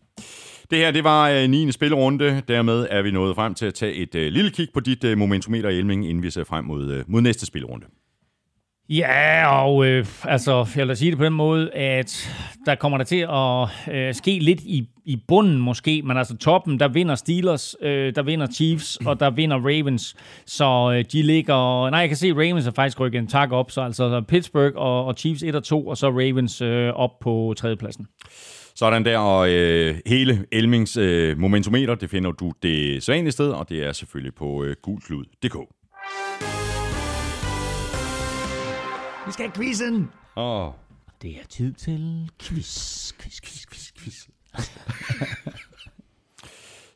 Det her, det var øh, 9. spillerunde. Dermed er vi nået frem til at tage et øh, lille kig på dit øh, momentometer i Elming, inden vi ser frem mod, øh, mod næste spillerunde. Ja, og øh, altså, jeg vil sige det på den måde, at der kommer der til at øh, ske lidt i, i bunden måske, men altså toppen, der vinder Steelers, øh, der vinder Chiefs, og der vinder Ravens. Så øh, de ligger, nej, jeg kan se, at Ravens er faktisk rykket en tak op, så altså Pittsburgh og, og Chiefs 1 og 2, og så Ravens øh, op på tredjepladsen. Sådan der, og øh, hele Elmings øh, momentometer, det finder du det sædvanlige sted, og det er selvfølgelig på øh, gulklud.dk. Vi skal have quizzen! Åh, Det er tid til quiz, quiz, quiz, quiz, quiz.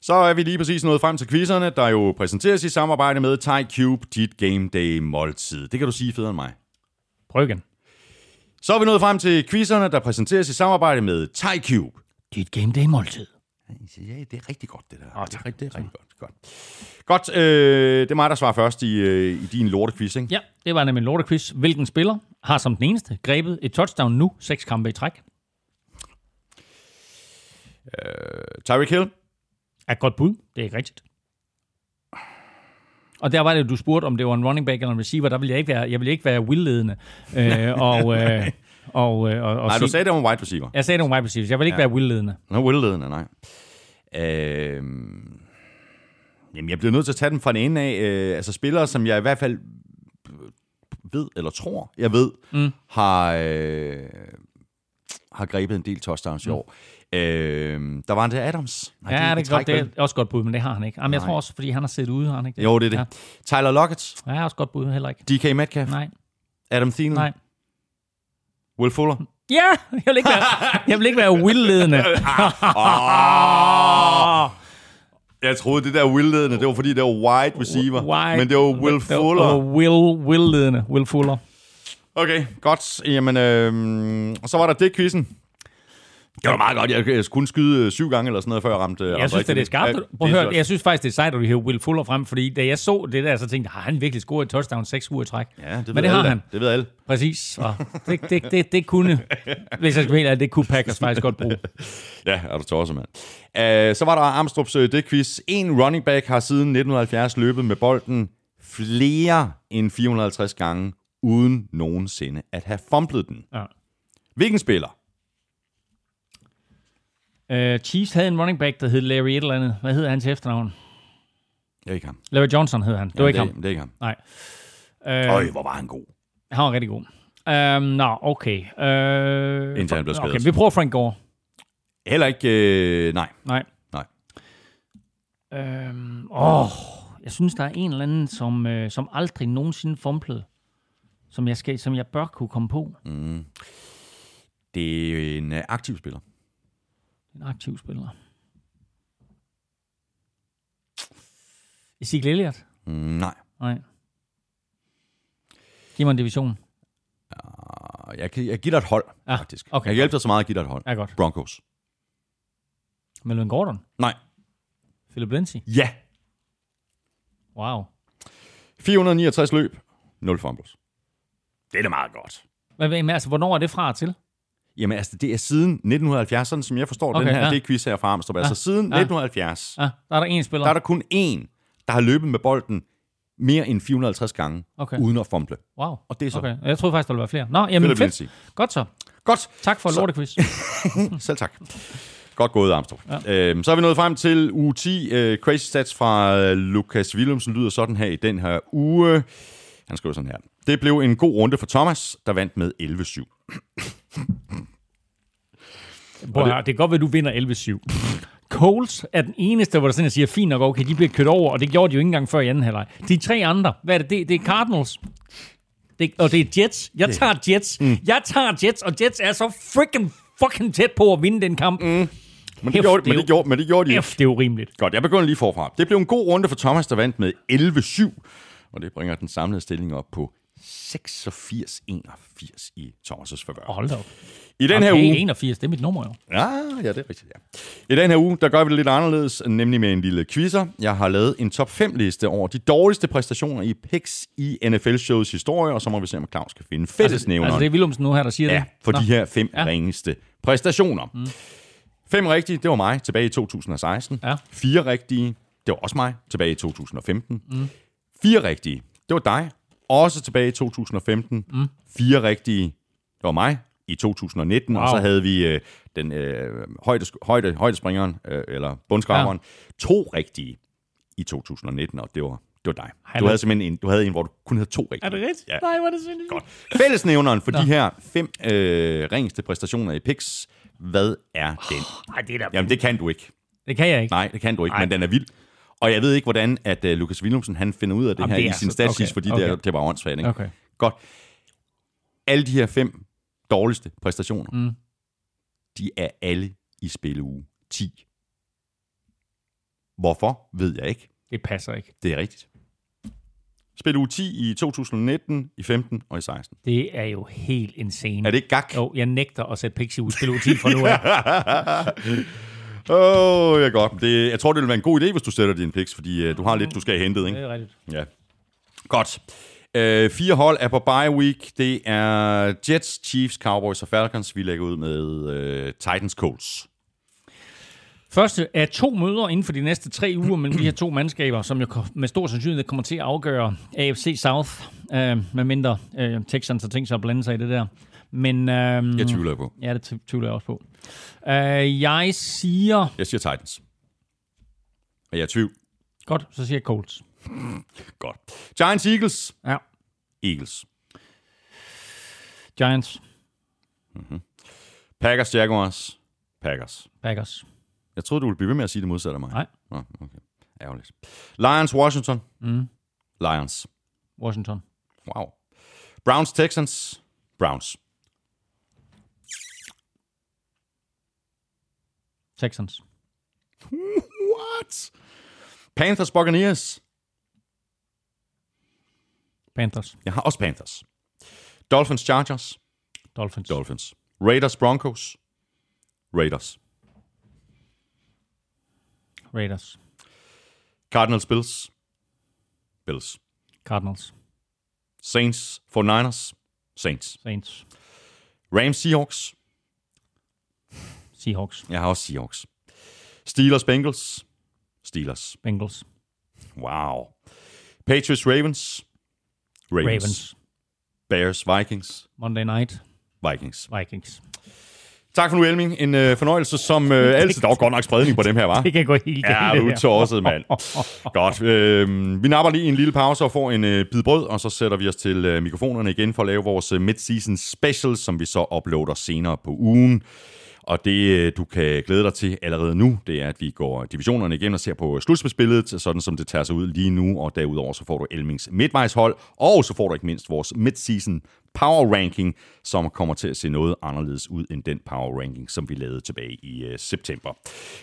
Så er vi lige præcis nået frem til quizzerne, der jo præsenteres i samarbejde med Thai Cube, dit game day måltid. Det kan du sige federe end mig. Prøv igen. Så er vi nået frem til quizzerne, der præsenteres i samarbejde med Thai Cube. Dit game day måltid. Ja, det er rigtig godt, det der. Åh, det, er, tak. rigtig- det er rigtig godt. godt. Godt, øh, det er mig, der svarer først i, øh, i din lortequiz, ikke? Ja, det var nemlig en lortequiz. Hvilken spiller har som den eneste grebet et touchdown nu, seks kampe i træk? Tyreek Hill. Er et godt bud. Det er ikke rigtigt. Og der var det, du spurgte, om det var en running back eller en receiver. Der ville jeg ikke være, jeg ville ikke være will-ledende. øh, og, øh, og, øh, og, og Nej, du sagde, det var en wide receiver. Jeg sagde det om wide receivers. Jeg vil ikke ja. være will-ledende. Nå, Will-ledende, nej. Øh, jamen, jeg bliver nødt til at tage dem fra den ende af. Øh, altså spillere, som jeg i hvert fald ved, eller tror, jeg ved, mm. har, øh, har grebet en del touchdowns mm. i år. Øh, der var en der Adams. Nej, Ja, det er, ikke godt, det er også godt bud, men det har han ikke. Jamen, jeg tror også, fordi han har set ude, har han ikke det? Jo, det er det. Ja. Tyler Lockett, Ja, også godt bud, heller ikke. DK Metcalf, Nej, Adam Thielen, nej. Will Fuller. Ja, jeg vil ikke være, jeg vil ikke være will-ledende. Oh! Jeg troede, det der Will-ledende, det var fordi, det var wide receiver. Wide- Men det var Will Fuller. det var Will, will-ledende. Will Fuller. Okay, godt. Jamen, øh, og så var der det quizzen. Det var meget godt. Jeg, jeg kunne skyde øh, syv gange eller sådan noget, før jeg ramte. Jeg synes, det er skarpt. Prøv at høre, jeg synes faktisk, det er sejt, at du hiver Will Fuller frem, fordi da jeg så det der, så tænkte jeg, har han virkelig scoret et touchdown seks uger i træk? Ja, det Men det har alle, da. han. Det ved alle. Præcis. Og det, det, det, det kunne, hvis jeg skal mene, at det kunne Packers faktisk godt bruge. Ja, er du tosset, mand. Uh, så var der Armstrongs uh, det quiz. En running back har siden 1970 løbet med bolden flere end 450 gange, uden nogensinde at have fumblet den. Ja. Hvilken spiller? Uh, Chiefs havde en running back, der hed Larry et eller andet. Hvad hedder han til efternavn? Jeg er ikke ham. Larry Johnson hed han. Det var Jamen, ikke ham. det, det er ikke ham. Nej. Øh, Øj, hvor var han god. han var rigtig god. Um, Nå, okay. Uh, Indtil han blev skadet. Okay, vi prøver Frank Gore. Heller ikke... Øh, nej. Nej. Nej. Øhm, åh, jeg synes, der er en eller anden, som, øh, som aldrig nogensinde fumblede, som jeg, skal, som jeg bør kunne komme på. Det er en øh, aktiv spiller. En aktiv spiller. Ezekiel Elliott? Mm, nej. Nej. Giv mig en division. Og Jeg, kan, jeg giver dig et hold, Ja, faktisk. okay. Jeg kan hjælpe dig så meget at give dig et hold. Ja, godt. Broncos. Melvin Gordon? Nej. Philip Lindsay? Ja. Wow. 469 løb. 0 fumbles. Det er da meget godt. Hvad, altså, hvornår er det fra til? Jamen altså, det er siden 1970, sådan som jeg forstår okay, den her, ja. det er quiz her fra Amstrup. Altså siden ja. 1970, Ja, der er der en spiller. der er der kun én, der har løbet med bolden mere end 450 gange, Okay. uden at fumble. Wow. Og det er så Okay. Jeg troede faktisk, der ville være flere. Nå, jamen fedt. Lindsay. Godt så. Godt. Tak for lortequiz. Selv tak. Godt gået, Armstrong. Ja. Øhm, så er vi nået frem til uge 10. Øh, crazy stats fra øh, Lukas Willumsen lyder sådan her i den her uge. Han skriver sådan her. Det blev en god runde for Thomas, der vandt med 11-7. Prøv at høre, det kan godt være, at du vinder 11-7. Coles er den eneste, hvor der sådan, jeg siger, fint nok, okay, de bliver kørt over, og det gjorde de jo ikke engang før i anden halvleg. De tre andre, hvad er det? Det, det er Cardinals. Det, og det er Jets. Jeg tager Jets. Mm. Jeg tager Jets, og Jets er så freaking fucking tæt på at vinde den kamp. Mm. Men det, Hæft, gjorde, det men, det gjorde, men det gjorde de ikke. Det er urimeligt. Godt, jeg begynder lige forfra. Det blev en god runde for Thomas, der vandt med 11-7, og det bringer den samlede stilling op på 86-81 i Thomas'. Oh, hold da op. I den okay, her uge... 81, det er mit nummer jo. Ja, ja, det er rigtigt, ja. I den her uge, der gør vi det lidt anderledes, nemlig med en lille quizzer. Jeg har lavet en top 5 liste over de dårligste præstationer i picks i NFL-showets historie, og så må vi se, om Claus kan finde fællesnævneren. Altså, det er Willumsen nu her, der siger Ja, det. for Nå. de her fem ja. ringeste præstationer. Mm. Fem rigtige, det var mig tilbage i 2016. Ja. Fire rigtige, det var også mig tilbage i 2015. Mm. Fire rigtige, det var dig, også tilbage i 2015. Mm. Fire rigtige, det var mig i 2019, wow. og så havde vi øh, den øh, højde, højde, højdespringeren, øh, eller bundskraberen, ja. to rigtige i 2019, og det var, det var dig. Du havde simpelthen en, du havde en, hvor du kun havde to rigtige. Er det rigtigt? Ja. Nej, hvor er det sindssygt. Godt. Fællesnævneren for de her fem øh, ringeste præstationer i PIX, hvad er den? Nej, det er da... Jamen, det kan du ikke. Det kan jeg ikke. Nej, det kan du ikke, Nej. men den er vild. Og jeg ved ikke, hvordan at uh, Lukas Willumsen, han finder ud af det Jamen, her det i sin så- statssis, okay, fordi okay. Det, er, det var åndssvagt, ikke? Okay. Godt. Alle de her fem dårligste præstationer, Mm. de er alle i spilleuge 10. Hvorfor, ved jeg ikke. Det passer ikke. Det er rigtigt. Spilleuge 10 i 2019, i 15 og i 16. Det er jo helt insane. Er det ikke gak? Jo, jeg nægter at sætte Pixie ud spil 10 fra nu af. Åh, oh, ja godt. Det, jeg tror, det vil være en god idé, hvis du sætter din picks, fordi uh, du har lidt, du skal have hentet, det ikke? er rigtigt. Ja. Godt. Uh, fire hold er på bye week. Det er Jets, Chiefs, Cowboys og Falcons. Vi lægger ud med uh, Titans, Colts. Første er to møder inden for de næste tre uger mellem de her to mandskaber, som jo med stor sandsynlighed kommer til at afgøre AFC South, øh, medmindre øh, Texans har tænkt sig at blande sig i det der. Men øh, Jeg tvivler på. ja, det tv- tvivler jeg også på. Øh, jeg siger... Jeg siger Titans. Og jeg er i tvivl. Godt, så siger jeg Colts. Godt. Giants, Eagles. Ja. Eagles. Giants, Packers, Jaguars. Packers. Packers. Jeg troede, du ville blive ved med at sige det modsatte af mig. Nej. Nå, okay. Ærgerligt. Lions, Washington. Mm. Lions. Washington. Wow. Browns, Texans. Browns. Texans. What? Panthers, Buccaneers. Panthers. Jeg har også Panthers. Dolphins, Chargers. Dolphins. Dolphins. Raiders, Broncos. Raiders. Raiders. Cardinals, Bills. Bills. Cardinals. Saints, 49ers. Saints. Saints. Rams, Seahawks. Seahawks. Jeg har også Seahawks. Steelers, Bengals. Steelers. Bengals. Wow. Patriots, Ravens. Ravens. Ravens. Bears, Vikings. Monday Night. Vikings. Vikings. Tak for nu, Elming. En øh, fornøjelse som øh, altid. Der var godt nok spredning på dem her, var? Det kan gå helt galt. Ja, du er tosset, mand. Godt. Øh, vi napper lige en lille pause og får en øh, bid brød, og så sætter vi os til øh, mikrofonerne igen for at lave vores øh, mid-season special, som vi så uploader senere på ugen. Og det, øh, du kan glæde dig til allerede nu, det er, at vi går divisionerne igennem og ser på øh, slutspilsbilledet, sådan som det tager sig ud lige nu. Og derudover så får du Elmings midtvejshold, og så får du ikke mindst vores midseason power ranking, som kommer til at se noget anderledes ud end den power ranking, som vi lavede tilbage i øh, september.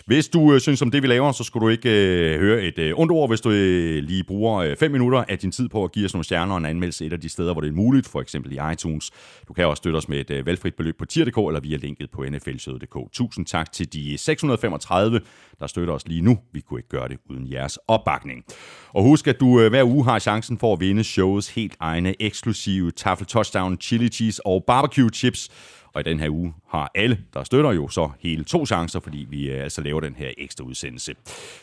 Hvis du øh, synes om det, vi laver, så skulle du ikke øh, høre et øh, ondt ord, hvis du øh, lige bruger 5 øh, minutter af din tid på at give os nogle stjerner og en anmeldelse et af de steder, hvor det er muligt, for eksempel i iTunes. Du kan også støtte os med et øh, valgfrit beløb på tier.dk eller via linket på nflsøde.dk. Tusind tak til de 635, der støtter os lige nu. Vi kunne ikke gøre det uden jeres opbakning. Og husk, at du øh, hver uge har chancen for at vinde showets helt egne eksklusive Tafel Touchdown Chili Cheese og Barbecue Chips. Og i den her uge har alle, der støtter jo så hele to chancer, fordi vi øh, altså laver den her ekstra udsendelse.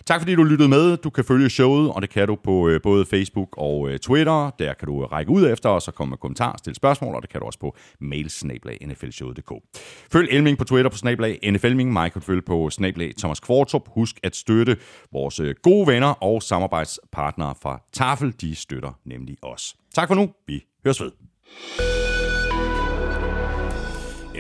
Tak fordi du lyttede med. Du kan følge showet, og det kan du på øh, både Facebook og øh, Twitter. Der kan du række ud efter os og komme med kommentarer, stille spørgsmål, og det kan du også på mailsnablag.nflshowet.dk. Følg Elming på Twitter på snablag NFLming. Mig kan følge på snablag Thomas Kvartrup. Husk at støtte vores gode venner og samarbejdspartnere fra Tafel. De støtter nemlig os. Tak for nu. Vi høres ved.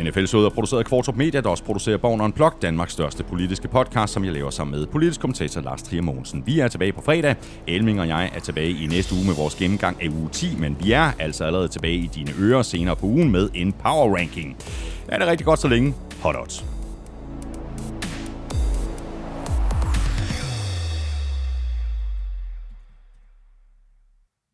NFL Showet er produceret af Kvartrup Media, der også producerer Born Unplugged, Danmarks største politiske podcast, som jeg laver sammen med politisk kommentator Lars Trier Mogensen. Vi er tilbage på fredag. Elming og jeg er tilbage i næste uge med vores gennemgang af uge 10, men vi er altså allerede tilbage i dine ører senere på ugen med en power ranking. Er det rigtig godt så længe? Hot odds.